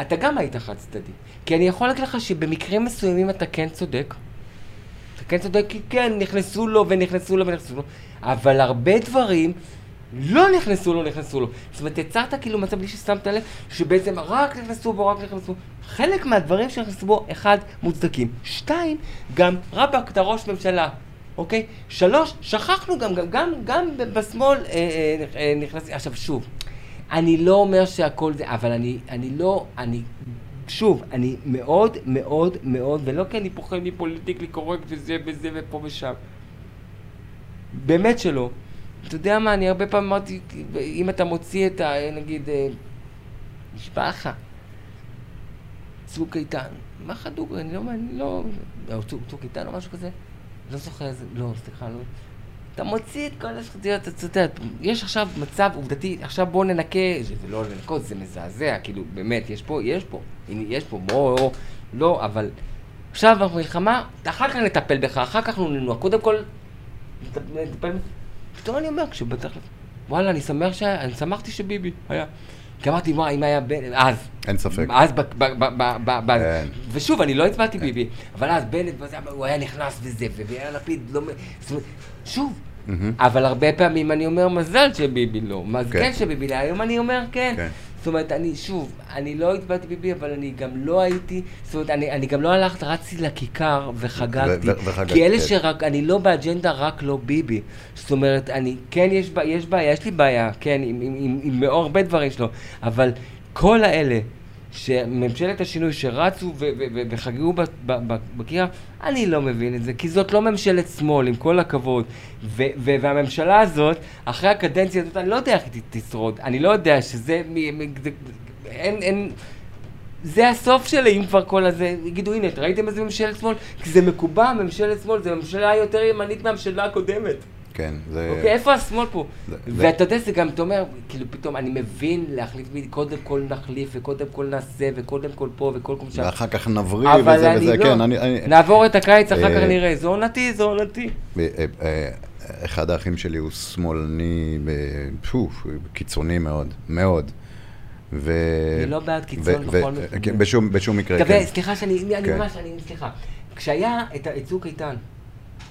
[SPEAKER 3] אתה גם היית חד צדדי. כי אני יכול להגיד לך שבמקרים מסוימים אתה כן צודק. אתה כן צודק, כי כן, נכנסו לו ונכנסו לו ונכנסו לו, אבל הרבה דברים לא נכנסו לו, נכנסו לו. זאת אומרת, יצרת כאילו מצב בלי ששמת לב, שבעצם רק נכנסו בו, רק נכנסו בו. חלק מהדברים שנכנסו בו, אחד, מוצדקים. שתיים, גם רבאק, אתה ראש ממשלה. אוקיי? שלוש, שכחנו גם, גם, גם, גם בשמאל אה, אה, אה, נכנס... עכשיו שוב, אני לא אומר שהכל זה, אבל אני, אני לא, אני, שוב, אני מאוד מאוד מאוד, ולא כי אני פוחד מפוליטיקלי קורקט וזה וזה ופה ושם. באמת שלא. אתה יודע מה, אני הרבה פעמים אמרתי, אם אתה מוציא את ה... נגיד, אה, לך, צוק איתן, מה דוגרי, אני לא, אני לא, צוק, צוק איתן או משהו כזה, לא זוכר איזה, לא, סליחה, לא. אתה מוציא את כל השחציות, אתה יודע, יש עכשיו מצב עובדתי, עכשיו בואו ננקה, זה לא לנקות, זה מזעזע, כאילו, באמת, יש פה, יש פה, יש פה, בואו, לא, אבל עכשיו אנחנו במלחמה, אחר כך נטפל בך, אחר כך ננוע, קודם כל, נטפ- נטפל, פתאום אני אומר, כשבטח, וואלה, אני שמח ש... אני שמחתי שביבי היה. כי אמרתי, וואי, אם היה בנט, אז.
[SPEAKER 2] אין ספק.
[SPEAKER 3] אז, ב, ב, ב, ב, ב, ב,
[SPEAKER 2] כן.
[SPEAKER 3] ושוב, אני לא הצבעתי ביבי, אבל אז בנט, הוא היה נכנס וזה, ויאיר לפיד לא... זאת אומרת, שוב, אבל הרבה פעמים אני אומר מזל שביבי לא, מזל
[SPEAKER 2] כן.
[SPEAKER 3] שביבי לא, היום אני אומר כן.
[SPEAKER 2] כן.
[SPEAKER 3] זאת אומרת, אני, שוב, אני לא הצבעתי ביבי, אבל אני גם לא הייתי, זאת אומרת, אני, אני גם לא הלכתי, רצתי לכיכר וחגגתי.
[SPEAKER 2] ו- ו- וחגגת,
[SPEAKER 3] כי אלה
[SPEAKER 2] כן.
[SPEAKER 3] שרק, אני לא באג'נדה רק לא ביבי. זאת אומרת, אני, כן, יש, יש בעיה, יש לי בעיה, כן, עם, עם, עם, עם מאוד הרבה דברים שלו, אבל כל האלה, שממשלת השינוי שרצו וחגגו בקיר, אני לא מבין את זה, כי זאת לא ממשלת שמאל, עם כל הכבוד. והממשלה הזאת, אחרי הקדנציה הזאת, אני לא יודע איך היא תשרוד, אני לא יודע שזה... אין... אין זה הסוף שלי, אם כבר כל הזה, יגידו, הנה, ראיתם איזה ממשלת שמאל? כי זה מקובע, ממשלת שמאל, זה ממשלה יותר ימנית מהממשלה הקודמת.
[SPEAKER 2] כן, זה...
[SPEAKER 3] אוקיי, איפה השמאל פה?
[SPEAKER 2] זה-
[SPEAKER 3] ואתה יודע, זה גם, אתה אומר, כאילו, פתאום, אני מבין להחליף, קודם כל נחליף, וקודם כל נעשה, וקודם כל פה, וקודם כל שם.
[SPEAKER 2] ואחר כך נבריא וזה וזה,
[SPEAKER 3] לא.
[SPEAKER 2] כן, אני... אני-
[SPEAKER 3] נעבור את הקיץ, אחר כך
[SPEAKER 2] אה,
[SPEAKER 3] נראה. זה עונתי, זה עונתי.
[SPEAKER 2] אה, אה, אחד האחים שלי הוא שמאלני, פוף, קיצוני מאוד, מאוד. ו...
[SPEAKER 3] אני לא בעד קיצון בכל מקרה.
[SPEAKER 2] כן, בשום, בשום מקרה, כן.
[SPEAKER 3] סליחה שאני, אני
[SPEAKER 2] כן.
[SPEAKER 3] ממש, אני, סליחה. כשהיה את צוק איתן,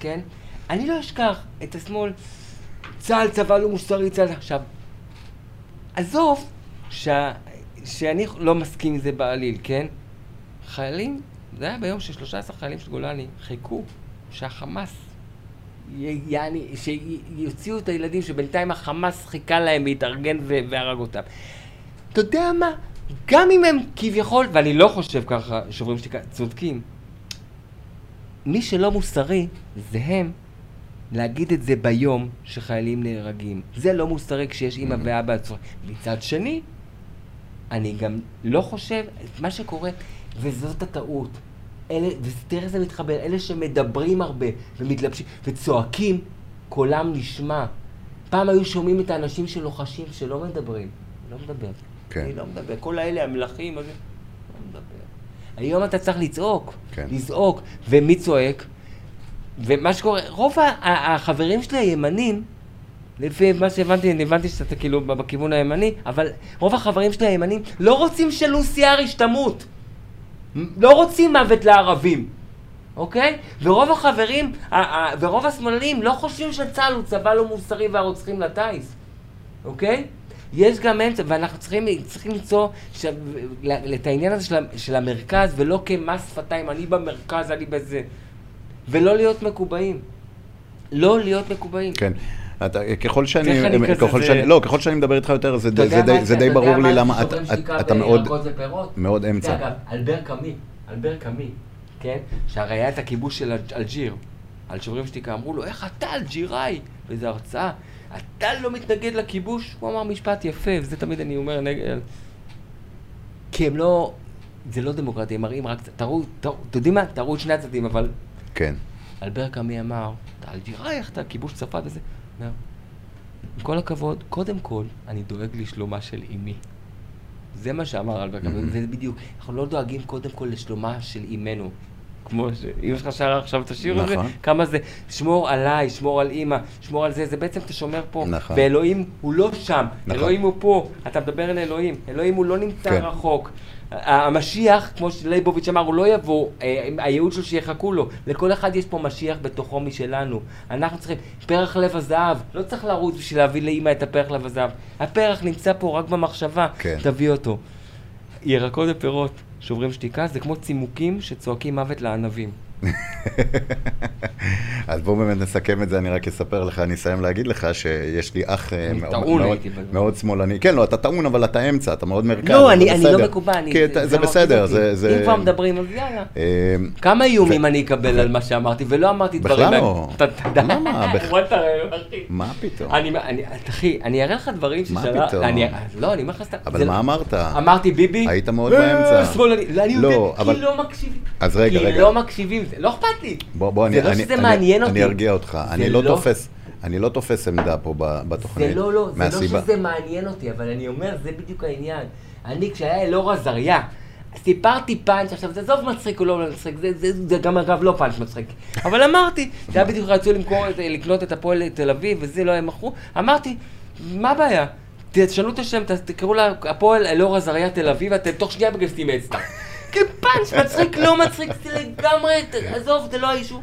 [SPEAKER 3] כן? אני לא אשכח את השמאל, צה"ל צבא לא מוסרי, צה"ל... עכשיו, עזוב שה- שאני לא מסכים עם זה בעליל, כן? חיילים, זה היה ביום ש-13 חיילים של גולני חיכו שהחמאס, יעני, שיוציאו את הילדים שבינתיים החמאס חיכה להם להתארגן והרג אותם. אתה יודע מה? גם אם הם כביכול, ואני לא חושב ככה, שוברים שתיקה, צודקים. מי שלא מוסרי זה הם להגיד את זה ביום שחיילים נהרגים. זה לא מוסרי כשיש אימא ואבא עצמם. מצד שני, אני גם לא חושב, מה שקורה, וזאת הטעות, אלה, ותראה איך זה מתחבר, אלה שמדברים הרבה ומתלבשים וצועקים, קולם נשמע. פעם היו שומעים את האנשים שלוחשים שלא מדברים. לא מדבר.
[SPEAKER 2] כן.
[SPEAKER 3] אני לא מדבר. כל האלה, המלכים, הזה, לא מדבר. היום אתה צריך לצעוק.
[SPEAKER 2] כן.
[SPEAKER 3] לזעוק. ומי צועק? ומה שקורה, רוב החברים שלי הימנים, לפי מה שהבנתי, אני הבנתי שאתה כאילו בכיוון הימני, אבל רוב החברים שלי הימנים לא רוצים שלוסי אריש תמות. לא רוצים מוות לערבים, אוקיי? ורוב החברים, ורוב השמאלנים לא חושבים שצה"ל הוא צבא לא מוסרי והרוצחים לטיס, אוקיי? יש גם אמצע, ואנחנו צריכים, צריכים למצוא ש... את העניין הזה של, של המרכז, ולא כמס שפתיים, אני במרכז, אני בזה. ולא להיות מקובעים. לא להיות מקובעים.
[SPEAKER 2] כן. אתה, ככל שאני,
[SPEAKER 3] אני כזה,
[SPEAKER 2] ככל
[SPEAKER 3] זה-
[SPEAKER 2] שאני, לא, ככל שאני מדבר איתך יותר, זה,
[SPEAKER 3] אתה
[SPEAKER 2] זה, די,
[SPEAKER 3] זה-
[SPEAKER 2] די
[SPEAKER 3] אתה
[SPEAKER 2] ברור לי למה אתה,
[SPEAKER 3] שתיקה
[SPEAKER 2] אתה מאוד? מאוד אמצע.
[SPEAKER 3] אגב, אלבר קאמי, אלבר קאמי, כן? שהרי היה את הכיבוש של אלג- אלג'יר. על שוברים שתיקה, אמרו לו, איך אתה אלג'יראי? באיזו הרצאה. אתה לא מתנגד לכיבוש? הוא אמר משפט יפה, וזה תמיד אני אומר נגד... כי הם לא... זה לא דמוקרטיה, הם מראים רק... תראו, תראו, אתם יודעים מה? תראו את שני הצדדים, אבל...
[SPEAKER 2] כן.
[SPEAKER 3] אלבר קאמי אמר, אלג'יראי, איך אתה כיבוש צרפת וזה. אומר, עם כל הכבוד, קודם כל, אני דואג לשלומה של אמי. זה מה שאמר אלבר קאמי,
[SPEAKER 2] Mhm.
[SPEAKER 3] זה בדיוק. אנחנו לא דואגים קודם כל לשלומה של אמנו. כמו שאמא שלך שרה עכשיו את השיר הזה,
[SPEAKER 2] נכון.
[SPEAKER 3] כמה זה, שמור עליי, שמור על אימא, שמור על זה, זה בעצם אתה שומר פה.
[SPEAKER 2] נכון.
[SPEAKER 3] ואלוהים הוא לא שם,
[SPEAKER 2] נכון.
[SPEAKER 3] אלוהים הוא פה, אתה מדבר אל אלוהים, אלוהים הוא לא נמצא
[SPEAKER 2] כן.
[SPEAKER 3] רחוק. המשיח, כמו שלייבוביץ' אמר, הוא לא יבוא, אה, הייעוד שלו שיחכו לו. לכל אחד יש פה משיח בתוכו משלנו. אנחנו צריכים, פרח לב הזהב, לא צריך לרוץ בשביל להביא לאימא את הפרח לב הזהב. הפרח נמצא פה רק במחשבה,
[SPEAKER 2] כן.
[SPEAKER 3] תביא אותו. ירקות ופירות, שוברים שתיקה, זה כמו צימוקים שצועקים מוות לענבים.
[SPEAKER 2] אז בואו באמת נסכם את זה, אני רק אספר לך, אני אסיים להגיד לך שיש לי אח אה, מאוד- שמאלני. כן, לא, אתה טעון, אבל אתה אמצע, אתה מאוד מרכז.
[SPEAKER 3] לא, אני. לא מקובע, אני...
[SPEAKER 2] כי אתה- זה בסדר. זה... זה-
[SPEAKER 3] אם כבר מדברים, אז יאללה.
[SPEAKER 2] אה,
[SPEAKER 3] כמה איומים אני אקבל על מה שאמרתי, ולא אמרתי דברים...
[SPEAKER 2] בכלל
[SPEAKER 3] מה-
[SPEAKER 2] לא. (laughs)
[SPEAKER 3] אתה-.
[SPEAKER 2] למה? מה פתאום?
[SPEAKER 3] אני, אני, אחי, אני אראה לך דברים
[SPEAKER 2] מה
[SPEAKER 3] ששלח...
[SPEAKER 2] פתאום?
[SPEAKER 3] לא, אני אומר לך סתם.
[SPEAKER 2] אבל מה
[SPEAKER 3] לא-
[SPEAKER 2] אמרת?
[SPEAKER 3] אמרתי ביבי.
[SPEAKER 2] היית מאוד
[SPEAKER 3] אה,
[SPEAKER 2] באמצע.
[SPEAKER 3] שמאלני. לא, אני
[SPEAKER 2] לא,
[SPEAKER 3] יודע,
[SPEAKER 2] אבל-
[SPEAKER 3] כי לא מקשיבים.
[SPEAKER 2] אז רגע,
[SPEAKER 3] כי
[SPEAKER 2] רגע.
[SPEAKER 3] לא מקשיבים, לא אכפת לי.
[SPEAKER 2] בוא, בוא,
[SPEAKER 3] זה
[SPEAKER 2] אני,
[SPEAKER 3] לא
[SPEAKER 2] אני,
[SPEAKER 3] שזה
[SPEAKER 2] אני,
[SPEAKER 3] מעניין אותי.
[SPEAKER 2] אני ארגיע אותך. אני לא,
[SPEAKER 3] לא-
[SPEAKER 2] תופס, אני לא תופס עמדה פה בתוכנית.
[SPEAKER 3] זה לא, לא, זה
[SPEAKER 2] מהסיבה-
[SPEAKER 3] לא שזה מעניין אותי, אבל אני אומר, זה בדיוק העניין. אני, כשהיה אלאור עזריה, סיפרתי פאנץ', עכשיו, זה עזוב מצחיק או לא מצחיק, זה, זה, זה גם אגב לא פאנץ' מצחיק. אבל אמרתי, זה היה בדיוק רצו למכור, לקנות את הפועל תל אביב, וזה לא הם מכרו, אמרתי, מה הבעיה? תשנו את השם, תקראו לה הפועל אלאור עזריה תל אביב, אתם תוך שנייה מגייסים אצטה. כפאנץ' מצחיק, לא מצחיק, זה לגמרי, ת- עזוב, זה לא האישו.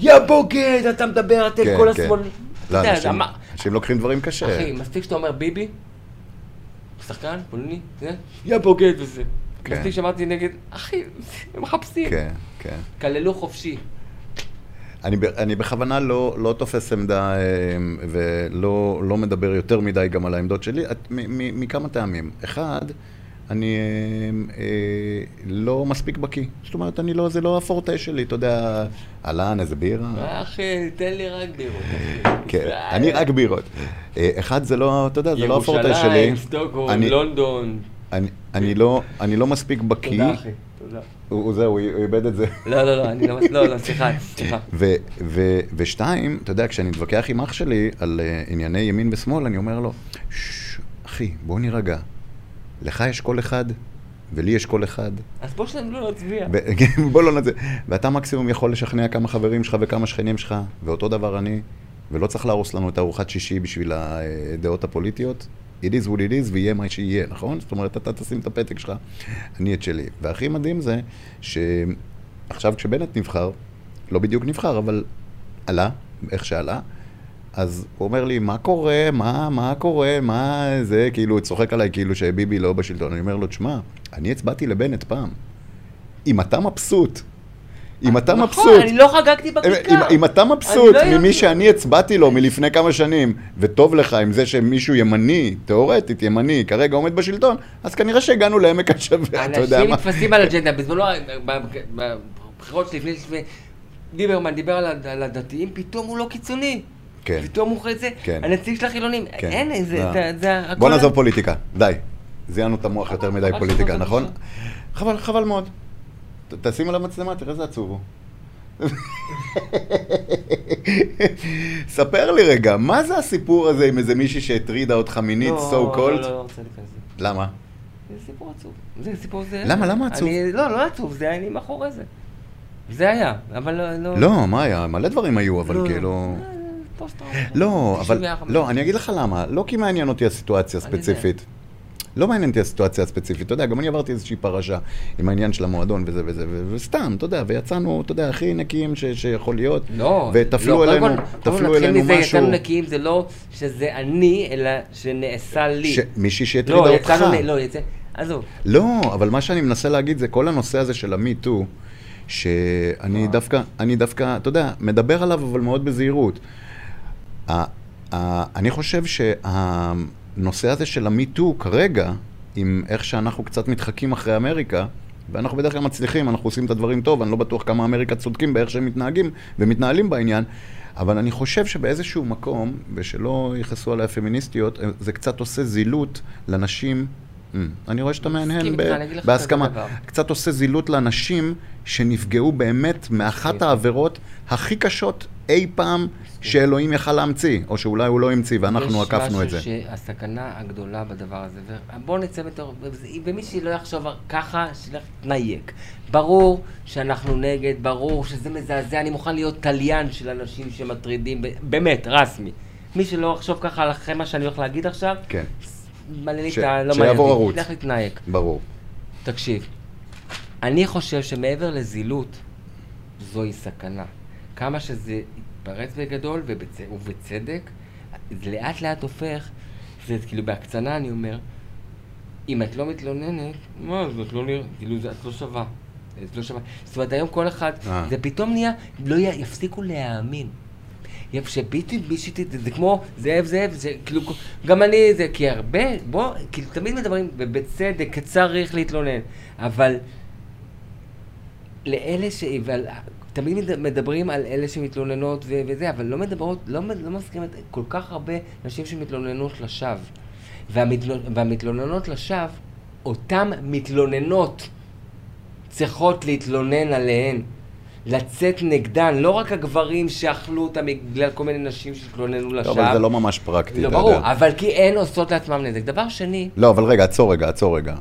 [SPEAKER 3] יא בוגד, אתה מדבר, אתם
[SPEAKER 2] כן,
[SPEAKER 3] כל
[SPEAKER 2] כן.
[SPEAKER 3] השמאל.
[SPEAKER 2] לא, אנשים, לוקחים דברים קשה.
[SPEAKER 3] אחי, מספיק שאתה אומר ביבי, שחקן, פולני, זה, יא בוגד וזה.
[SPEAKER 2] כן.
[SPEAKER 3] מספיק שאמרתי נגד, אחי, הם (laughs) מחפשים.
[SPEAKER 2] כן, כן.
[SPEAKER 3] כללו חופשי.
[SPEAKER 2] אני, אני בכוונה לא, לא תופס עמדה אה, ולא לא מדבר יותר מדי גם על העמדות שלי, את- מ- מ- מכמה טעמים. אחד, אני אה, אה, לא מספיק בקיא. זאת אומרת, אני לא, זה לא הפורטה שלי, אתה יודע, אהלן, איזה בירה.
[SPEAKER 3] אחי, תן לי רק דירות.
[SPEAKER 2] כן, אני רק בירות. אה, אחד, זה לא, אתה יודע, זה לא הפורטה שלי.
[SPEAKER 3] ירושלים, סטוקהולם,
[SPEAKER 2] אני-
[SPEAKER 3] לונדון.
[SPEAKER 2] אני, אני, לא, אני לא מספיק בקיא.
[SPEAKER 3] תודה, אחי. תודה.
[SPEAKER 2] הוא זהו, הוא איבד את זה.
[SPEAKER 3] לא, לא, לא, אני לא, לא, לא, סליחה, (laughs) סליחה.
[SPEAKER 2] ושתיים, אתה יודע, כשאני מתווכח עם אח שלי על uh, ענייני ימין ושמאל, אני אומר לו, "ששש, אחי, בוא נירגע. לך יש קול אחד, ולי יש קול אחד.
[SPEAKER 3] אז בוא שלנו לא נצביע. (laughs)
[SPEAKER 2] כן, בוא לא נצא. ואתה מקסימום יכול לשכנע כמה חברים שלך וכמה שכנים שלך, ואותו דבר אני, ולא צריך להרוס לנו את ארוחת שישי בשביל הדעות הפוליטיות. it is what it is ויהיה מה שיהיה, נכון? זאת אומרת, אתה תשים את הפתק שלך, אני את שלי. והכי מדהים זה שעכשיו כשבנט נבחר, לא בדיוק נבחר, אבל עלה, איך שעלה, אז הוא אומר לי, מה קורה, מה, מה קורה, מה זה, כאילו, הוא צוחק עליי כאילו שביבי לא בשלטון. אני אומר לו, תשמע, אני הצבעתי לבנט פעם. אם אתה מבסוט, אם אתה
[SPEAKER 3] נכון,
[SPEAKER 2] מבסוט,
[SPEAKER 3] אני לא חגגתי בכיכר.
[SPEAKER 2] אם אתה מבסוט
[SPEAKER 3] לא
[SPEAKER 2] ממי. שאני הצבעתי לו מלפני כמה שנים, וטוב לך עם זה שמישהו ימני, תיאורטית ימני, כרגע עומד בשלטון, אז כנראה שהגענו לעמק השווה, אתה יודע
[SPEAKER 3] אנשים
[SPEAKER 2] מה?
[SPEAKER 3] נתפסים על אג'נדה. בזמנו, ב- בבחירות שלי, לפני לפני, ליברמן דיבר על הדתיים, פתאום הוא לא קיצוני.
[SPEAKER 2] כן.
[SPEAKER 3] פתאום הוא זה,
[SPEAKER 2] כן.
[SPEAKER 3] הנציג של החילונים.
[SPEAKER 2] כן.
[SPEAKER 3] אין, זה,
[SPEAKER 2] לא.
[SPEAKER 3] זה, זה, הכל...
[SPEAKER 2] בוא נעזוב פוליטיקה, די. זיינו את המוח יותר מדי פוליטיקה, נכון? חבל, חבל מאוד. תשים על המצלמה, תראה איזה עצוב הוא. ספר לי רגע, מה זה הסיפור הזה עם איזה מישהי שהטרידה אותך מינית,
[SPEAKER 3] לא,
[SPEAKER 2] so
[SPEAKER 3] לא,
[SPEAKER 2] called?
[SPEAKER 3] לא, לא רוצה להיכנס לזה.
[SPEAKER 2] למה?
[SPEAKER 3] זה סיפור עצוב. זה סיפור זה...
[SPEAKER 2] למה? למה עצוב?
[SPEAKER 3] אני, לא, לא עצוב, זה היה לי מאחורי זה. זה היה, אבל לא... לא,
[SPEAKER 2] לא, מה היה? מלא דברים היו, אבל
[SPEAKER 3] לא.
[SPEAKER 2] כאילו...
[SPEAKER 3] פוסט-טראומה.
[SPEAKER 2] לא, אבל...
[SPEAKER 3] 94.
[SPEAKER 2] לא, אני אגיד לך למה. לא כי מעניין אותי הסיטואציה. הספציפית. לא מעניין אותי הסיטואציה הספציפית. אתה יודע, גם אני עברתי איזושהי פרשה עם העניין של המועדון וזה וזה, וסתם, אתה יודע, ויצאנו, אתה יודע, הכי נקיים ש- שיכול להיות.
[SPEAKER 3] לא,
[SPEAKER 2] וטפלו
[SPEAKER 3] לא,
[SPEAKER 2] אלינו,
[SPEAKER 3] קודם נתחיל
[SPEAKER 2] אלינו משהו.
[SPEAKER 3] יצאנו נקיים, זה לא שזה אני, אלא שנעשה לי.
[SPEAKER 2] ש- מישהי שהטרידה
[SPEAKER 3] לא,
[SPEAKER 2] אותך.
[SPEAKER 3] יצאנו, לא, יצא... עזוב.
[SPEAKER 2] לא, אבל מה שאני מנסה להגיד זה כל הנושא הזה של המי-טו, שאני דווקא, אני דווקא, אתה יודע, מדבר עליו אבל מאוד בזהירות. אני חושב שהנושא הזה של המי-טו כרגע, עם איך שאנחנו קצת מתחקים אחרי אמריקה, ואנחנו בדרך כלל מצליחים, אנחנו עושים את הדברים טוב, אני לא בטוח כמה אמריקה צודקים באיך שהם מתנהגים ומתנהלים בעניין, אבל אני חושב שבאיזשהו מקום, ושלא יכעסו עליי הפמיניסטיות, זה קצת עושה זילות לנשים. Mm, אני רואה שאתה מהנהן ב- בהסכמה. קצת עושה זילות לאנשים שנפגעו באמת מאחת העבירות הכי קשות אי פעם שאלוהים יכל להמציא, או שאולי הוא לא המציא ואנחנו עקפנו את זה.
[SPEAKER 3] יש משהו שהסכנה הגדולה בדבר הזה, ובואו נצא בתור, ומי שלא יחשוב ככה, שילך להתנייק. ברור שאנחנו נגד, ברור שזה מזעזע, אני מוכן להיות תליין של אנשים שמטרידים, באמת, רסמי. מי שלא יחשוב ככה אחרי מה שאני הולך להגיד עכשיו,
[SPEAKER 2] כן,
[SPEAKER 3] מלא לי
[SPEAKER 2] ש-
[SPEAKER 3] את ה... לא מעניין אותי. לך להתנייק.
[SPEAKER 2] ברור.
[SPEAKER 3] תקשיב, אני חושב שמעבר לזילות, זוהי סכנה. כמה שזה יתפרץ בגדול, ובצ... ובצדק, זה לאט לאט הופך, זה כאילו בהקצנה אני אומר, אם את לא מתלוננת, מה, אז את לא נראית, כאילו, זה- את לא שווה. את לא שווה. זאת אומרת, היום כל אחד,
[SPEAKER 2] אה.
[SPEAKER 3] זה פתאום נהיה, לא י... יפסיקו להאמין. שביטי בישיתי, זה כמו זאב זאב, זה כאילו, גם אני זה, כי הרבה, בוא, כאילו תמיד מדברים, ובצדק, צריך להתלונן, אבל לאלה ש... ועל, תמיד מד- מדברים על אלה שמתלוננות ו- וזה, אבל לא מדברות, לא, לא מזכירים כל כך הרבה נשים שמתלוננות לשווא. והמתלונ... והמתלוננות לשווא, אותן מתלוננות צריכות להתלונן עליהן. לצאת נגדן, לא רק הגברים שאכלו אותם בגלל כל מיני נשים שהתלוננו
[SPEAKER 2] לא,
[SPEAKER 3] לשווא.
[SPEAKER 2] אבל זה לא ממש פרקטי,
[SPEAKER 3] לא, ברור,
[SPEAKER 2] יודע.
[SPEAKER 3] אבל כי הן עושות לעצמם נזק. דבר שני,
[SPEAKER 2] לא, אבל רגע, עצור רגע, עצור רגע.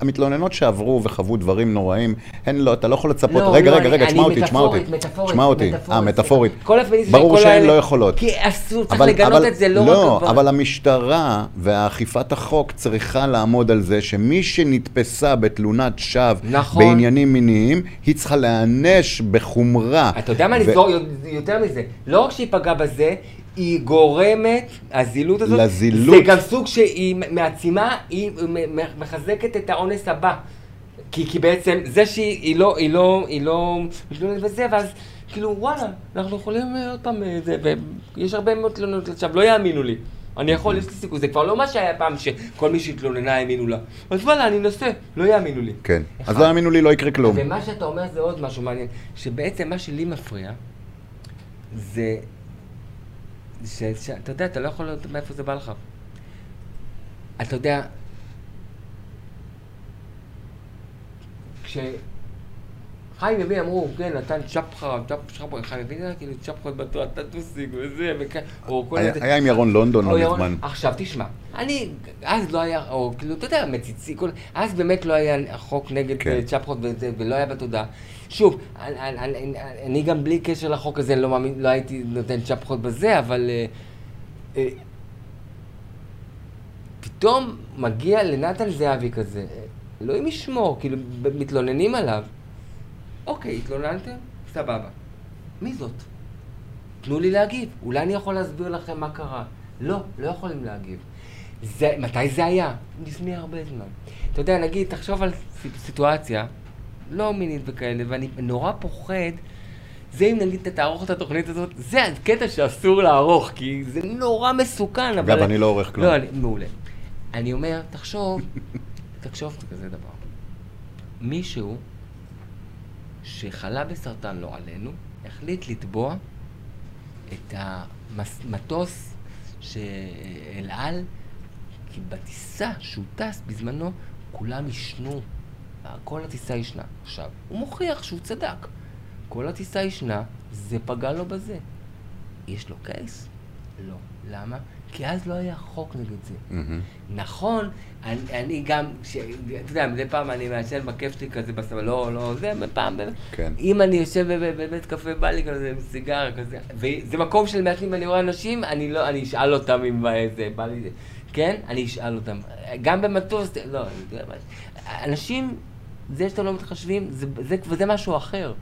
[SPEAKER 2] המתלוננות שעברו וחוו דברים נוראים, הן לא, אתה לא יכול לצפות,
[SPEAKER 3] לא,
[SPEAKER 2] רגע,
[SPEAKER 3] לא,
[SPEAKER 2] רגע, רגע, תשמע אותי, תשמע אותי. תשמע אותי, אה, מטאפורית.
[SPEAKER 3] סליחה. כל הפמיניסטים
[SPEAKER 2] ברור שהן לא יכולות.
[SPEAKER 3] כי אסור, צריך לגנות את זה, לא רק
[SPEAKER 2] לא. אבל המשטרה ואכיפת החוק צריכה לעמוד על זה שמי שנתפסה בתלונת שווא
[SPEAKER 3] נכון.
[SPEAKER 2] בעניינים מיניים, היא צריכה להיענש בחומרה.
[SPEAKER 3] אתה יודע מה, לסגור יותר מזה, לא רק שהיא פגעה בזה, היא גורמת, הזילות הזאת,
[SPEAKER 2] לזילות.
[SPEAKER 3] זה גם סוג שהיא מעצימה, היא מחזקת את האונס הבא. כי, כי בעצם זה שהיא היא לא, היא לא, היא לא בזה, ואז כאילו וואלה, אנחנו יכולים אה, עוד פעם, אה, זה, ויש הרבה מאוד תלונות עכשיו, לא יאמינו לי. אני יכול, יש לי סיכוי, זה כבר לא מה שהיה פעם שכל מי שהתלוננה האמינו לה. אז וואלה, אני אנסה, לא יאמינו לי.
[SPEAKER 2] כן, אז. לא יאמינו לי, לא יקרה כלום.
[SPEAKER 3] ומה שאתה אומר זה עוד משהו מעניין, שבעצם מה שלי מפריע, זה, שאתה יודע, אתה לא יכול לדעת מאיפה זה בא לך. אתה יודע, חיים יבין אמרו, כן, נתן צ'פחה, צ'פחה, חיים יבין, היה כאילו צ'פחות בתורה, אתה תוסיק וזה, או כל איזה...
[SPEAKER 2] היה עם ירון לונדון לא מזמן.
[SPEAKER 3] עכשיו תשמע, אני, אז לא היה, או כאילו, אתה יודע, מציצי, אז באמת לא היה חוק נגד
[SPEAKER 2] כן.
[SPEAKER 3] אה, צ'פחות וזה, ולא היה בתודעה. שוב, אני, אני, אני, אני גם בלי קשר לחוק הזה, לא מאמין, לא הייתי נותן צ'פחות בזה, אבל אה, אה, פתאום מגיע לנתן זהבי כזה, אה, אלוהים ישמור, כאילו, מתלוננים עליו. אוקיי, התלוננתם? סבבה. מי זאת? תנו לי להגיב, אולי אני יכול להסביר לכם מה קרה. לא, לא יכולים להגיב. זה, מתי זה היה? לפני הרבה זמן. אתה יודע, נגיד, תחשוב על סיטואציה, לא מינית וכאלה, ואני נורא פוחד, זה אם נגיד אתה תערוך את התוכנית הזאת, זה הקטע שאסור לערוך, כי זה נורא מסוכן, אבל...
[SPEAKER 2] אגב, אני לא עורך כלום.
[SPEAKER 3] לא, אני, מעולה. אני אומר, תחשוב, (laughs) תחשוב כזה דבר. מישהו שחלה בסרטן, לא עלינו, החליט לתבוע את המטוס של על, כי בטיסה שהוא טס בזמנו, כולם עישנו. כל הטיסה ישנה. עכשיו, הוא מוכיח שהוא צדק. כל הטיסה ישנה, זה פגע לו בזה. יש לו קייס? לא. למה? כי אז לא היה חוק נגד זה.
[SPEAKER 2] מהמם.
[SPEAKER 3] נכון, אני, אני גם, ש, אתה יודע, מדי פעם אני מעשן בכיף שלי כזה בסבבה, לא, לא, זה, פעם.
[SPEAKER 2] כן.
[SPEAKER 3] אם אני יושב בב- בבית קפה, בא לי כזה עם סיגר כזה, וזה מקום של מעשנים ואני רואה אנשים, אני לא, אני אשאל אותם אם זה, בא לי זה, כן? אני אשאל אותם. גם במטוס, לא, אני יודע מה, אנשים, זה שאתם לא מתחשבים, זה, זה, זה, זה משהו אחר.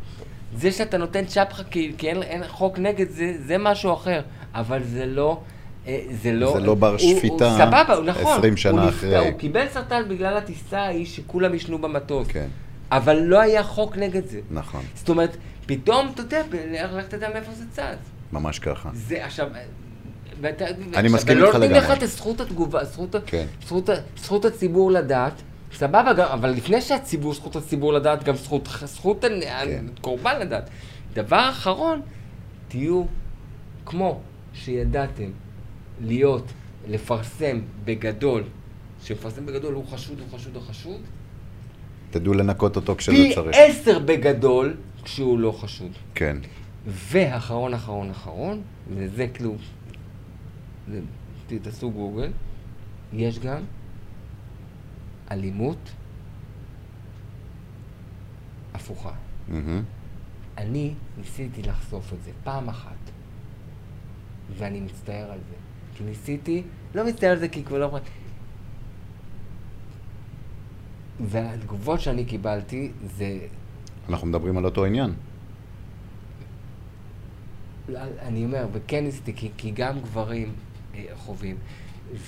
[SPEAKER 3] זה שאתה נותן צ'פחה כי, כי אין, אין חוק נגד זה, זה משהו אחר. אבל זה לא... אה, זה לא...
[SPEAKER 2] זה לא בר
[SPEAKER 3] הוא-
[SPEAKER 2] שפיטה
[SPEAKER 3] הוא, סבבה, נכון.
[SPEAKER 2] 20 שנה
[SPEAKER 3] הוא
[SPEAKER 2] אחרי.
[SPEAKER 3] הוא קיבל סרטן בגלל הטיסה ההיא שכולם עישנו במטוס.
[SPEAKER 2] כן,
[SPEAKER 3] אבל לא היה חוק נגד זה.
[SPEAKER 2] נכון,
[SPEAKER 3] זאת אומרת, פתאום, אתה יודע, לך תדע מאיפה זה צץ.
[SPEAKER 2] ממש ככה.
[SPEAKER 3] זה עכשיו... ואתה-
[SPEAKER 2] אני מסכים
[SPEAKER 3] ולא
[SPEAKER 2] איתך
[SPEAKER 3] נותנים
[SPEAKER 2] לגמרי.
[SPEAKER 3] לך את זכות התגובה, זכות,
[SPEAKER 2] כן.
[SPEAKER 3] זכות, זכות הציבור לדעת, סבבה, גם, אבל לפני שהציבור, זכות הציבור לדעת, גם זכות, זכות
[SPEAKER 2] כן.
[SPEAKER 3] הקורבן לדעת. דבר אחרון, תהיו כמו שידעתם להיות, לפרסם בגדול, שמפרסם בגדול הוא חשוד, הוא חשוד, הוא חשוד,
[SPEAKER 2] תדעו לנקות אותו כשזה
[SPEAKER 3] פי
[SPEAKER 2] צריך.
[SPEAKER 3] עשר בגדול כשהוא לא חשוד.
[SPEAKER 2] כן,
[SPEAKER 3] ואחרון, אחרון, אחרון, וזה כאילו, תעשו גוגל, יש גם אלימות הפוכה.
[SPEAKER 2] מהמם.
[SPEAKER 3] אני ניסיתי לחשוף את זה פעם אחת, ואני מצטער על זה. כי ניסיתי, לא מצטער על זה כי כבר לא... והתגובות שאני קיבלתי זה
[SPEAKER 2] אנחנו מדברים על אותו עניין.
[SPEAKER 3] אני אומר, וכן ניסיתי, כי, כי גם גברים אה, חווים,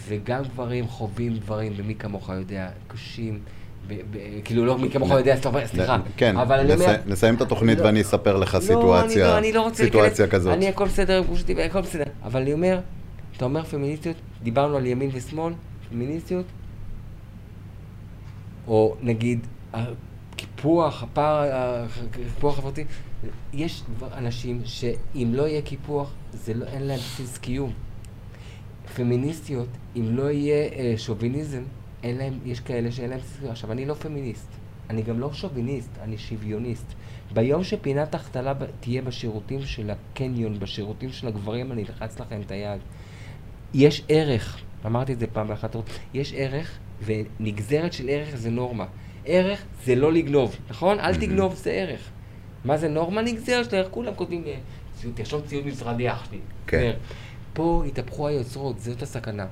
[SPEAKER 3] וגם גברים חווים דברים, ומי כמוך יודע, קשים, כאילו לא מי כמוך יודע, סליחה.
[SPEAKER 2] כן, נסיים את התוכנית
[SPEAKER 3] לא,
[SPEAKER 2] ואני אספר לך
[SPEAKER 3] לא,
[SPEAKER 2] סיטואציה,
[SPEAKER 3] לא,
[SPEAKER 2] סיטואציה
[SPEAKER 3] להיכנס-
[SPEAKER 2] כזאת.
[SPEAKER 3] אני הכל בסדר, עם גושתי, הכל בסדר. אבל אני אומר, אתה אומר פמיניסטיות, דיברנו על ימין ושמאל, פמיניסטיות, או נגיד הקיפוח, הפער, הקיפוח החברתי, יש אנשים שאם לא יהיה קיפוח, אין להם בסיס קיום. פמיניסטיות, אם לא יהיה אה, שוביניזם, אין להם, יש כאלה שאין להם בסיס קיום. עכשיו, אני לא פמיניסט, אני גם לא שוביניסט, אני שוויוניסט. ביום שפינת החתלה ב- תהיה בשירותים של הקניון, בשירותים של הגברים, אני אלחץ לכם את היד. יש ערך, אמרתי את זה פעם באחת, יש ערך, ונגזרת של ערך זה נורמה. ערך זה לא לגנוב, נכון? אל תגנוב, זה ערך. מה זה נורמה? נגזרת של ערך, כולם כותבים, אה, תרשום ציוד משרדי אח שלי.
[SPEAKER 2] כן.
[SPEAKER 3] פה התהפכו היוצרות, זאת הסכנה.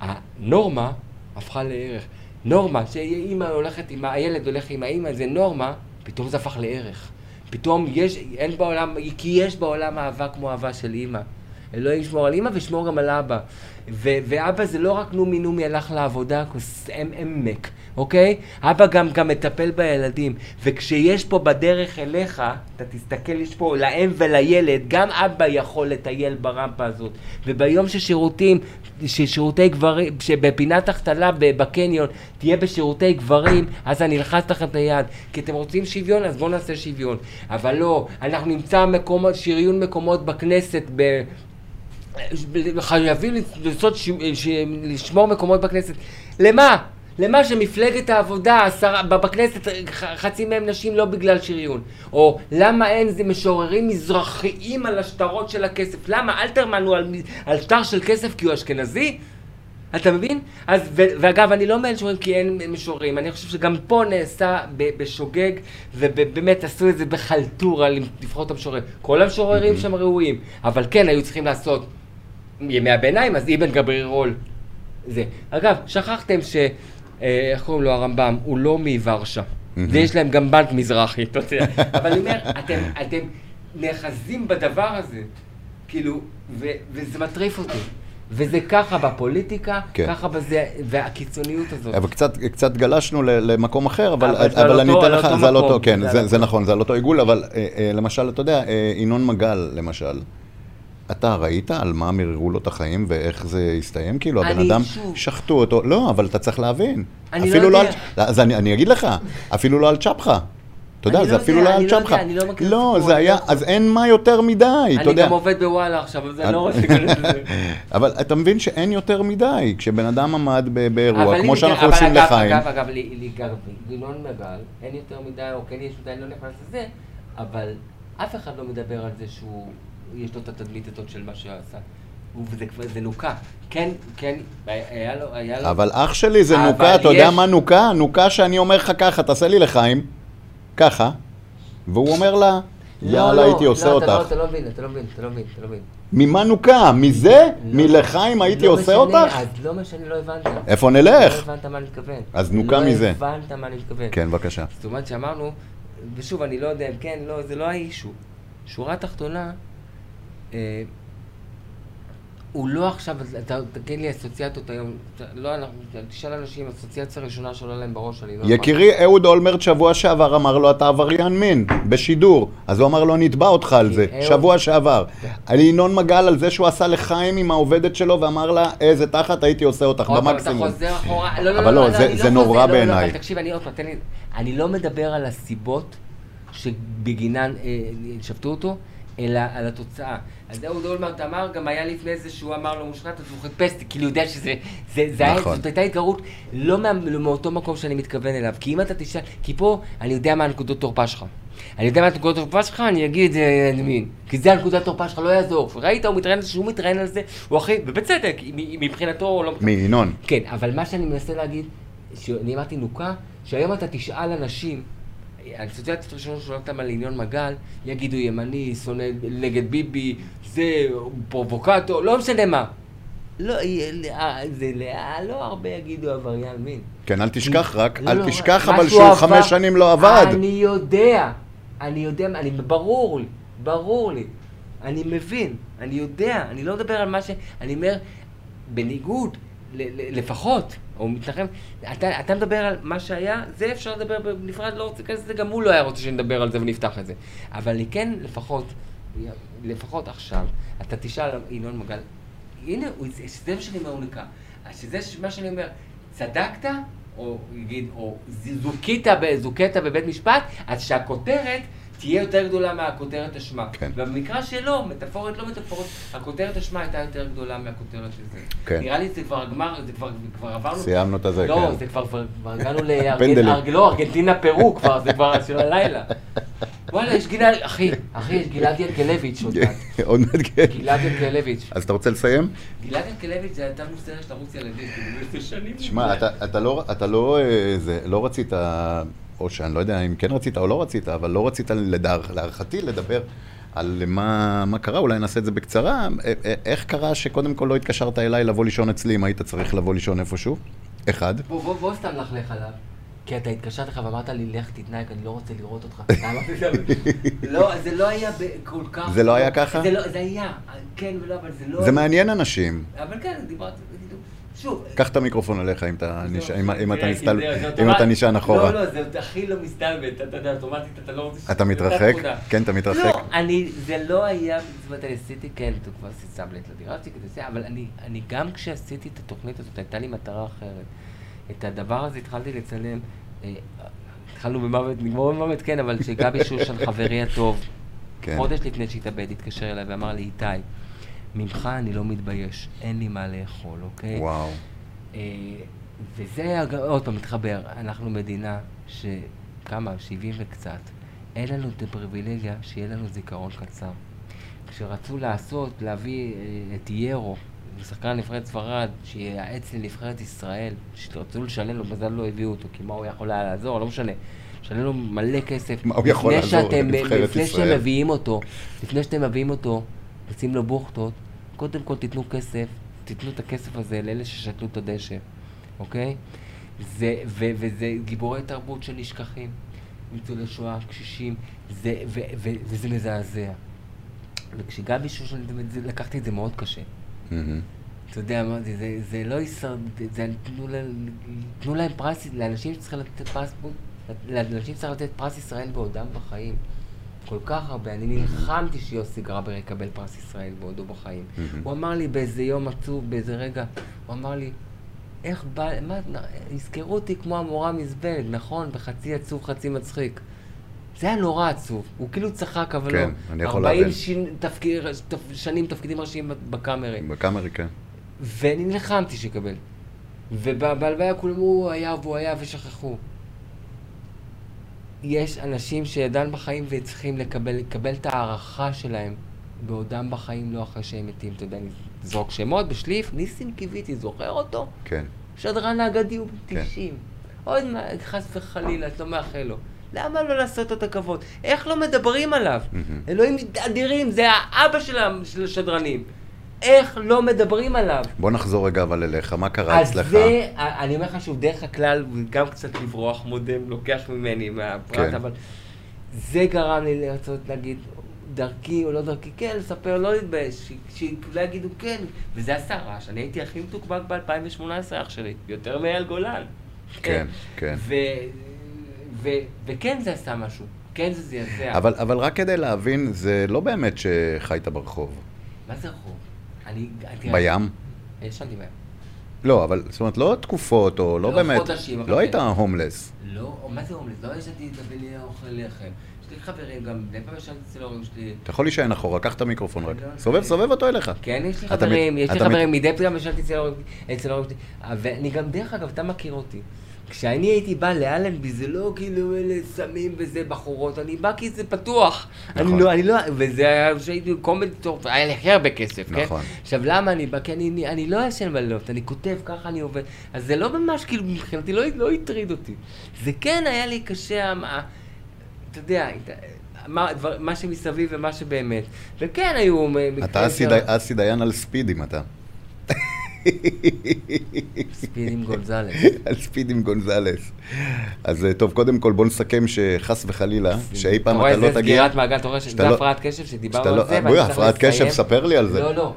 [SPEAKER 3] הנורמה הפכה לערך. נורמה, שאימא הולכת עם, הילד הולך עם האימא, זה נורמה, פתאום זה הפך לערך. פתאום יש, אין בעולם, כי יש בעולם אהבה כמו אהבה של אימא. אלוהים ישמור על אימא וישמור גם על אבא. ו- ואבא זה לא רק נומי נומי הלך לעבודה, כוס אם עמק, אוקיי? אבא גם, גם מטפל בילדים. וכשיש פה בדרך אליך, אתה תסתכל, יש פה לאם ולילד, גם אבא יכול לטייל ברמפה הזאת. וביום ששירותים, ששירותי גברים, שבפינת החתלה בקניון תהיה בשירותי גברים, אז אני אלחץ לכם את היד. כי אתם רוצים שוויון, אז בואו נעשה שוויון. אבל לא, אנחנו נמצא מקומות, שריון מקומות בכנסת ב... חייבים ש... ש... לשמור מקומות בכנסת. למה? למה שמפלגת העבודה, עשרה, ב- בכנסת, חצי מהם נשים לא בגלל שריון. או למה אין זה משוררים מזרחיים על השטרות של הכסף? למה אלתרמן הוא על, על שטר של כסף כי הוא אשכנזי? אתה מבין? אז, ו, ואגב, אני לא מאלה שאומרים כי אין משוררים, אני חושב שגם פה נעשה ב, בשוגג, ובאמת עשו את זה בחלטורה לבחור את המשוררים. כל המשוררים שם ראויים, אבל כן, היו צריכים לעשות ימי הביניים, אז אבן גברירול. זה. אגב, שכחתם ש... אה, איך קוראים לו הרמב"ם? הוא לא מוורשה. ויש להם גם בנק מזרחי, אתה יודע. (laughs) אבל אני אומר, אתם, אתם נאחזים בדבר הזה, כאילו, ו, וזה מטריף אותי. וזה ככה בפוליטיקה,
[SPEAKER 2] כן.
[SPEAKER 3] ככה בזה, והקיצוניות הזאת.
[SPEAKER 2] אבל קצת, קצת גלשנו ל- למקום אחר, אבל,
[SPEAKER 3] אבל
[SPEAKER 2] אבל אני אתן לך, זה על אותו, כן,
[SPEAKER 3] זה
[SPEAKER 2] זה. זה נכון, זה על אותו עיגול, אבל אה, אה, למשל, אתה יודע, אה, ינון מגל, למשל, אתה ראית על מה מיררו לו את החיים ואיך זה הסתיים? כאילו, הבן
[SPEAKER 3] אני,
[SPEAKER 2] אדם,
[SPEAKER 3] שוב-
[SPEAKER 2] שחטו אותו, לא, אבל אתה צריך להבין.
[SPEAKER 3] אני
[SPEAKER 2] אפילו
[SPEAKER 3] לא
[SPEAKER 2] לא
[SPEAKER 3] יודע.
[SPEAKER 2] על, אז אני, אני אגיד לך, אפילו לא על צ'פחה. אתה יודע,
[SPEAKER 3] אני
[SPEAKER 2] זה
[SPEAKER 3] לא
[SPEAKER 2] אפילו לא
[SPEAKER 3] אני
[SPEAKER 2] על
[SPEAKER 3] לא
[SPEAKER 2] צ'פחה.
[SPEAKER 3] אני לא מכיר את
[SPEAKER 2] לא, זה
[SPEAKER 3] אני
[SPEAKER 2] היה,
[SPEAKER 3] לא.
[SPEAKER 2] אז אין מה יותר מדי, אתה
[SPEAKER 3] אני
[SPEAKER 2] יודע.
[SPEAKER 3] גם עובד בוואלה עכשיו, אז אני לא רוצה להיכנס לזה. (laughs)
[SPEAKER 2] אבל אתה מבין שאין יותר מדי, כשבן אדם עמד באירוע,
[SPEAKER 3] אבל
[SPEAKER 2] כמו שאנחנו
[SPEAKER 3] אבל
[SPEAKER 2] עושים
[SPEAKER 3] אגב,
[SPEAKER 2] לחיים.
[SPEAKER 3] אגב, אגב, גר גינון מגל, אין יותר מדי, או כן יש מדי, אני לא נכנס לזה, אבל אף אחד לא מדבר על זה שהוא, יש לו את התדמית הזאת של מה שהוא עשה. וזה כבר, זה נוקה. כן, כן, היה לו, היה לו...
[SPEAKER 2] אבל אח שלי זה נוקה, אתה יודע
[SPEAKER 3] יש-
[SPEAKER 2] מה נוקה? נוקה שאני אומר לך ככה, תעשה לי לחיים, ככה, והוא אומר לה,
[SPEAKER 3] לא,
[SPEAKER 2] יאללה,
[SPEAKER 3] לא,
[SPEAKER 2] הייתי עושה
[SPEAKER 3] לא, אתה לא-
[SPEAKER 2] אותך.
[SPEAKER 3] אתה לא מבין, אתה לא מבין, אתה לא מבין, אתה לא מבין.
[SPEAKER 2] ממה נוקה? מזה?
[SPEAKER 3] לא.
[SPEAKER 2] מלחיים הייתי
[SPEAKER 3] לא
[SPEAKER 2] עושה
[SPEAKER 3] משנה,
[SPEAKER 2] אותך?
[SPEAKER 3] אז לא משנה, לא הבנת.
[SPEAKER 2] איפה
[SPEAKER 3] לא
[SPEAKER 2] נלך?
[SPEAKER 3] הבנת מה אני מתכוון.
[SPEAKER 2] אז נוקה מזה.
[SPEAKER 3] לא הבנת מה אני מתכוון.
[SPEAKER 2] כן, בבקשה.
[SPEAKER 3] זאת אומרת שאמרנו, ושוב, אני לא יודע אם כן, לא, זה לא האישו. שורה תחתונה, הוא לא עכשיו, אתה תגיד לי אסוציאציות היום, לא, אנחנו, תשאל אנשים, אסוציאציה ראשונה שעולה להם בראש, אני לא...
[SPEAKER 2] יקירי, אהוד אולמרט שבוע שעבר אמר לו, אתה עבריין מין, בשידור. אז הוא אמר לו, נתבע אותך על זה, שבוע שעבר. על ינון מגל, על זה שהוא עשה לחיים עם העובדת שלו, ואמר לה, איזה תחת הייתי עושה אותך,
[SPEAKER 3] פעם, אתה
[SPEAKER 2] במקסימום.
[SPEAKER 3] חוזר אחורה, לא, לא,
[SPEAKER 2] אבל לא,
[SPEAKER 3] לא,
[SPEAKER 2] זה-
[SPEAKER 3] אני לא
[SPEAKER 2] נורא
[SPEAKER 3] לא, לא,
[SPEAKER 2] בעיניי.
[SPEAKER 3] תקשיב, אני עוד פעם, תן לי, אני לא מדבר על הסיבות שבגינן אה, שפטו אותו, אלא על התוצאה. אז אהוד אולמרט אמר, גם היה לפני זה שהוא אמר לו מושחת, אז הוא חיפש, כאילו, יודע שזה, זה, זה היה,
[SPEAKER 2] נכון.
[SPEAKER 3] זאת הייתה התגרות לא מה, לא מאותו מקום שאני מתכוון אליו. כי אם אתה תשאל, כי פה אני יודע מה הנקודות תורפה שלך. אני יודע מה הנקודות תורפה שלך, אני אגיד, אה, אני מבין. כי זה הנקודת תורפה שלך, לא יעזור. ראית, הוא מתראיין על זה, שהוא מתראיין על זה, הוא הכי, ובצדק, מבחינתו לא...
[SPEAKER 2] מי, ינון?
[SPEAKER 3] כן, אבל מה שאני מנסה להגיד, שאני אמרתי נוקה, שהיום אתה תשאל אנשים, האסוציאציות הראשונות שואלים אותם על ינון מגל, יגידו ימני, שונא נגד ביבי, זה פרובוקטור, לא משנה מה. לא, אה, זה לא, לא הרבה יגידו עבריין מין.
[SPEAKER 2] כן, אל תשכח רק,
[SPEAKER 3] לא,
[SPEAKER 2] אל
[SPEAKER 3] לא,
[SPEAKER 2] תשכח אבל
[SPEAKER 3] שהוא עבר-
[SPEAKER 2] חמש שנים לא עבד.
[SPEAKER 3] אני יודע, אני יודע, אני, ברור לי, ברור לי. אני מבין, אני יודע, אני לא מדבר על מה ש... אני אומר, בניגוד, ל, ל, לפחות, או מתנחם, אתה, אתה מדבר על מה שהיה, זה אפשר לדבר בנפרד, לא רוצה להיכנס לזה, גם הוא לא היה רוצה שנדבר על זה ונפתח את זה. אבל כן, לפחות, לפחות עכשיו, אתה תשאל ינון מגל, הנה, הוא- זה מה שאני אומר, הוא נקרא. שזה מה שאני אומר, צדקת, או יגיד, או זוכית בבית משפט, אז שהכותרת תהיה יותר גדולה מהכותרת אשמה.
[SPEAKER 2] כן.
[SPEAKER 3] במקרה שלו, מטאפורית, לא מטאפורית, הכותרת אשמה הייתה יותר גדולה מהכותרת של זה.
[SPEAKER 2] כן.
[SPEAKER 3] נראה לי זה כבר גמר, זה כבר, כבר עברנו...
[SPEAKER 2] סיימנו את הזה,
[SPEAKER 3] לא,
[SPEAKER 2] כן.
[SPEAKER 3] זה כבר, כבר כבר הגענו. לארגנטינה, (laughs) לא, ארגנטינה פרו כבר, זה כבר של הלילה. וואלה, יש גלעד, אחי, אחי, יש גלעד ינקלביץ' עוד מעט. (laughs)
[SPEAKER 2] עוד מעט כן.
[SPEAKER 3] גלעד ינקלביץ'.
[SPEAKER 2] אז אתה רוצה לסיים?
[SPEAKER 3] גלעד ינקלביץ' זה הייתה מוסרת של ערוץ ילדים, כאילו, שנים.
[SPEAKER 2] תשמע, אתה, לא, אתה לא, אה, זה, לא רצית, או שאני לא יודע אם כן רצית או לא רצית, אבל לא רצית להערכתי לדבר על מה, מה קרה, אולי נעשה את זה בקצרה. איך קרה שקודם כל לא התקשרת אליי לבוא לישון אצלי אם היית צריך לבוא לישון איפשהו? אחד.
[SPEAKER 3] בוא, בוא, בוא סתם לך עליו. כי אתה התקשרת לך ואמרת לי, לך תתנהג, אני לא רוצה לראות אותך. לו, לא, זה לא היה כל כך...
[SPEAKER 2] זה לא היה ככה?
[SPEAKER 3] זה לא, זה היה, כן ולא, אבל זה לא...
[SPEAKER 2] זה מעניין אנשים.
[SPEAKER 3] אבל כן, דיברתי, שוב...
[SPEAKER 2] קח את המתרחק עליך אם אתה
[SPEAKER 3] לא,
[SPEAKER 2] אם- אתה אם אתה נשען אחורה.
[SPEAKER 3] לא, לא, זה הכי לא מסתלבט, אתה יודע, אוטומטית אתה לא רוצה...
[SPEAKER 2] אתה מתרחק? כן, אתה מתרחק.
[SPEAKER 3] לא, אני, זה לא היה, זאת אומרת, אני עשיתי, כן, אתה כבר סאבלט לדירה שלי כדי זה, אבל אני, גם כשעשיתי את התוכנית הזאת, הייתה לי מטרה אחרת. את הדבר הזה התחלתי לצלם, אה, התחלנו במוות, נגמור במוות, כן, אבל שגבי שושן, חברי הטוב,
[SPEAKER 2] כן.
[SPEAKER 3] חודש לפני שהתאבד, התקשר אליי ואמר לי, איתי, ממך אני לא מתבייש, אין לי מה לאכול, אוקיי?
[SPEAKER 2] וואו.
[SPEAKER 3] אה, וזה היה עוד פעם מתחבר, אנחנו מדינה שכמה, 70 וקצת, אין לנו את הפריבילגיה שיהיה לנו זיכרון קצר. כשרצו לעשות, להביא אה, את ירו, שחקן נבחרת ספרד, שייעץ לנבחרת ישראל, שרצו לשלם לו, מזל לא הביאו אותו, כי מה הוא יכול היה לעזור, לא משנה. לשלם לו מלא כסף.
[SPEAKER 2] מה הוא יכול
[SPEAKER 3] לפני
[SPEAKER 2] לעזור לנבחרת
[SPEAKER 3] לפני
[SPEAKER 2] ישראל?
[SPEAKER 3] שאתם מביאים אותו, לפני שאתם מביאים אותו, יוצאים לו בוכטות, קודם כל תיתנו כסף, תיתנו את הכסף הזה לאלה ששתלו את הדשא, אוקיי? זה, ו, וזה גיבורי תרבות שנשכחים, ניצולי שואה, קשישים, זה, ו, ו, וזה מזעזע. וכשגבי שושן, לקחתי את זה מאוד קשה. אתה יודע, אמרתי, זה, זה לא הישרד... זה תנו, להם, תנו להם פרס, לאנשים שצריכים לתת פרס, לאנשים שצריך לתת פרס ישראל בעודם בחיים. כל כך הרבה, אני נלחמתי שיוסי גרבר יקבל פרס ישראל בעודו בחיים. הוא אמר לי באיזה יום עצוב, באיזה רגע, הוא אמר לי, איך בא, מה, יזכרו אותי כמו המורה מזבלת, נכון? בחצי עצוב, חצי מצחיק. זה היה נורא עצוב, הוא כאילו צחק, אבל
[SPEAKER 2] כן,
[SPEAKER 3] לא.
[SPEAKER 2] אני יכול
[SPEAKER 3] 40
[SPEAKER 2] להבין.
[SPEAKER 3] שין- תפקיד, תפ- שנים תפקידים ראשיים בקאמרי.
[SPEAKER 2] בקאמרי, כן.
[SPEAKER 3] ואני נלחמתי שיקבל. ובהלוויה כולם הוא היה והוא היה ושכחו. יש אנשים שידן בחיים וצריכים לקבל, לקבל את ההערכה שלהם בעודם בחיים, לא אחרי שהם מתים. אתה יודע, אני זרוק שמות בשליף, ניסים קיוויתי, זוכר אותו?
[SPEAKER 2] כן.
[SPEAKER 3] שדרן האגדי הוא בן
[SPEAKER 2] כן.
[SPEAKER 3] 90. עוד מה, חס וחלילה, את לא מאחל לו. למה לא לעשות לו את הכבוד? איך לא מדברים עליו? אלוהים אדירים, זה האבא של השדרנים. איך לא מדברים עליו?
[SPEAKER 2] בוא נחזור רגע אבל אליך, מה קרה
[SPEAKER 3] אז
[SPEAKER 2] אצלך?
[SPEAKER 3] זה, אני אומר לך שוב, דרך הכלל, גם קצת לברוח מודם, לוקח ממני מהפרט,
[SPEAKER 2] כן.
[SPEAKER 3] אבל זה גרם לי לרצות להגיד, דרכי או לא דרכי, כן, לספר, לא להתבייש, שאולי יגידו כן, וזה עשה רעש, אני הייתי הכי מתוקבק ב-2018, אח שלי, יותר מאייל גולן.
[SPEAKER 2] כן, כן.
[SPEAKER 3] ו- ו- וכן זה עשה משהו, כן זה זעזע.
[SPEAKER 2] אבל, אבל רק כדי להבין, זה לא באמת שחיית ברחוב.
[SPEAKER 3] מה זה רחוב? אני...
[SPEAKER 2] בים?
[SPEAKER 3] ישנתי בים.
[SPEAKER 2] לא, אבל זאת אומרת, לא תקופות, או לא
[SPEAKER 3] לא
[SPEAKER 2] באמת,
[SPEAKER 3] חודשים,
[SPEAKER 2] לא
[SPEAKER 3] כן.
[SPEAKER 2] היית הומלס.
[SPEAKER 3] לא, מה זה הומלס? לא ישנתי בלי אוכל לחם. יש לי חברים גם, מדי פעם ישנתי אצל ההורים שלי.
[SPEAKER 2] אתה יכול להישען אחורה, קח את המיקרופון רק.
[SPEAKER 3] לא,
[SPEAKER 2] סובב. סובב אותו אליך.
[SPEAKER 3] כן, יש לי חברים, יש לי חברים, מדי פעם ישנתי אצל ההורים שלי. ואני גם, דרך אגב, אתה מכיר אותי. כשאני הייתי בא לאלנבי, זה לא כאילו אלה סמים וזה בחורות, אני בא כי זה פתוח.
[SPEAKER 2] נכון.
[SPEAKER 3] אני לא, אני לא, וזה היה, כשהייתי קומדי טוב, היה לי הכי הרבה כסף, כן?
[SPEAKER 2] נכון.
[SPEAKER 3] עכשיו, למה אני בא? כי אני, אני לא ישן בלילות, אני כותב, ככה אני עובד. אז זה לא ממש, כאילו, מבחינתי לא, לא הטריד אותי. זה כן היה לי קשה, אתה יודע, מה, דבר, מה שמסביב ומה שבאמת. וכן היו...
[SPEAKER 2] אתה אסי דיין על ספידים, אתה.
[SPEAKER 3] ספיד עם גונזלס. (laughs)
[SPEAKER 2] על ספיד עם גונזלס. אז אה, טוב, קודם כל בוא נסכם שחס וחלילה, שאי פעם אתה
[SPEAKER 3] אתה
[SPEAKER 2] לא
[SPEAKER 3] רואה, זה
[SPEAKER 2] תגיע...
[SPEAKER 3] סגירת מעגל, אתה רואה שזה
[SPEAKER 2] לא-
[SPEAKER 3] הפרעת קשב שדיברנו על
[SPEAKER 2] לא-
[SPEAKER 3] זה,
[SPEAKER 2] בואי, הפרעת קשב, ספר לי על זה.
[SPEAKER 3] לא, לא.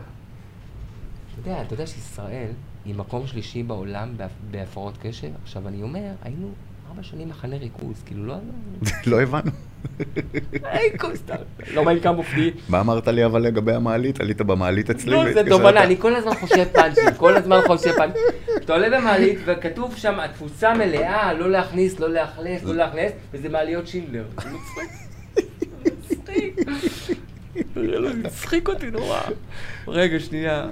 [SPEAKER 3] אתה יודע, אתה יודע שישראל היא מקום שלישי בעולם בהפ- בהפרעות קשב? עכשיו, אני אומר, היינו ארבע שנים מחנה ריכוז, כאילו, לא... (laughs)
[SPEAKER 2] לא הבנו.
[SPEAKER 3] לא מיין כמה מופני.
[SPEAKER 2] מה אמרת לי אבל לגבי המעלית? עלית במעלית אצלי?
[SPEAKER 3] לא, זה? תובנה, אני כל הזמן חושב פאנצ'ים, כל הזמן חושב פאנצ'ים. אתה עולה במעלית וכתוב שם, התפוסה מלאה, לא להכניס, לא לאכלס, לא לאכלס, וזה מעליות שינדלר. מצחיק. אותי נורא. רגע, שנייה.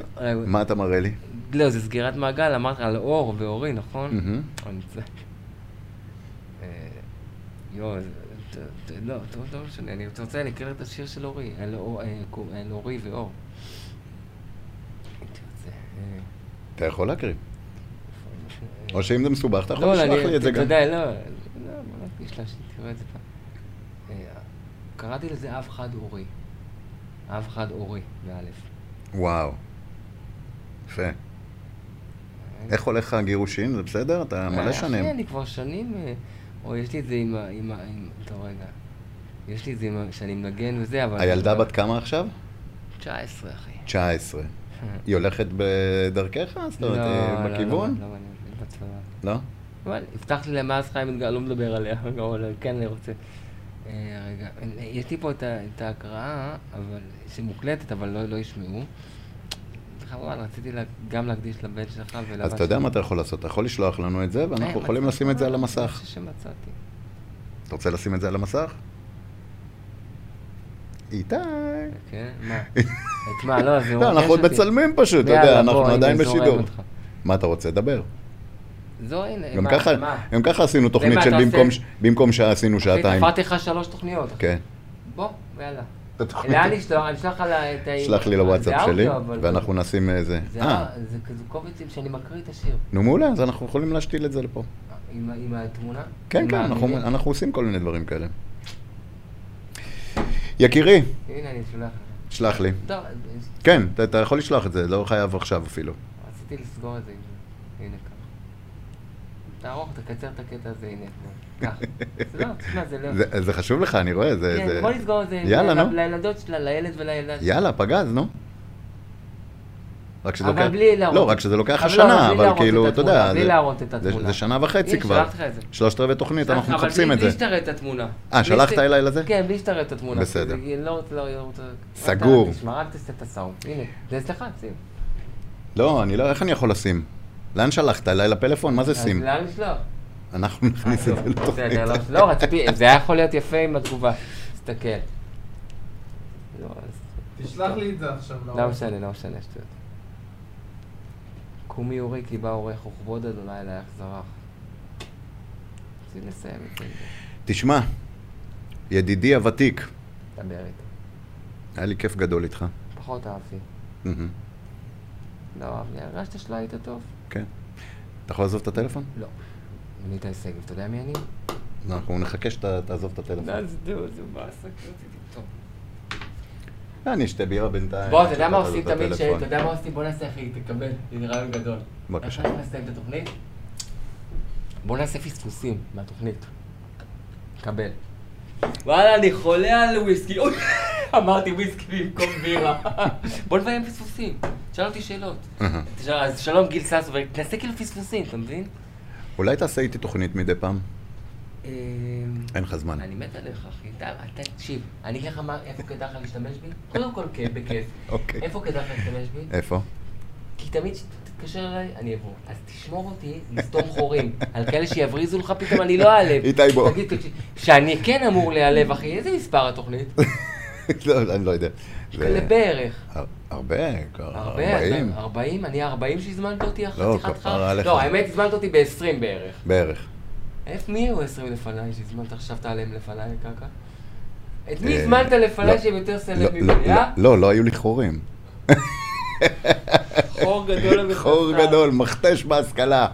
[SPEAKER 2] מה אתה מראה לי?
[SPEAKER 3] לא, זה סגירת מעגל, אמרת על אור ואורי, נכון? אה, יואו, לא, טוב, לא משנה, אני רוצה אקריא את השיר של אורי, על אה, קו- על אורי ואור. אה,
[SPEAKER 2] אתה יכול להקריא. או שאם זה מסובך, אתה יכול
[SPEAKER 3] לא,
[SPEAKER 2] לשלוח לי את זה
[SPEAKER 3] אתה
[SPEAKER 2] גם.
[SPEAKER 3] יודע, לא, לא, בוא נקדיש לה שתראה את זה פעם. אה, קראתי לזה אב חד אורי. אב חד אורי, באלף.
[SPEAKER 2] וואו. יפה. איך הולך הגירושין? זה בסדר? אתה מלא
[SPEAKER 3] אה,
[SPEAKER 2] שנים.
[SPEAKER 3] אני כבר שנים, אה, או יש לי את זה עם ה... עם ה... עם- טוב, רגע. יש לי את זה עם ה... שאני מנגן וזה, אבל...
[SPEAKER 2] הילדה בת כמה עכשיו?
[SPEAKER 3] 19, אחי.
[SPEAKER 2] 19. (laughs) היא הולכת בדרכך? זאת אומרת,
[SPEAKER 3] לא,
[SPEAKER 2] אה,
[SPEAKER 3] לא,
[SPEAKER 2] בכיוון?
[SPEAKER 3] לא, לא, אני בצבא.
[SPEAKER 2] לא?
[SPEAKER 3] אבל הבטחתי להם מאז חיים אתגר, לא מדבר עליה, (laughs) אבל כן אני רוצה. אה, רגע, יש לי פה את ההקראה, אבל, שמוקלטת, אבל לא לא חבל, רציתי לה- גם להקדיש לבן שלך ולבת
[SPEAKER 2] אז אתה יודע מה אתה יכול לעשות? אתה יכול לשלוח לנו את זה, ואנחנו
[SPEAKER 3] אה,
[SPEAKER 2] יכולים לשים את זה על המסך.
[SPEAKER 3] שמצאתי.
[SPEAKER 2] אתה רוצה לשים את זה על המסך? איתי.
[SPEAKER 3] כן, מה? את מה? לא, זה (laughs)
[SPEAKER 2] לא, אנחנו עוד. מצלמים פשוט, אתה יודע, אנחנו עדיין בשידור. מה אתה רוצה? דבר.
[SPEAKER 3] זו הנה,
[SPEAKER 2] גם
[SPEAKER 3] מה,
[SPEAKER 2] ככה,
[SPEAKER 3] מה?
[SPEAKER 2] גם ככה עשינו תוכנית של במקום, במקום שעה עשינו שעתיים.
[SPEAKER 3] תפרתי לך שלוש תוכניות.
[SPEAKER 2] כן.
[SPEAKER 3] בוא, יאללה. לאן לשלוח? אני אשלח את ה...
[SPEAKER 2] שלח לי לוואטסאפ שלי, ואנחנו נשים איזה...
[SPEAKER 3] זה
[SPEAKER 2] אה,
[SPEAKER 3] כזה קובצים שאני מקריא את השיר.
[SPEAKER 2] נו מעולה, אז אנחנו יכולים להשתיל את זה לפה.
[SPEAKER 3] עם התמונה?
[SPEAKER 2] כן, כן, אנחנו, עושים כל מיני דברים כאלה. יקירי,
[SPEAKER 3] הנה, אני שולח לך.
[SPEAKER 2] שלח לי. כן, אתה, יכול לשלוח את זה, לא חייב עכשיו אפילו.
[SPEAKER 3] רציתי לסגור את זה. הנה. תערוך, תקצר את הקטע הזה, הנה. (laughs) זה לא, לא...
[SPEAKER 2] זה, חשוב לך, אני רואה, זה...
[SPEAKER 3] כן. בוא נסגור את זה.
[SPEAKER 2] יאללה, נו.
[SPEAKER 3] לילדות שלה, לילד ולילדה.
[SPEAKER 2] יאללה, פגז, נו. רק שזה
[SPEAKER 3] אבל
[SPEAKER 2] לוקח...
[SPEAKER 3] בלי להראות.
[SPEAKER 2] לא, רק שזה לוקח
[SPEAKER 3] אבל
[SPEAKER 2] השנה,
[SPEAKER 3] בלי
[SPEAKER 2] אבל כאילו,
[SPEAKER 3] את
[SPEAKER 2] אתה יודע,
[SPEAKER 3] בלי להראות את
[SPEAKER 2] זה-
[SPEAKER 3] התמונה.
[SPEAKER 2] זה שנה וחצי
[SPEAKER 3] הנה,
[SPEAKER 2] כבר.
[SPEAKER 3] שלחתי לך את זה.
[SPEAKER 2] שלושת רבעי תוכנית, אנחנו
[SPEAKER 3] אבל
[SPEAKER 2] מחפשים
[SPEAKER 3] בלי-
[SPEAKER 2] את
[SPEAKER 3] בלי
[SPEAKER 2] זה.
[SPEAKER 3] שתראה את התמונה.
[SPEAKER 2] אה,
[SPEAKER 3] בלי
[SPEAKER 2] שלחת אליי לזה?
[SPEAKER 3] כן, בלי שתראה את התמונה.
[SPEAKER 2] בסדר.
[SPEAKER 3] לא.
[SPEAKER 2] סגור.
[SPEAKER 3] תשמע, אל תעשה את הסאונד. הנה, זה אצלך, שים.
[SPEAKER 2] לא, אני לא, איך אני יכול לשים? לאן שלחת? אליי לפלפון? מה זה
[SPEAKER 3] אז
[SPEAKER 2] שים?
[SPEAKER 3] לאן לשלוח?
[SPEAKER 2] אנחנו נכניס את זה לתוכנית.
[SPEAKER 3] בסדר, לא- לא, רציתי, זה היה יכול להיות יפה עם התגובה. תסתכל. לא, אז-
[SPEAKER 6] תשלח לי את זה עכשיו.
[SPEAKER 3] לא משנה, לא משנה, שטויות. קומי אורי כי בא עורך וכבוד אדוני אלייך זרח. רוצים לסיים את זה.
[SPEAKER 2] תשמע, ידידי הוותיק,
[SPEAKER 3] דבר איתו.
[SPEAKER 2] היה לי כיף גדול איתך.
[SPEAKER 3] פחות אהבתי. לא אהבתי, הרגשת שלא היית טוב?
[SPEAKER 2] כן. אתה יכול לעזוב את הטלפון?
[SPEAKER 3] לא. אני איתי שגב, אתה יודע מי אני?
[SPEAKER 2] אנחנו נחכה שתעזוב את הטלפון.
[SPEAKER 3] אז זהו, זה באסה טוב.
[SPEAKER 2] אני אשתה בירה בינתיים.
[SPEAKER 3] בוא, אתה יודע מה עושים תמיד. אתה יודע מה עושים? בוא נעשה אחי, תקבל, זה רעיון גדול.
[SPEAKER 2] בבקשה.
[SPEAKER 3] איך נסיים את התוכנית? בוא נעשה פספוסים מהתוכנית. קבל. וואלה, אני חולה על וויסקי. (laughs) אמרתי וויסקי במקום בירה. (laughs) בוא נביים פספוסים. שאל אותי שאלות. תשאל, אז שלום גיל ססו, ותנסה כאילו פספוסים, אתה מבין?
[SPEAKER 2] אולי תעשה איתי תוכנית מדי פעם?
[SPEAKER 3] אמ,
[SPEAKER 2] אין לך זמן.
[SPEAKER 3] אני מת עליך, אחי. אתה, תקשיב, אני אגיד לך מה, איפה כדאי לך להשתמש בי? קודם כל, כיף, בכיף.
[SPEAKER 2] אוקיי.
[SPEAKER 3] איפה כדאי לך להשתמש בי?
[SPEAKER 2] איפה?
[SPEAKER 3] כי תמיד כשתתקשר אליי, אני אבוא. אז תשמור אותי לסתום חורים. (laughs) על כאלה שיבריזו לך פתאום, אני לא אעלב. (laughs)
[SPEAKER 2] איתי, בוא.
[SPEAKER 3] תגיד, תקשיב, שאני כן אמור להיעלב, אחי. איזה מספר התוכנית? (laughs) (laughs)
[SPEAKER 2] לא, אני לא יודע. זה-
[SPEAKER 3] בערך.
[SPEAKER 2] הר- הרבה, ארבעים.
[SPEAKER 3] אתה- 40? אני 40 שהזמנת אותי אחרי
[SPEAKER 2] לא,
[SPEAKER 3] חתיכת
[SPEAKER 2] כפרה
[SPEAKER 3] חר?
[SPEAKER 2] עליך.
[SPEAKER 3] לא, האמת, הזמנת אותי ב-20 בערך.
[SPEAKER 2] בערך.
[SPEAKER 3] איפה, מי היו 20 לפניי שהזמנת, חשבת עליהם לפניי, קקה? את מי
[SPEAKER 2] אה,
[SPEAKER 3] הזמנת לפניי
[SPEAKER 2] לא,
[SPEAKER 3] שהם יותר סלב
[SPEAKER 2] לא, לא,
[SPEAKER 3] ממני, אה?
[SPEAKER 2] לא, לא היו לי חורים.
[SPEAKER 3] חור גדול המכנסיים.
[SPEAKER 2] חור גדול, מכתש בהשכלה.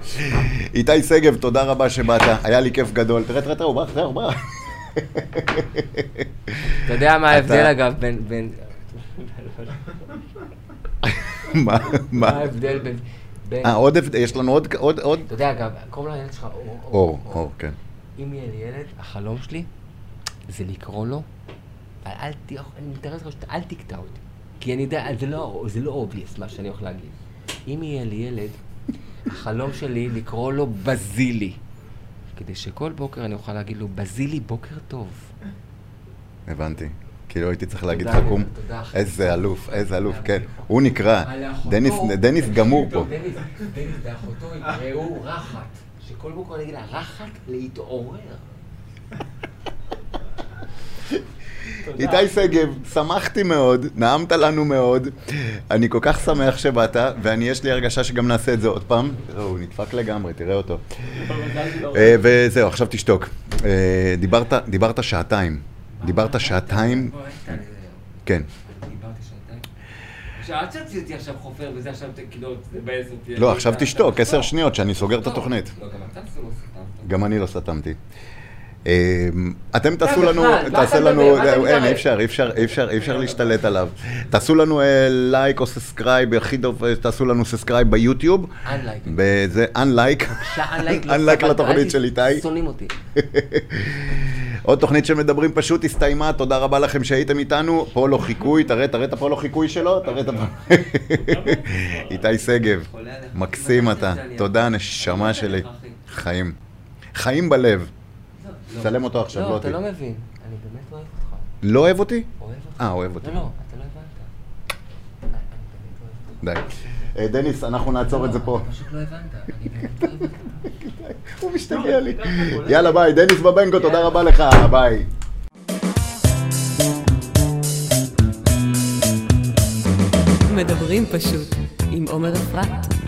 [SPEAKER 2] איתי שגב, תודה רבה שבאת, היה לי כיף גדול. תראה, תראה, תראה, הוא ברח, תראה, הוא ברח.
[SPEAKER 3] אתה יודע מה ההבדל אגב בין... בין-
[SPEAKER 2] מה,
[SPEAKER 3] מה? ההבדל בין...
[SPEAKER 2] אה, עוד, הבד- יש לנו עוד?
[SPEAKER 3] אתה יודע אגב, קוראים לילד שלך אור.
[SPEAKER 2] אור, אור, כן.
[SPEAKER 3] אם יהיה לי ילד, החלום שלי זה לקרוא לו, אבל אל ת... אני מתארץ לך שאתה, אל תקטע אותי. כי אני יודע, זה לא, זה לא obvious מה שאני הולך להגיד. אם יהיה לי ילד, החלום שלי לקרוא לו בזילי. כדי שכל בוקר אני אוכל להגיד לו, בזילי, בוקר טוב.
[SPEAKER 2] הבנתי. כאילו הייתי צריך להגיד לך קום. איזה אלוף, איזה אלוף, כן. הוא נקרא. דניס, דניס גמור פה.
[SPEAKER 3] דניס, דניס ואחותו יקראו רחת. שכל בוקר אני אגיד לה, רחת להתעורר.
[SPEAKER 2] איתי שגב, שמחתי מאוד, נעמת לנו מאוד, אני כל כך שמח שבאת, ואני, יש לי הרגשה שגם נעשה את זה עוד פעם. תראה, הוא נדפק לגמרי, תראה אותו. אה, וזהו, עכשיו תשתוק. אה, דיברת, דיברת שעתיים. דיברת שעתיים, כן.
[SPEAKER 3] דיברתי שעתיים. עכשיו, אל תוציא אותי עכשיו חופר וזה עכשיו כאילו, זה מבאס אותי.
[SPEAKER 2] לא, עכשיו תשתוק, עשר. שניות שאני סוגר את
[SPEAKER 3] לא,
[SPEAKER 2] התוכנית.
[SPEAKER 3] לא, לא.
[SPEAKER 2] גם אני לא סתמתי. אה, אתם תעשו לנו, תעשה לנו, אין? אי אפשר, אי אפשר, אי אפשר, אי אפשר להשתלט עליו. תעשו לנו אה, לייק או סאסקרייב, הכי טוב, אה, תעשו לנו סאסקרייב ביוטיוב.
[SPEAKER 3] אנלייק.
[SPEAKER 2] בזה, אנלייק.
[SPEAKER 3] אנלייק.
[SPEAKER 2] לתוכנית של איתי.
[SPEAKER 3] שונאים אותי. (laughs)
[SPEAKER 2] עוד תוכנית שמדברים פשוט הסתיימה, תודה רבה לכם שהייתם איתנו. פולו חיקוי, תראה, תראה את הפולו חיקוי שלו, תראה את הפולו. (laughs) איתי שגב. מקסים אתה. תודה, נשמה שלי. חיים. חיים בלב.
[SPEAKER 3] לא.
[SPEAKER 2] צלם אותו עכשיו, לא
[SPEAKER 3] לא,
[SPEAKER 2] אותי.
[SPEAKER 3] אתה לא מבין. אני באמת לא אוהב אותך.
[SPEAKER 2] לא אוהב אותי?
[SPEAKER 3] אוהב אותך.
[SPEAKER 2] אה, אוהב אותי.
[SPEAKER 3] לא, לא, אתה לא הבנת. לא.
[SPEAKER 2] די. אה, דניס, אנחנו נעצור את זה פה.
[SPEAKER 3] אתה פשוט לא הבנת. אני באמת לא אוהב אותך. (laughs)
[SPEAKER 2] הוא משתגע לי. יאללה, ביי. דניס בבנגו, תודה רבה לך. ביי.
[SPEAKER 1] מדברים פשוט עם עומר אפרת.